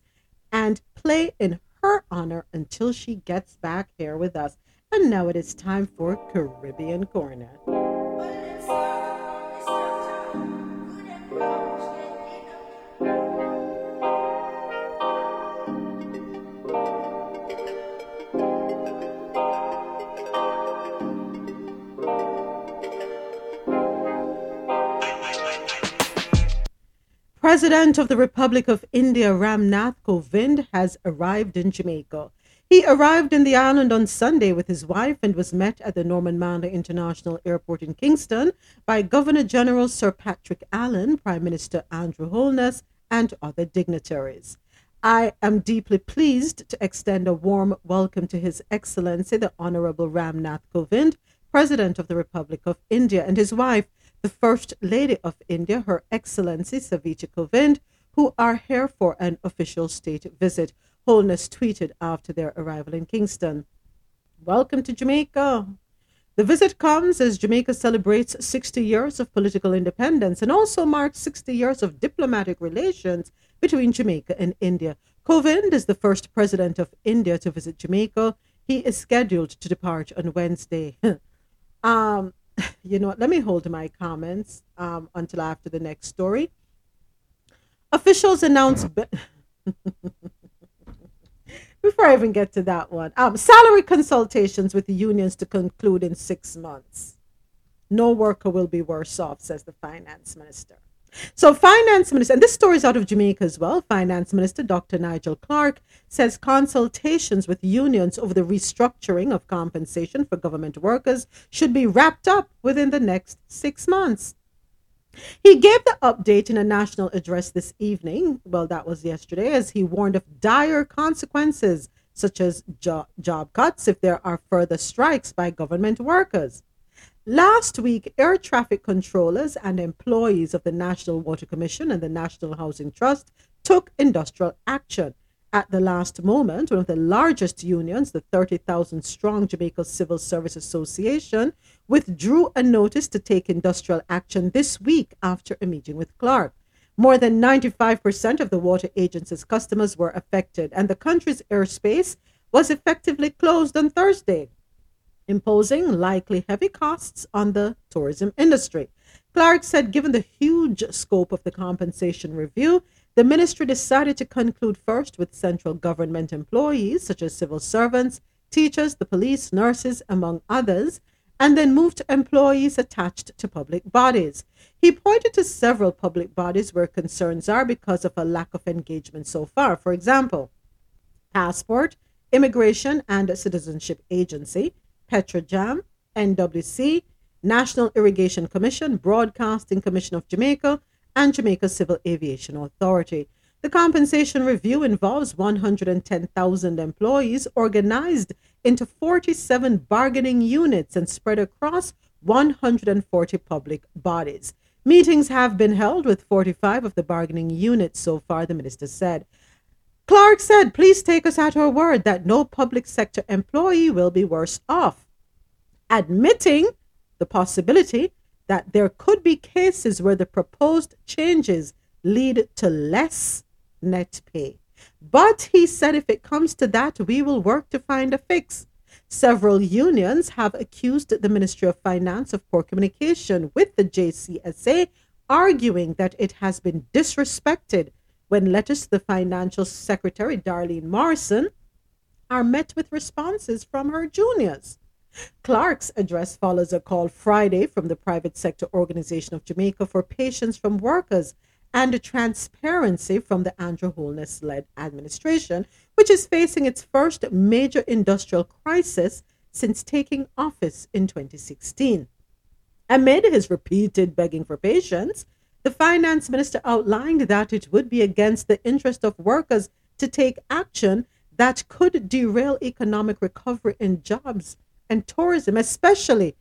and play in her honor until she gets back here with us. And now it is time for Caribbean Corner. President of the Republic of India Ramnath Kovind has arrived in Jamaica. He arrived in the island on Sunday with his wife and was met at the Norman Manley International Airport in Kingston by Governor General Sir Patrick Allen, Prime Minister Andrew Holness, and other dignitaries. I am deeply pleased to extend a warm welcome to His Excellency the Honorable Ramnath Kovind, President of the Republic of India, and his wife, the First Lady of India, Her Excellency Savita Kovind, who are here for an official state visit. Holness tweeted after their arrival in Kingston. Welcome to Jamaica. The visit comes as Jamaica celebrates 60 years of political independence and also marks 60 years of diplomatic relations between Jamaica and India. Kovind is the first president of India to visit Jamaica. He is scheduled to depart on Wednesday. um, you know what? Let me hold my comments um, until after the next story. Officials announced. Before I even get to that one, um, salary consultations with the unions to conclude in six months. No worker will be worse off, says the finance minister. So, finance minister, and this story is out of Jamaica as well. Finance minister Dr. Nigel Clarke says consultations with unions over the restructuring of compensation for government workers should be wrapped up within the next six months. He gave the update in a national address this evening. Well, that was yesterday, as he warned of dire consequences, such as jo- job cuts if there are further strikes by government workers. Last week, air traffic controllers and employees of the National Water Commission and the National Housing Trust took industrial action. At the last moment, one of the largest unions, the 30,000 strong Jamaica Civil Service Association, withdrew a notice to take industrial action this week after a meeting with Clarke. More than 95% of the water agency's customers were affected, and the country's airspace was effectively closed on Thursday imposing likely heavy costs on the tourism industry. Clarke said, given the huge scope of the compensation review, the ministry decided to conclude first with central government employees, such as civil servants, teachers, the police, nurses, among others, and then move to employees attached to public bodies. He pointed to several public bodies where concerns are because of a lack of engagement so far. For example, Passport, Immigration and Citizenship Agency, Petrojam, NWC, National Irrigation Commission, Broadcasting Commission of Jamaica, and Jamaica Civil Aviation Authority. The compensation review involves 110,000 employees organized into 47 bargaining units and spread across 140 public bodies. Meetings have been held with 45 of the bargaining units so far, the minister said. Clarke said, Please take us at our word that no public sector employee will be worse off, admitting the possibility that there could be cases where the proposed changes lead to less net pay. But he said if it comes to that, we will work to find a fix. Several unions have accused the Ministry of Finance of poor communication with the JCSA, arguing that it has been disrespected when letters to the Financial Secretary, Darlene Morrison, are met with responses from her juniors. Clarke's address follows a call Friday from the Private Sector Organization of Jamaica for patience from workers and transparency from the Andrew Holness led administration, which is facing its first major industrial crisis since taking office in 2016. Amid his repeated begging for patience, the finance minister outlined that it would be against the interest of workers to take action that could derail economic recovery and jobs and tourism, especially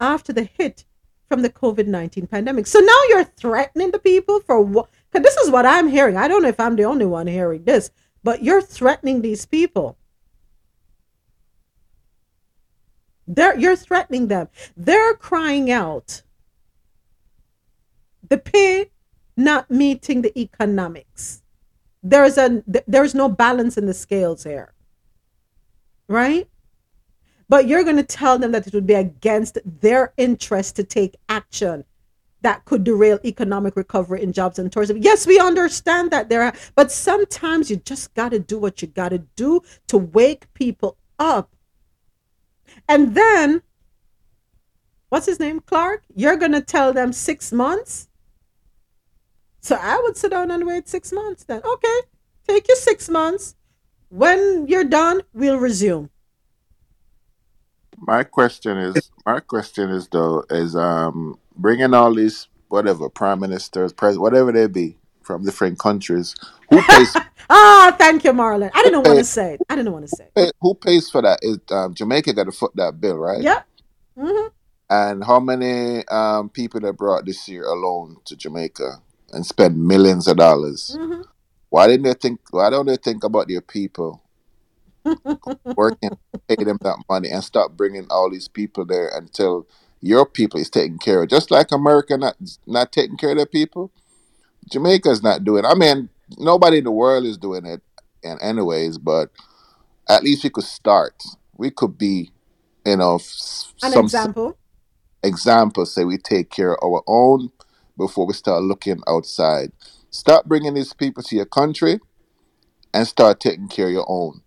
after the hit from the COVID 19 pandemic. So now you're threatening the people for what? Because this is what I'm hearing. I don't know if I'm the only one hearing this, but you're threatening these people. They're, you're threatening them. They're crying out the pay not meeting the economics. There's a there's no balance in the scales here. Right? But you're going to tell them that it would be against their interest to take action that could derail economic recovery in jobs and tourism. Yes, we understand that there are, but sometimes you just got to do what you got to do to wake people up. And then, what's his name? Clarke? You're going to tell them six months? So I would sit down and wait six months then. Okay, take your six months. When you're done, we'll resume. My question is, my question is though, is um bringing all these whatever prime ministers, president, whatever they be from different countries, who pays Ah, thank you, Marlon. I didn't want to say it. I didn't want to say it. who pays for that? Is um, Jamaica got to foot that bill, right? Yep. hmm And how many um people they brought this year alone to Jamaica and spent millions of dollars? hmm Why didn't they think? Why don't they think about their people working, pay them that money, and stop bringing all these people there until your people is taken care of? Just like America not not taking care of their people, Jamaica's not doing. It. I mean, nobody in the world is doing it, and anyways, but at least we could start. We could be, you know, An some example. example. Say we take care of our own before we start looking outside. Stop bringing these people to your country and start taking care of your own.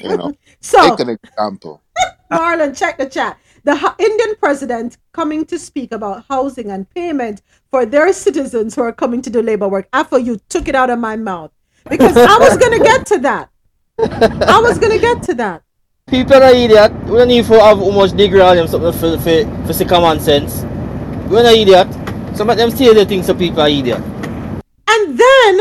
You know, So, take an example. Marlon, check the chat. The Indian president coming to speak about housing and payment for their citizens who are coming to do labor work. After you took it out of my mouth because I was gonna get to that. I was gonna get to that. People are idiot. We don't need to have how much degree on them something for, for, for say common sense. We're not idiot. Some of them say they think some people are idiot. And then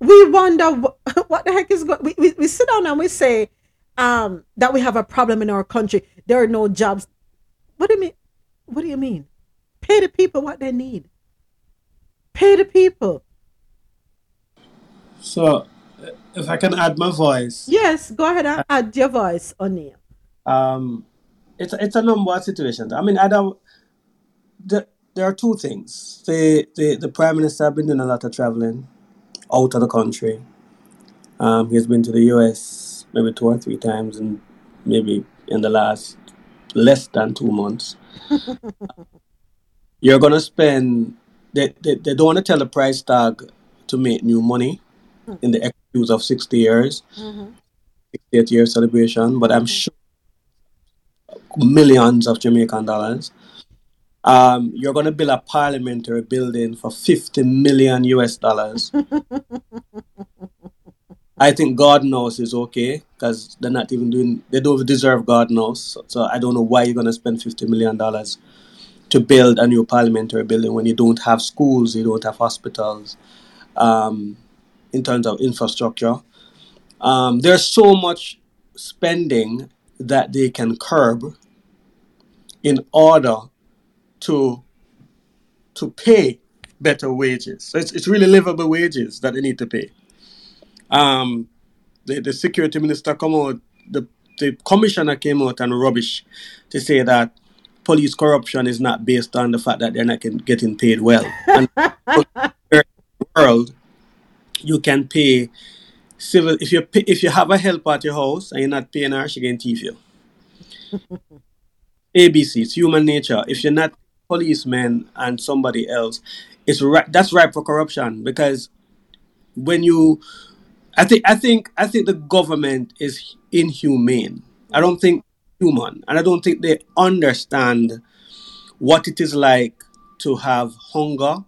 we wonder wh- what the heck is going. We, we we sit down and we say um, that we have a problem in our country. There are no jobs. What do you mean? What do you mean? Pay the people what they need. Pay the people. So, uh, if I can add my voice, Yes, go ahead and add your voice, O'Neill. um, it's it's a number of situations. I mean, I don't. The, there are two things. The, the the prime minister have been doing a lot of traveling out of the country. Um, he's been to the U.S. maybe two or three times, and maybe in the last less than two months. You're gonna spend. They, they, they don't want to tell the price tag to make new money hmm. in the excuse of 60 years, mm-hmm. 68 year celebration, but I'm mm-hmm. sure millions of Jamaican dollars. Um, you're going to build a parliamentary building for 50 million US dollars. I think God knows is okay because they're not even doing, they don't deserve God knows. So, so I don't know why you're going to spend 50 million dollars to build a new parliamentary building when you don't have schools, you don't have hospitals, um, in terms of infrastructure. Um, there's so much spending that they can curb in order to to pay better wages. So it's, it's really livable wages that they need to pay. Um, the, the security minister come out, the, the commissioner came out and rubbish to say that police corruption is not based on the fact that they're not getting paid well. And in the world, you can pay civil if you pay, if you have a helper at your house and you're not paying her, she can thief you. ABC, it's human nature. If you're not policeman and somebody else, it's right. That's ripe for corruption because when you, I think, I think, I think the government is inhumane. I don't think human, and I don't think they understand what it is like to have hunger,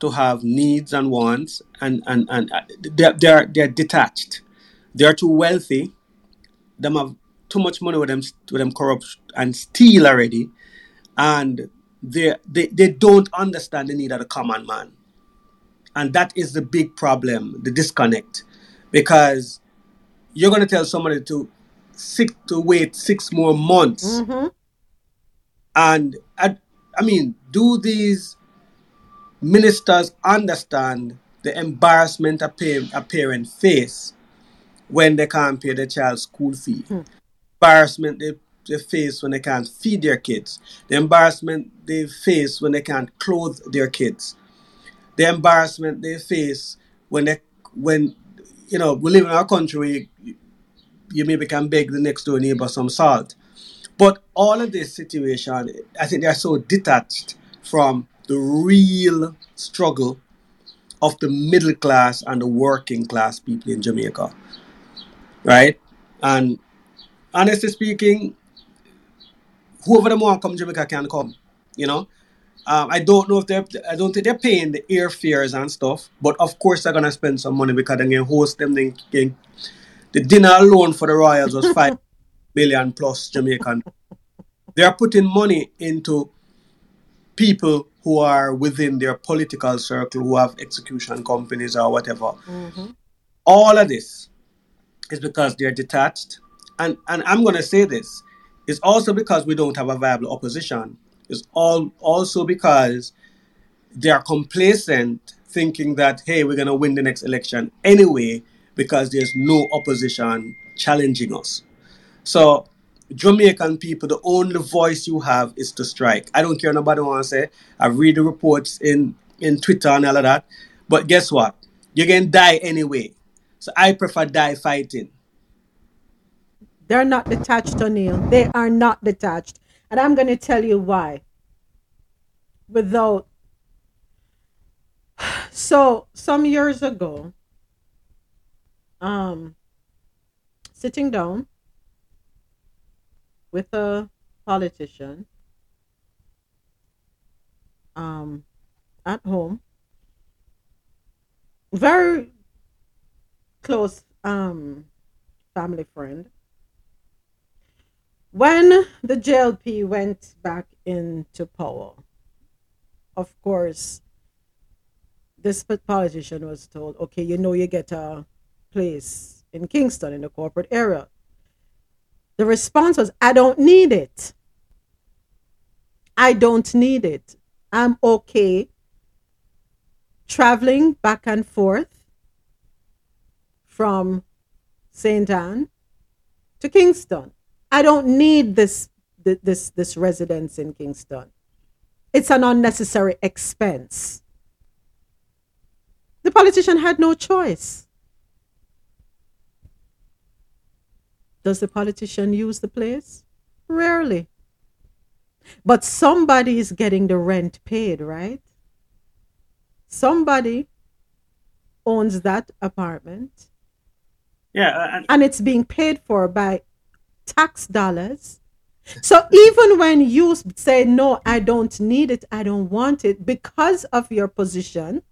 to have needs and wants, and and and uh, they're they're, they're detached. They're too wealthy. Them have too much money with them with them corrupt and steal already, and they they they don't understand the need of the common man, and that is the big problem, the disconnect, because you're gonna tell somebody to six to wait six more months Mm-hmm. and I, I mean, do these ministers understand the embarrassment a, pa- a parent face when they can't pay their child's school fee? Embarrassment they, they face when they can't feed their kids. The embarrassment they face when they can't clothe their kids. The embarrassment they face when they when you know we live in our country you, you maybe can beg the next door neighbor some salt. But all of this situation, I think they're so detached from the real struggle of the middle class and the working class people in Jamaica, right? And honestly speaking, whoever them want come Jamaica can come, you know. Um, I don't know if they're. I don't think they're paying the airfares and stuff. But of course they're gonna spend some money because they're gonna host them. They, they, the dinner alone for the Royals was five million plus Jamaican. They are putting money into people who are within their political circle, who have execution companies or whatever. Mhm. All of this is because they're detached. And and I'm gonna say this. It's also because we don't have a viable opposition. It's all also because they are complacent, thinking that hey, we're gonna win the next election anyway, because there's no opposition challenging us. So Jamaican people, the only voice you have is to strike. I don't care nobody wants to say. I read the reports in in Twitter and all of that. But guess what? You're gonna die anyway. So I prefer die fighting. They're not detached, O'Neill. They are not detached. And I'm going to tell you why. Without. So, some years ago, um, sitting down with a politician um, at home, very close um, family friend, when the JLP went back into power, of course, this politician was told, okay, you know, you get a place in Kingston in the corporate area. The response was, I don't need it. I don't need it. I'm okay traveling back and forth from St. Ann to Kingston. I don't need this this this residence in Kingston. It's an unnecessary expense. The politician had no choice. Does the politician use the place? Rarely. But somebody is getting the rent paid, right? Somebody owns that apartment Yeah, and, and it's being paid for by tax dollars. So even when you say, No, I don't need it, I don't want it, because of your position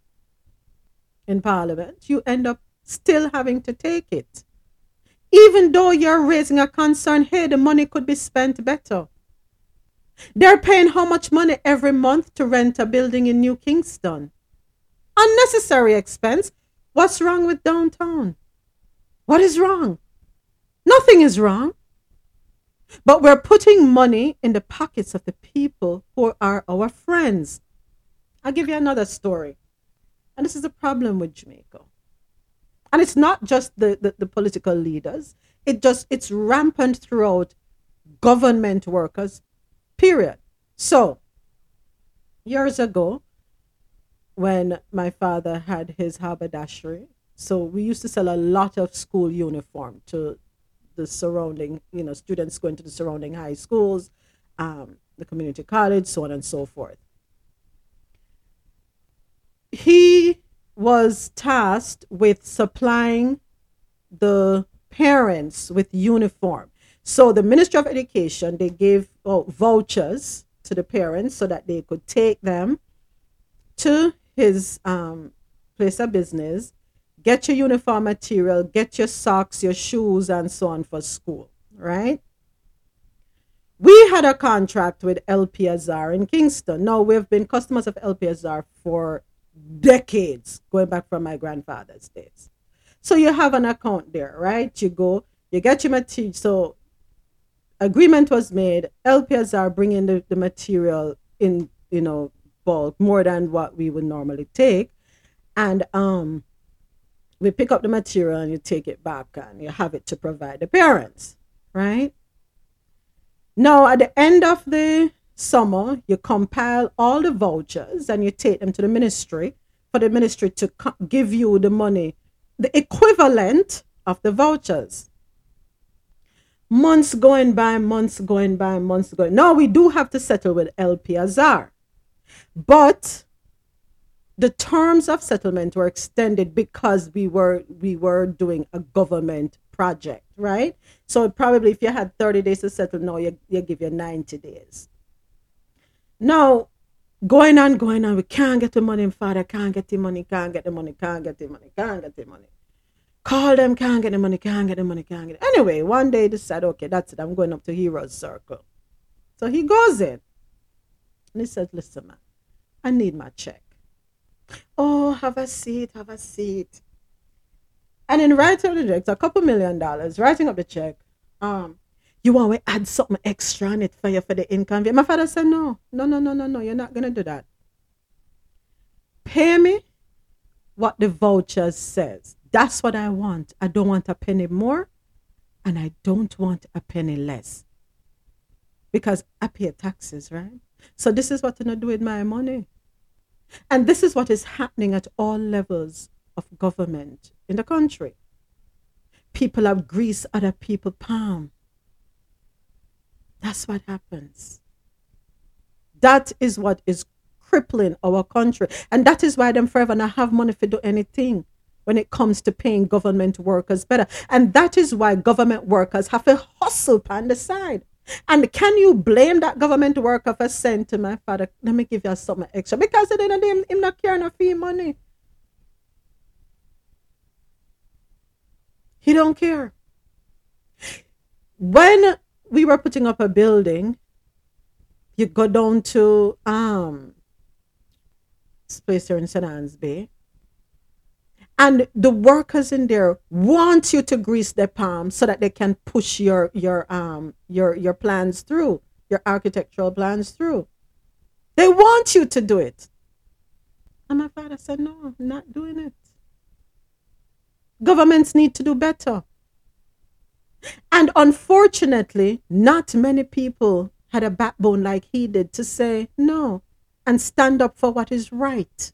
in parliament, you end up still having to take it. Even though you're raising a concern, hey, the money could be spent better. They're paying how much money every month to rent a building in New Kingston? Unnecessary expense. What's wrong with downtown? What is wrong? Nothing is wrong. But we're putting money in the pockets of the people who are our friends. I'll give you another story. And this is the problem with Jamaica. And it's not just the, the, the political leaders, it just it's rampant throughout government workers, period. So years ago, when my father had his haberdashery, so we used to sell a lot of school uniform to the surrounding, you know, students going to the surrounding high schools, um, the community college, so on and so forth. He was tasked with supplying the parents with uniform. So the Ministry of Education they gave oh, vouchers to the parents so that they could take them to his um, place of business, get your uniform material, get your socks, your shoes, and so on for school, right? We had a contract with LP Azar in Kingston. Now we've been customers of LP Azar for decades, going back from my grandfather's days. So you have an account there, right? You go, you get your material. So agreement was made. LP Azar bringing the, the material in, you know, bulk more than what we would normally take, and um, we pick up the material and you take it back and you have it to provide the parents, right? Now, at the end of the summer, you compile all the vouchers and you take them to the ministry for the ministry to co- give you the money, the equivalent of the vouchers. Months going by, months going by, months going. Now we do have to settle with LP Azar, but the terms of settlement were extended because we were we were doing a government project, right? So probably if you had 30 days to settle, now you, you give you 90 days. Now, Going on, going on. We can't get the money, Father. Can't get the money, can't get the money, can't get the money, can't get the money. Call them, can't get the money, can't get the money, can't get it. Anyway, one day he decided, okay, that's it. I'm going up to Heroes Circle. So he goes in. And he says, listen, man, I need my check. Oh, have a seat, have a seat. And in writing the check, a couple million dollars, writing up the check, um, you want to add something extra on it for you for the income. My father said, no, no, no, no, no, no, you're not going to do that. Pay me what the voucher says. That's what I want. I don't want a penny more and I don't want a penny less. Because I pay taxes, right? So this is what I do with my money. And this is what is happening at all levels of government in the country. People have greased other people palm. That's what happens. That is what is crippling our country. And that is why them forever not have money to do anything when it comes to paying government workers better. And that is why government workers have to hustle on the side. And can you blame that government worker for saying to my father, let me give you something extra? Because they didn't him, him not care enough fee money. He don't care. When we were putting up a building, you go down to um space here in St. Ann's Bay. And the workers in there want you to grease their palms so that they can push your your um your your plans through, your architectural plans through. They want you to do it. And my father said, No, I'm not doing it. Governments need to do better. And unfortunately, not many people had a backbone like he did to say no and stand up for what is right.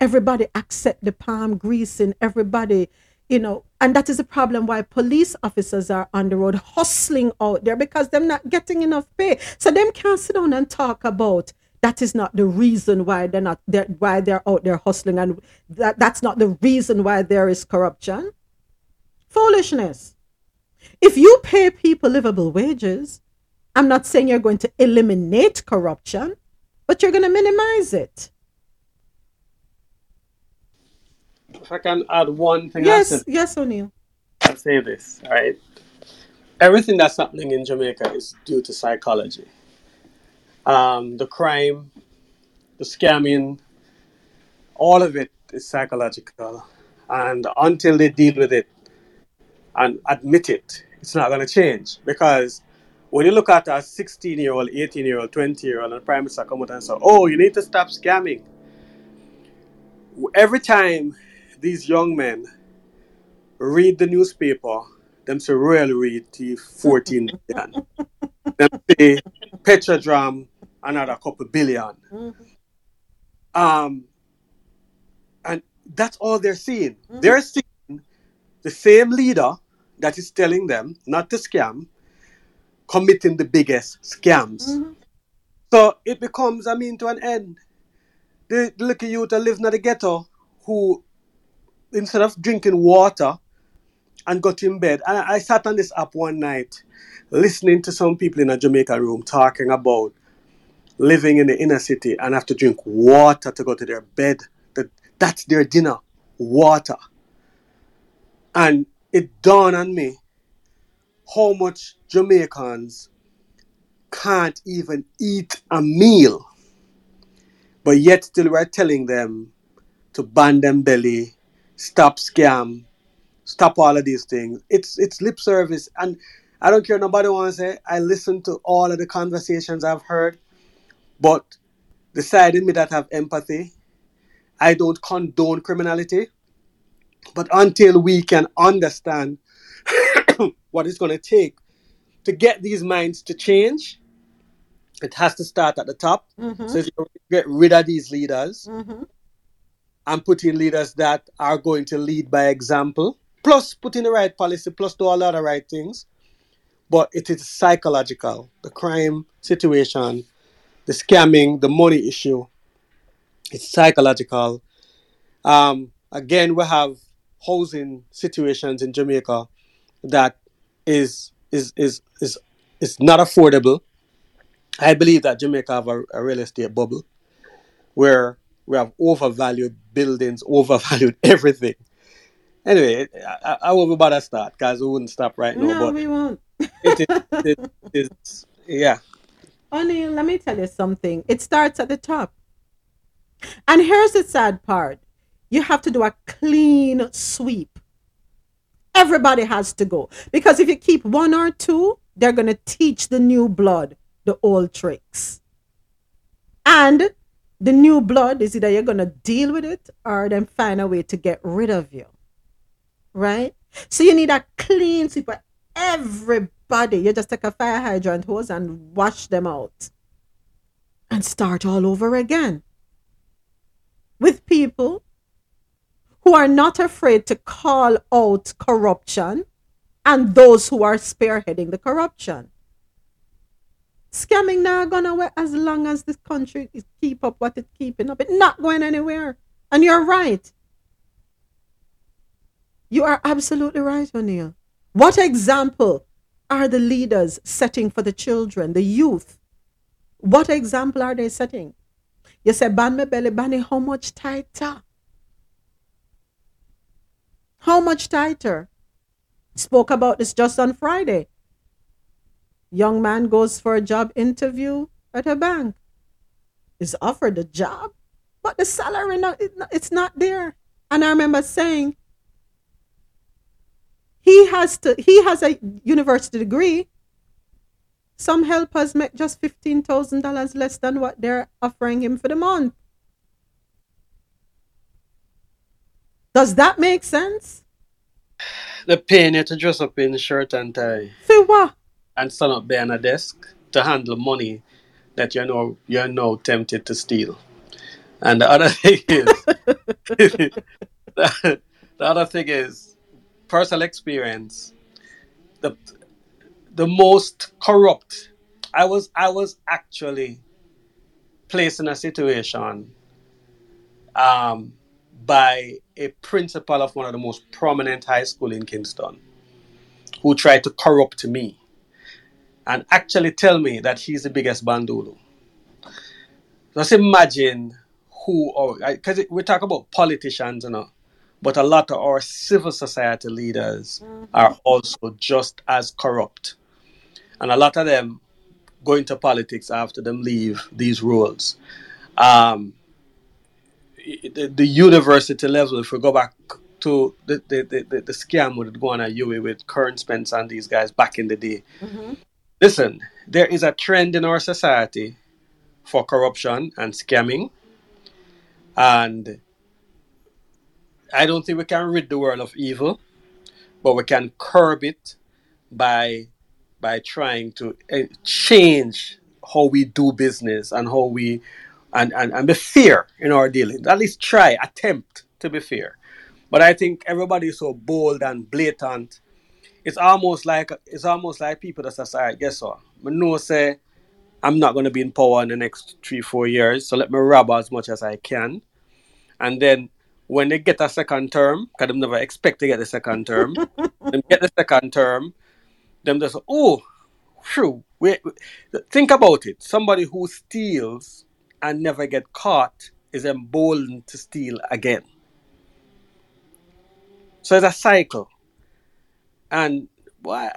Everybody accept the palm greasing, everybody, you know, and that is the problem why police officers are on the road hustling out there because they're not getting enough pay. So them can't sit down and talk about that is not the reason why they're not they're, why they're out there hustling and that, that's not the reason why there is corruption. Foolishness. If you pay people livable wages, I'm not saying you're going to eliminate corruption, but you're going to minimize it. If I can add one thing, Yes, I'll yes, O'Neill. I'll say this, right? Everything that's happening in Jamaica is due to psychology. Um, the crime, the scamming, all of it is psychological. And until they deal with it and admit it, it's not going to change. Because when you look at a 16 year old, 18 year old, 20 year old, and the prime minister come out and say, oh, you need to stop scamming. Every time these young men read the newspaper, them say Royal read to 14 billion. them say Petrojam another couple 1000000000 mm-hmm. Um, and that's all they're seeing. Mm-hmm. They're seeing the same leader that is telling them not to scam, committing the biggest scams. Mm-hmm. So it becomes a mean to an end. The, the little youth that live in the ghetto who, instead of drinking water and got in bed, I, I sat on this app one night listening to some people in a Jamaica room talking about living in the inner city and have to drink water to go to their bed. That that's their dinner, water. And it dawned on me how much Jamaicans can't even eat a meal, but yet still we're telling them to ban them belly, stop scam, stop all of these things. It's it's lip service, and I don't care nobody wants to say. I listen to all of the conversations I've heard, but the side in me that have empathy, I don't condone criminality. But until we can understand what it's going to take to get these minds to change, it has to start at the top. Mhm. So if you get rid of these leaders Mm-hmm. And put in leaders that are going to lead by example, plus put in the right policy, plus do all the other right things. But it is psychological. The crime situation, the scamming, the money issue, it's psychological. Um, again, we have housing situations in Jamaica that is is is is is not affordable. I believe that Jamaica have a, a real estate bubble. where we have overvalued buildings, overvalued everything. Anyway, I, I, won't be bother start because we wouldn't stop right now. No, but we won't. it is, it is, yeah. O'Neill, let me tell you something. It starts at the top. And here's the sad part you have to do a clean sweep. Everybody has to go. Because if you keep one or two, they're going to teach the new blood the old tricks. And the new blood is either you're going to deal with it or then find a way to get rid of you. Right? So you need a clean sweep everybody. You just take a fire hydrant hose and wash them out and start all over again with people who are not afraid to call out corruption and those who are spearheading the corruption. Scamming not gonna away as long as this country is keep up what it's keeping up. It's not going anywhere. And you're right. You are absolutely right, O'Neill. What example are the leaders setting for the children, the youth? What example are they setting? You say, ban me belly, ban it, how much tighter? How much tighter? Spoke about this just on Friday. Young man goes for a job interview at a bank. Is offered a job, but the salary not, it's not there. And I remember saying, he has to he has a university degree some helpers make just $15,000 less than what they're offering him for the month. Does that make sense? They're paying you to dress up in shirt and tie. For what? And stand up behind a desk to handle money that you know you're now tempted to steal. And the other thing is the, the other thing is personal experience. The the most corrupt. I was I was actually placed in a situation um, by a principal of one of the most prominent high school in Kingston who tried to corrupt me and actually tell me that he's the biggest bandulu. Just imagine who, or because we talk about politicians, you know, but a lot of our civil society leaders are also just as corrupt and a lot of them go into politics after them leave these roles. Um, the, the, university level, if we go back to the, the, the, the scam with going UWI with Kern Spencer and these guys back in the day. Mm-hmm. Listen, there is a trend in our society for corruption and scamming. And I don't think we can rid the world of evil, but we can curb it by by trying to uh, change how we do business and how we and, and, and be fair in our dealings. At least try, attempt to be fair. But I think everybody is so bold and blatant. It's almost like it's almost like people that say, "All right, guess what? I know say I'm not going to be in power in the next three, four years, so let me rob as much as I can." And then when they get a second term, because they never expect to get the second term, they get the second term, them just oh, phew. Wait, think about it. Somebody who steals and never get caught is emboldened to steal again. So it's a cycle, and why?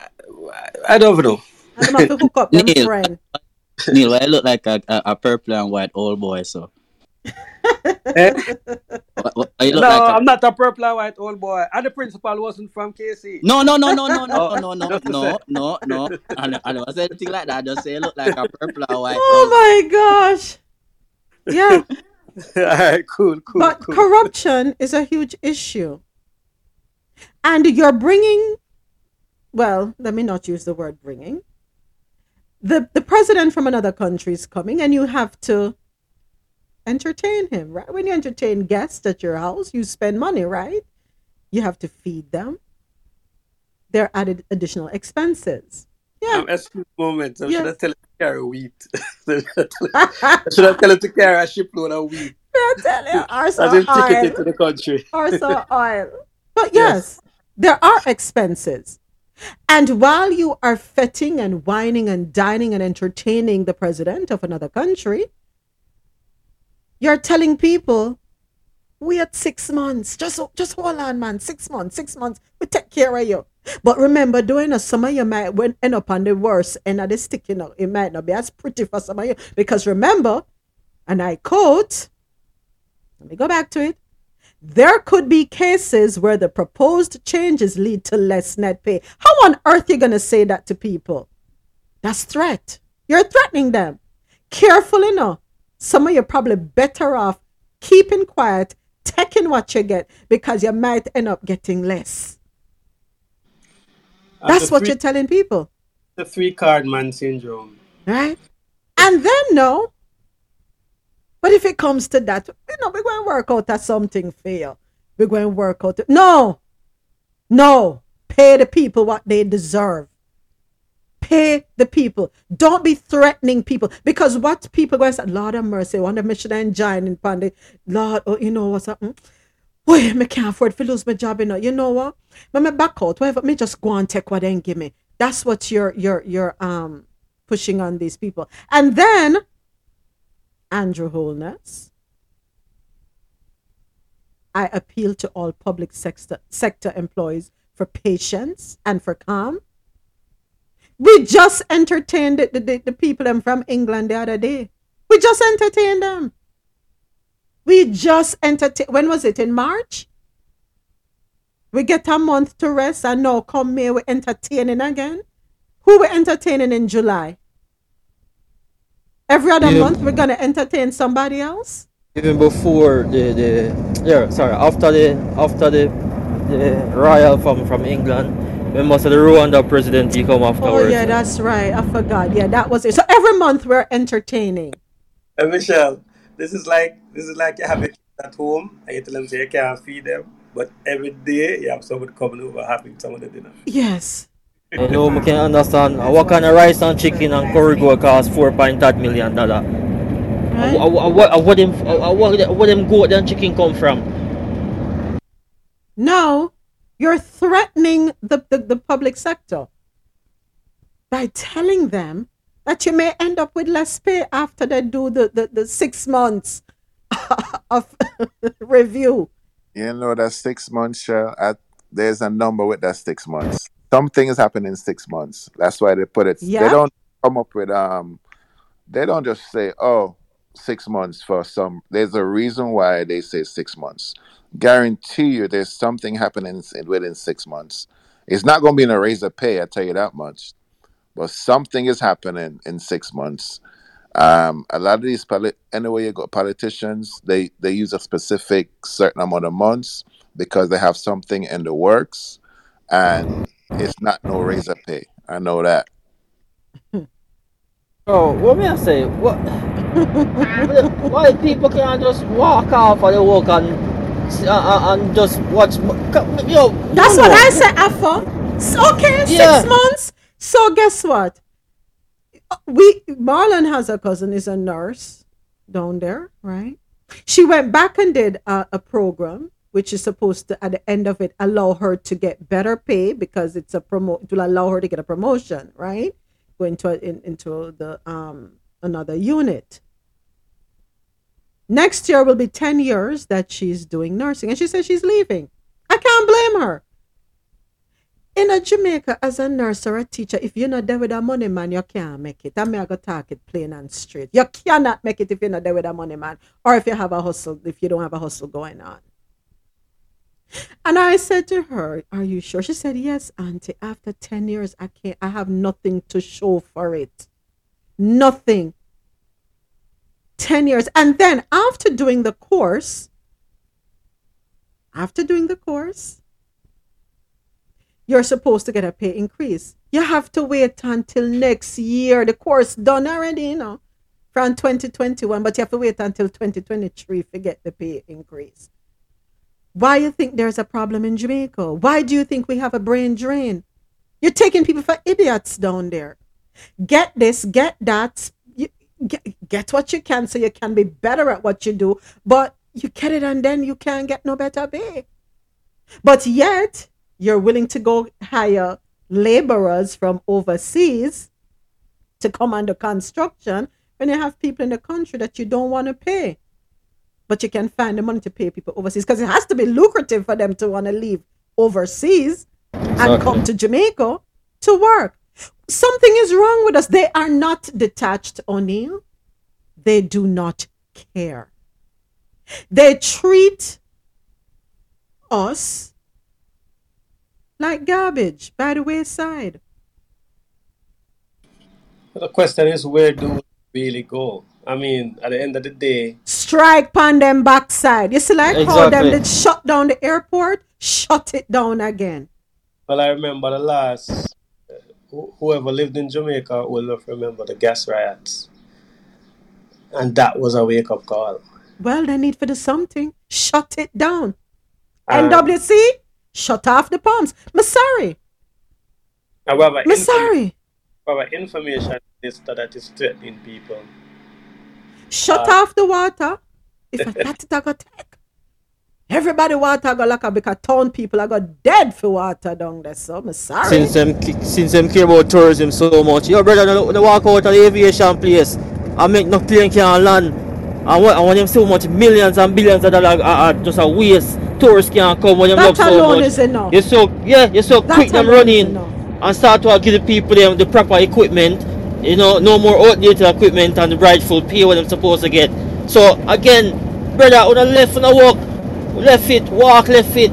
I don't know. I'm have to hook up Neil, friend. Neil, I look like a, a, a purple and white old boy, so. Eh? What, what, no, like a... I'm not a purple and white old boy. And the principal wasn't from KC. No, no, no, no, no, no, no, no, no, no, no. I, I don't say anything like that. I just say it look like a purple and white. Oh my gosh. Yeah. All right, cool, cool. But cool. corruption is a huge issue. And you're bringing, well, let me not use the word bringing. The, the president from another country is coming, and you have to entertain him, right? When you entertain guests at your house, you spend money, right? You have to feed them. There are added additional expenses. Yeah. Um, excuse moment. I yes. should have tell him to carry wheat. Should have tell him to carry a shipload of wheat. I tell you, As if ticket it to the country. Arsa oil. But yes, yes, there are expenses. And while you are fetting and whining and dining and entertaining the president of another country, You're telling people, wait six months. Just just hold on, man. Six months, six months. We take care of you. But remember, doing a summer, you might end up on the worst end of the stick, you know. It might not be as pretty for some of you. Because remember, and I quote, let me go back to it. There could be cases where the proposed changes lead to less net pay. How on earth are you gonna say that to people? That's threat. You're threatening them. Careful enough. Some of you probably better off keeping quiet, taking what you get, because you might end up getting less. And That's what three, you're telling people, the three card man syndrome. right? And then no. But if it comes to that, you know, we're going to work out that something fail. We're going to work out. No, no. Pay the people what they deserve. Pay the people. Don't be threatening people because what people going to say, Lord have mercy, one of them should enjoy in Pandy. Lord, oh, you know what's happening? Boy, me can't afford to lose my job, you know. You know what? When me back out, whatever, me just go and take what they give me. That's what you're you're you're um pushing on these people. And then Andrew Holness. I appeal to all public sector sector employees for patience and for calm. We just entertained the, the, the people them from England the other day. We just entertained them. We just entertained. When was it? In March? We get a month to rest and now come May we're entertaining again. Who we entertaining in July? Every other Yeah. month we're gonna entertain somebody else? Even before the the yeah, sorry, after the after the the royal from from England, when most of the Rwanda president he come Oh afterwards. yeah, that's right. I forgot. Yeah, that was it. So every month we're entertaining. And Michelle, this is like this is like you have your kids at home and you tell them say you can't feed them, but every day you have someone coming over having some of the dinner. Yes. You know, we can understand uh, what kind of rice and chicken and curry go cost four point that million dollar. Right. Uh, uh, What uh, what them uh, what what them goat and chicken come from? No, you're threatening the, the, the public sector by telling them that you may end up with less pay after they do the, the, the six months of review. You know that six months, Shell, at, there's a number with that six months. Something is happening in six months. That's why they put it. They don't come up with um. They don't just say, "Oh, six months for some." There's a reason why they say six months. Guarantee you, there's something happening within six months. It's not going to be in a raise of pay. I tell you that much. But something is happening in six months. Um, a lot of these poli- anyway you got politicians, they they use a specific certain amount of months because they have something in the works, and it's not no raise of pay. I know that. Oh, what may I say? What? Why people can't just walk off of the work and uh, uh, and just watch? Yo, That's what no. I say, Afo. It's okay, Yeah. six months. So guess what? We Marlon has a cousin, is a nurse down there, right? She went back and did a, a program which is supposed to at the end of it allow her to get better pay because it's a promo it will allow her to get a promotion, right? Go into a, in, into the um another unit. Next year will be 10 years that she's doing nursing and she says she's leaving. I can't blame her. In a Jamaica, as a nurse or a teacher, if you're not there with that money, man, you can't make it. I mean, I go talk it plain and straight. You cannot make it if you're not there with that money, man. Or if you have a hustle, if you don't have a hustle going on. And I said to her, Are you sure? She said, Yes, Auntie. After 10 years, I can't I have nothing to show for it. Nothing. 10 years. And then after doing the course, after doing the course, you're supposed to get a pay increase. You have to wait until next year. The course done already, you know, from 2021, but you have to wait until 2023 to get the pay increase. Why you think there's a problem in Jamaica? Why do you think we have a brain drain? You're taking people for idiots down there. Get this, get that, you, get, get what you can so you can be better at what you do, but you get it and then you can't get no better pay. But yet, you're willing to go hire laborers from overseas to come under construction when you have people in the country that you don't want to pay. But you can find the money to pay people overseas because it has to be lucrative for them to want to leave overseas and come to Jamaica to work. Something is wrong with us. They are not detached, O'Neill. They do not care. They treat us like garbage by the wayside. But the question is, where do we really go? I mean, at the end of the day, Strike on them backside. You see, like how them Exactly. did shut down the airport, shut it down again. well, I remember the last, uh, wh- whoever lived in Jamaica will not remember the gas riots. And that was a wake up call. Well, they need for the something. Shut it down. And- NWC, shut off the pumps. I'm sorry. And we have an I'm sorry. we have an information minister that is threatening people. Shut Uh, off the water. If I that it I got take. Everybody water go like a because town people I got dead for water down there. So I'm sorry. Since them, ki- since them care about tourism so much, your brother, they, they walk out of the aviation place I make no plane can land. I want, I want them so much millions and billions of dollars are, are just a waste, tourists can't come when them That look so alone much. is enough. You're so yeah, you're so That quick them alone run is and start to give the people them the proper equipment. You know, no more outdated equipment and the rightful pay what I'm supposed to get. So again, brother, on the left on the walk, left it, walk left it.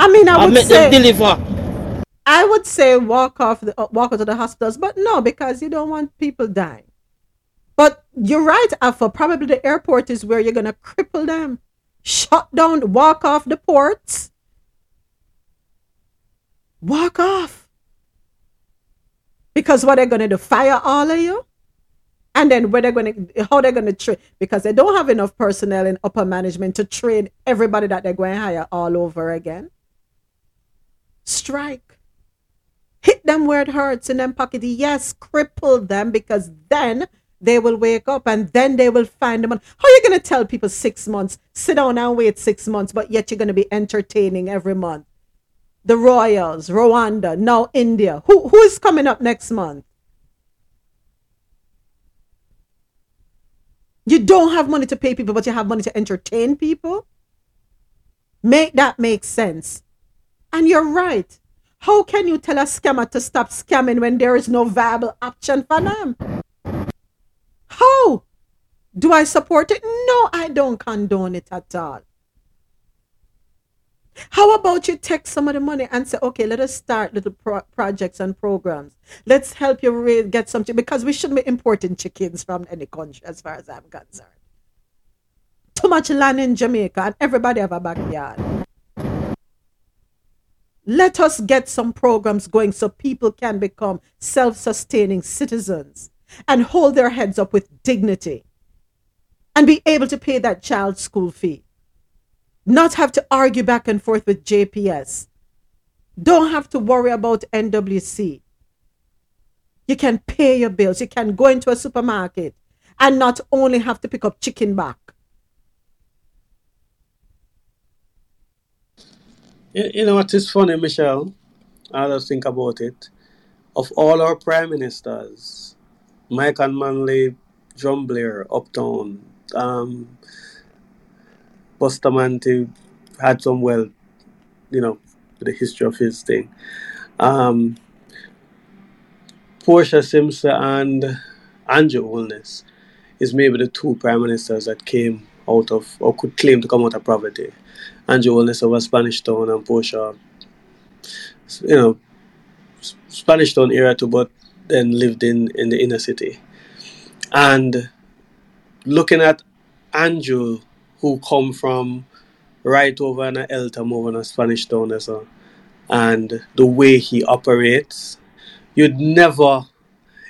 I mean, I would make say them deliver. I would say walk off the uh, walk out of the hospitals, but no, because you don't want people dying. But you're right, Alpha. Probably the airport is where you're gonna cripple them. Shut down, walk off the ports. Walk off. Because what they're gonna do, fire all of you? And then where they're gonna how they're gonna train because they don't have enough personnel in upper management to train everybody that they're going to hire all over again. Strike. Hit them where it hurts in them pocket. Yes, cripple them because then they will wake up and then they will find them. How are you going to tell people six months, sit down and wait six months, but yet you're going to be entertaining every month? The Royals, Rwanda, now India. Who, who is coming up next month? You don't have money to pay people, but you have money to entertain people? Make that make sense. And you're right. How can you tell a scammer to stop scamming when there is no viable option for them? How? Do I support it? No, I don't condone it at all. How about you take some of the money and say, okay, let us start little pro- projects and programs. Let's help you re- get something because we shouldn't be importing chickens from any country, as far as I'm concerned. Too much land in Jamaica and everybody have a backyard. Let us get some programs going so people can become self sustaining citizens and hold their heads up with dignity and be able to pay that child's school fee. Not have to argue back and forth with JPS. Don't have to worry about NWC. You can pay your bills. You can go into a supermarket and not only have to pick up chicken back. You, know what is funny, Michelle? I just think about it. Of all our prime ministers, Mike and Manley, John Blair, Uptown, um, Bustamante had some well, you know, the history of his thing. Um, Portia Simpson and Andrew Holness is maybe the two prime ministers that came out of or could claim to come out of poverty. Andrew Holness of a Spanish town and Portia, you know, Spanish town area too, but then lived in, in the inner city. And looking at Andrew, who come from right over in Eltham over in a Spanish town well, and the way he operates, you'd never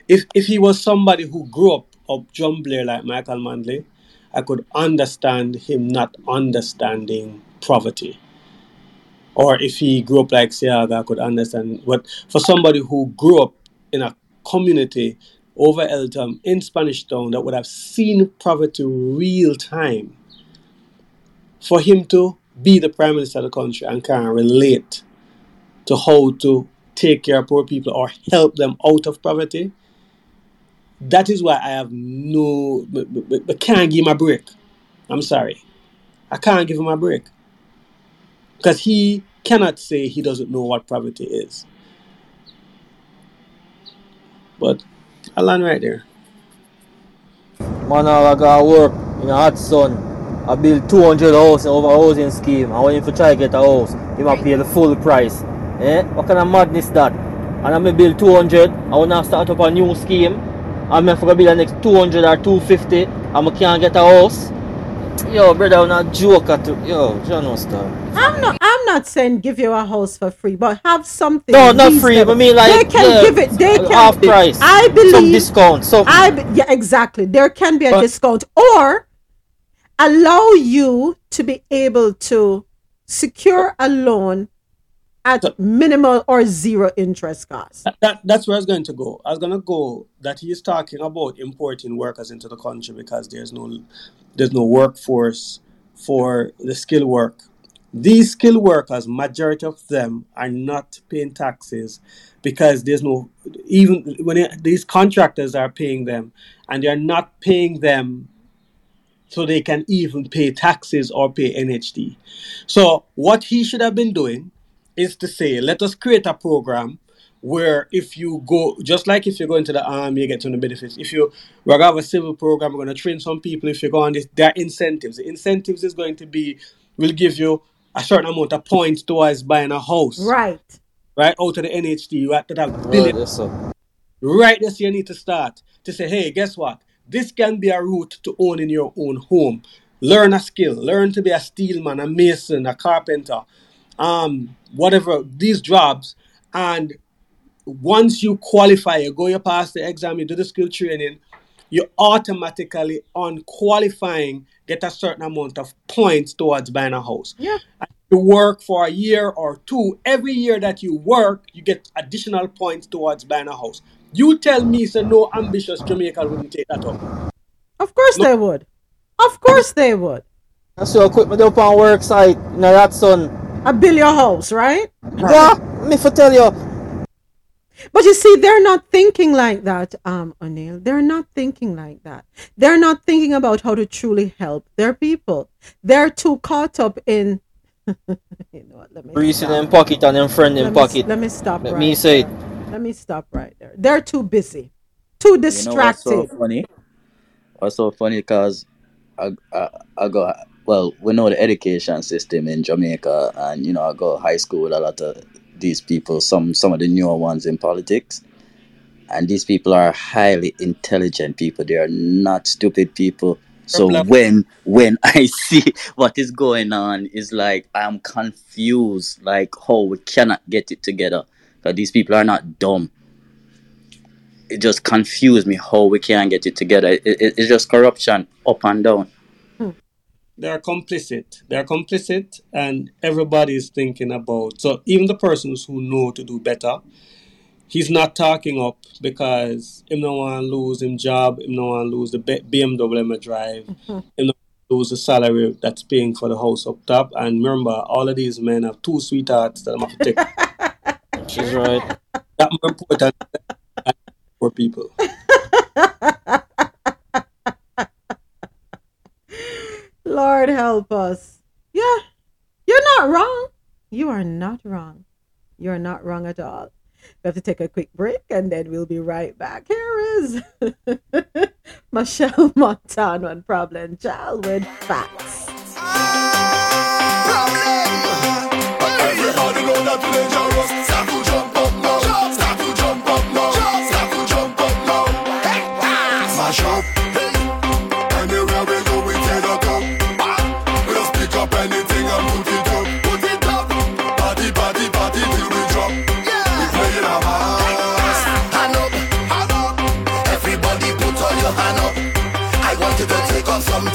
if if he was somebody who grew up up Blair like Michael Manley, I could understand him not understanding poverty. Or if he grew up like Seaga, I could understand. But for somebody who grew up in a community over Eltham in Spanish Town that would have seen poverty real time, for him to be the prime minister of the country and can relate to how to take care of poor people or help them out of poverty, that is why I have no, I can't give him a break. I'm sorry. I can't give him a break. Because he cannot say he doesn't know what poverty is. But I land right there. Man, I got work in a hot sun. I build 200 house over housing scheme. I want him to try to get a house. He might pay the full price. Eh? What kind of madness that? And I'm going to build 200. I want to start up a new scheme. I'm going to build the next 200 or 250. And I can't get a house. Yo, brother, I'm not joke at you. Yo, John no stop. I'm not. I'm not saying give you a house for free, but have something. No, not free. reasonable. I mean, like, they can yeah, give it. They can half price. I believe Some discount. So I be- yeah, exactly. There can be a But- discount or allow you to be able to secure a loan at minimal or zero interest cost. That, that, that's where I was going to go. I was going to go that he is talking about importing workers into the country because there's no there's no workforce for the skill work. These skilled workers, majority of them are not paying taxes because there's no even when it, these contractors are paying them and they're not paying them so they can even pay taxes or pay NHT. So what he should have been doing is to say, let us create a program where if you go, just like if you go into the army, you get some of benefits. If you we're gonna have a civil program, we're gonna train some people. If you go on this, there are incentives. The incentives is going to be will give you a certain amount of points towards buying a house. Right. Right out of the NHT, you have to have Right, billion. yes, sir. Right, that's you need to start to say, hey, guess what? This can be a route to owning your own home. Learn a skill. Learn to be a steelman, a mason, a carpenter, um, whatever these jobs. And once you qualify, you go, you pass the exam, you do the skill training, you automatically, on qualifying, get a certain amount of points towards buying a house. Yeah. You work for a year or two. Every year that you work, you get additional points towards buying a house. You tell me, so no ambitious Jamaican wouldn't take that up. Of course they would. Of course they would. That's your equipment up on work site. You know that son. A bill your house, right? Yeah, me for tell you. But you see, they're not thinking like that, um, O'Neill. They're not thinking like that. They're not thinking about how to truly help their people. They're too caught up in. you know what? Let me Grease in them pocket and them friend in Let me, pocket. let me stop. Let right me say there. Let me stop right there. They're too busy, too distracted. You know what's distracted. so funny? What's so funny? Because I, I, I go, well, we know the education system in Jamaica, and you know, I go high school with a lot of these people, some some of the newer ones in politics. And these people are highly intelligent people. They are not stupid people. So when when I see what is going on, is like I'm confused, like how we cannot get it together. Because these people are not dumb it just confused me how we can't get it together. It, it, it's just corruption up and down. They are complicit. They are complicit, and everybody is thinking about. So even the persons who know to do better, he's not talking up because him no want lose him job. Him no want lose the BMW him a drive. Mm-hmm. Him no lose the salary that's paying for the house up top. And remember, all of these men have two sweethearts that I'm have to take. She's right. That more important than poor people. Lord help us. Yeah, you're not wrong. You are not wrong. You're not wrong at all. We have to take a quick break and then we'll be right back. Here is Machel Montano and Problem Child with facts. Ah!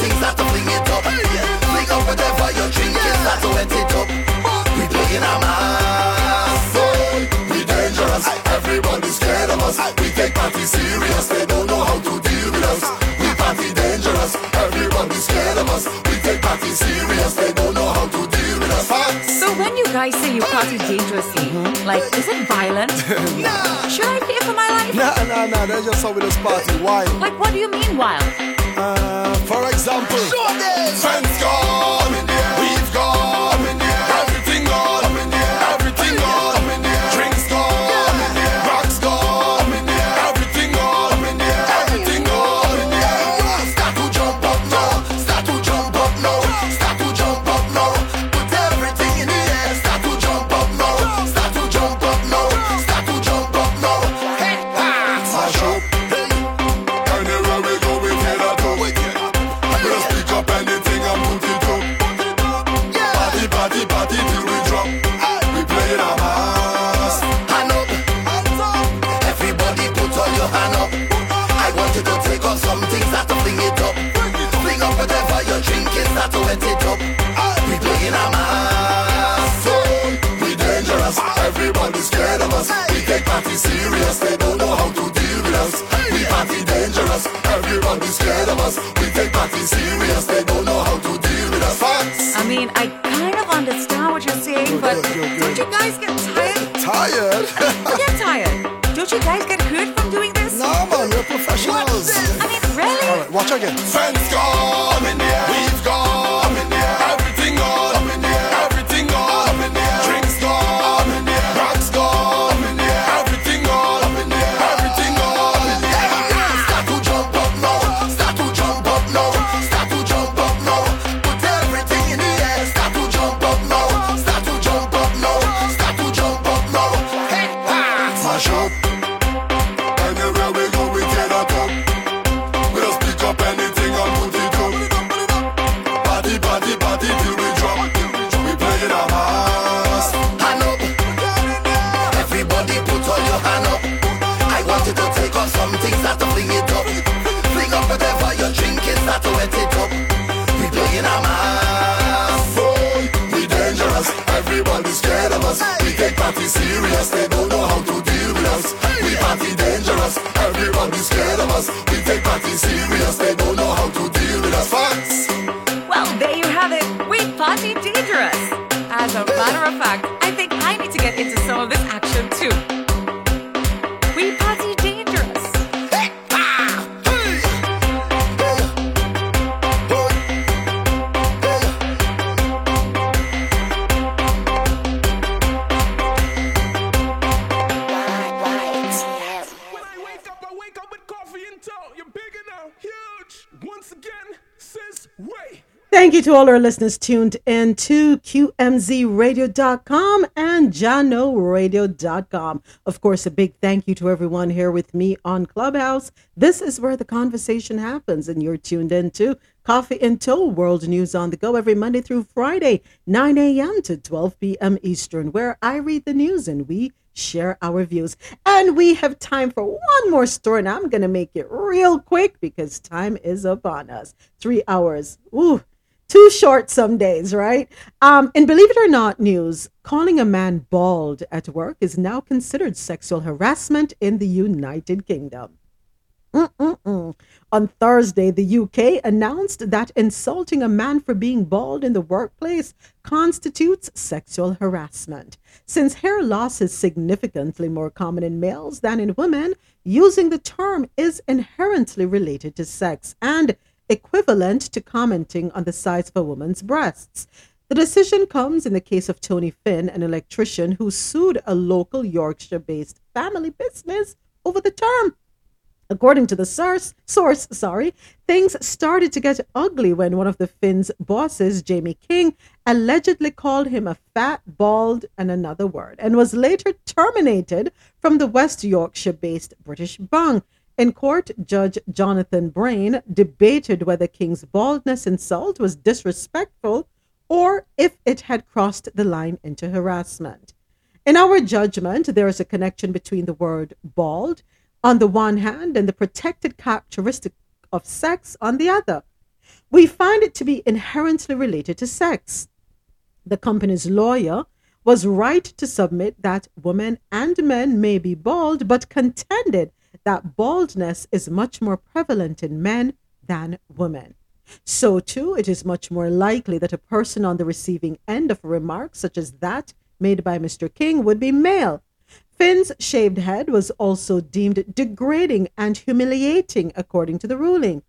Things, not to fling it up. Fling up whatever you're drinking, not to wet it up. We playing a mass. We dangerous. Everybody scared of us. We take party serious. They don't know how to deal with us. We party dangerous. Everybody scared of us. We take party serious. They don't know how to deal with us. So when you guys say you party dangerously, mm-hmm. like, is it violent? Should I fear for my life? Nah, nah, nah. That's just how we just party. Why? Like, what do you mean wild? Uh, for example, Friends gone, Friends to all our listeners tuned in to QMZRadio.com and JahknoRadio.com. Of course, a big thank you to everyone here with me on Clubhouse. This is where the conversation happens, and you're tuned in to Coffee In Toe World News on the Go every Monday through Friday, 9 a.m. to 12 p.m. Eastern, where I read the news and we share our views. And we have time for one more story, and I'm going to make it real quick because time is upon us. Three hours. Ooh too short some days, right? Um, and believe it or not, news calling a man bald at work is now considered sexual harassment in the United Kingdom. Mm-mm-mm. On Thursday, the UK announced that insulting a man for being bald in the workplace constitutes sexual harassment. Since hair loss is significantly more common in males than in women, using the term is inherently related to sex and equivalent to commenting on the size of a woman's breasts. The decision comes in the case of Tony Finn, an electrician who sued a local Yorkshire based family business over the term. According to the source, source, sorry, things started to get ugly when one of the Finn's bosses, Jamie King, allegedly called him a fat, bald, and another word, and was later terminated from the West Yorkshire-based British Bung. In court, Judge Jonathan Brain debated whether King's baldness insult was disrespectful or if it had crossed the line into harassment. In our judgment, there is a connection between the word bald on the one hand and the protected characteristic of sex on the other. We find it to be inherently related to sex. The company's lawyer was right to submit that women and men may be bald, but contended that baldness is much more prevalent in men than women. So, too, it is much more likely that a person on the receiving end of a remark such as that made by Mr. King would be male. Finn's shaved head was also deemed degrading and humiliating according to the ruling.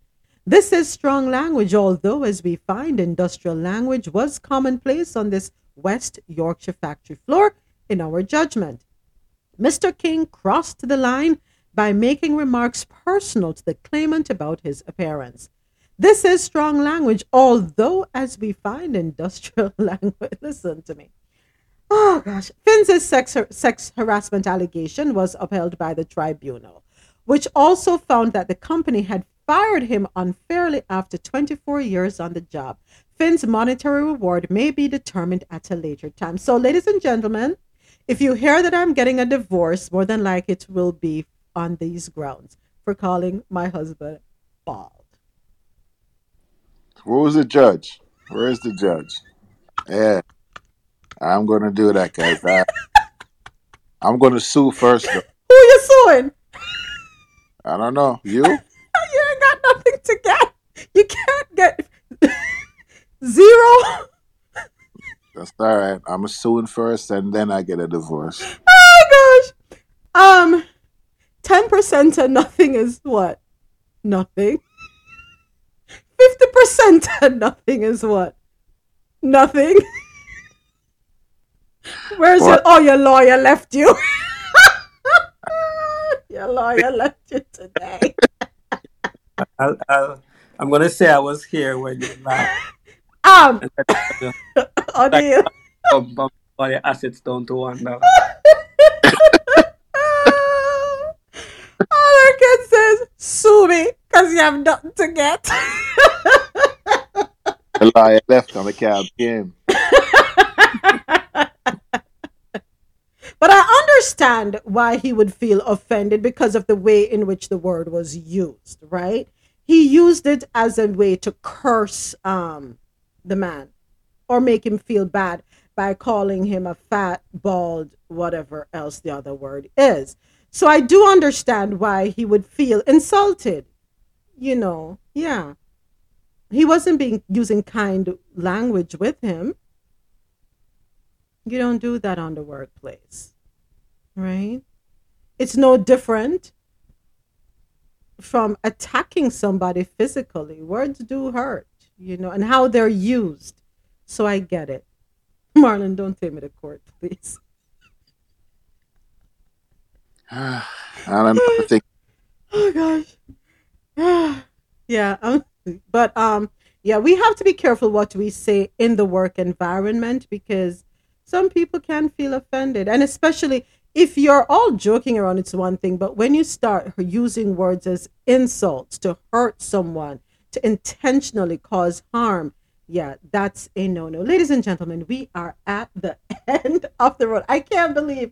This is strong language, although, as we find, industrial language was commonplace on this West Yorkshire factory floor, in our judgment. Mr. King crossed the line by making remarks personal to the claimant about his appearance. This is strong language, although, as we find, industrial language. Listen to me. Oh gosh. Finn's sex, sex harassment allegation was upheld by the tribunal, which also found that the company had fired him unfairly after 24 years on the job. Finn's monetary reward may be determined at a later time. So, ladies and gentlemen, if you hear that I'm getting a divorce, more than like it will be on these grounds for calling my husband bald. Where was the judge? Where is the judge? Yeah, I'm gonna do that, guys. I, I'm gonna sue first. Though. Who you suing? I don't know. You? You ain't got nothing to get. You can't get zero. That's all right. I'm suing first, and then I get a divorce. Oh gosh. Um, ten percent of nothing is what? Nothing. Fifty percent of nothing is what? Nothing. Where's your? What? Oh, your lawyer left you. your lawyer left you today. I'll, I'll, I'm gonna say I was here when you laughed. Um, on you. bump, all your assets down to one dollar. All our kid says, sue me, because you have nothing to get. The liar left on the cab game. But I understand why he would feel offended because of the way in which the word was used, right? He used it as a way to curse um, the man or make him feel bad by calling him a fat, bald, whatever else the other word is. So I do understand why he would feel insulted. You know, yeah. He wasn't being using kind language with him. You don't do that on the workplace, right? It's no different from attacking somebody physically. Words do hurt, you know, and how they're used. So I get it. Marlon, don't take me to court, please. I don't know. Think Oh gosh. yeah. Um, but um yeah, we have to be careful what we say in the work environment because some people can feel offended. And especially if you're all joking around, it's one thing. But when you start using words as insults to hurt someone, to intentionally cause harm, yeah, that's a no no. Ladies and gentlemen, we are at the end of the road. I can't believe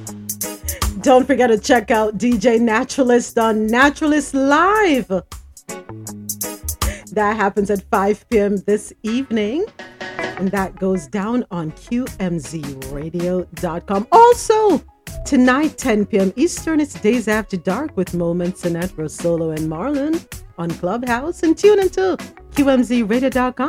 Don't forget to check out DJ Naturalist on Naturalist Live. That happens at 5 p.m. this evening. And that goes down on QMZRadio.com. Also, tonight, 10 p.m. Eastern, it's Days After Dark with Moments Annette Rosolo and Marlon on Clubhouse. And tune into QMZRadio.com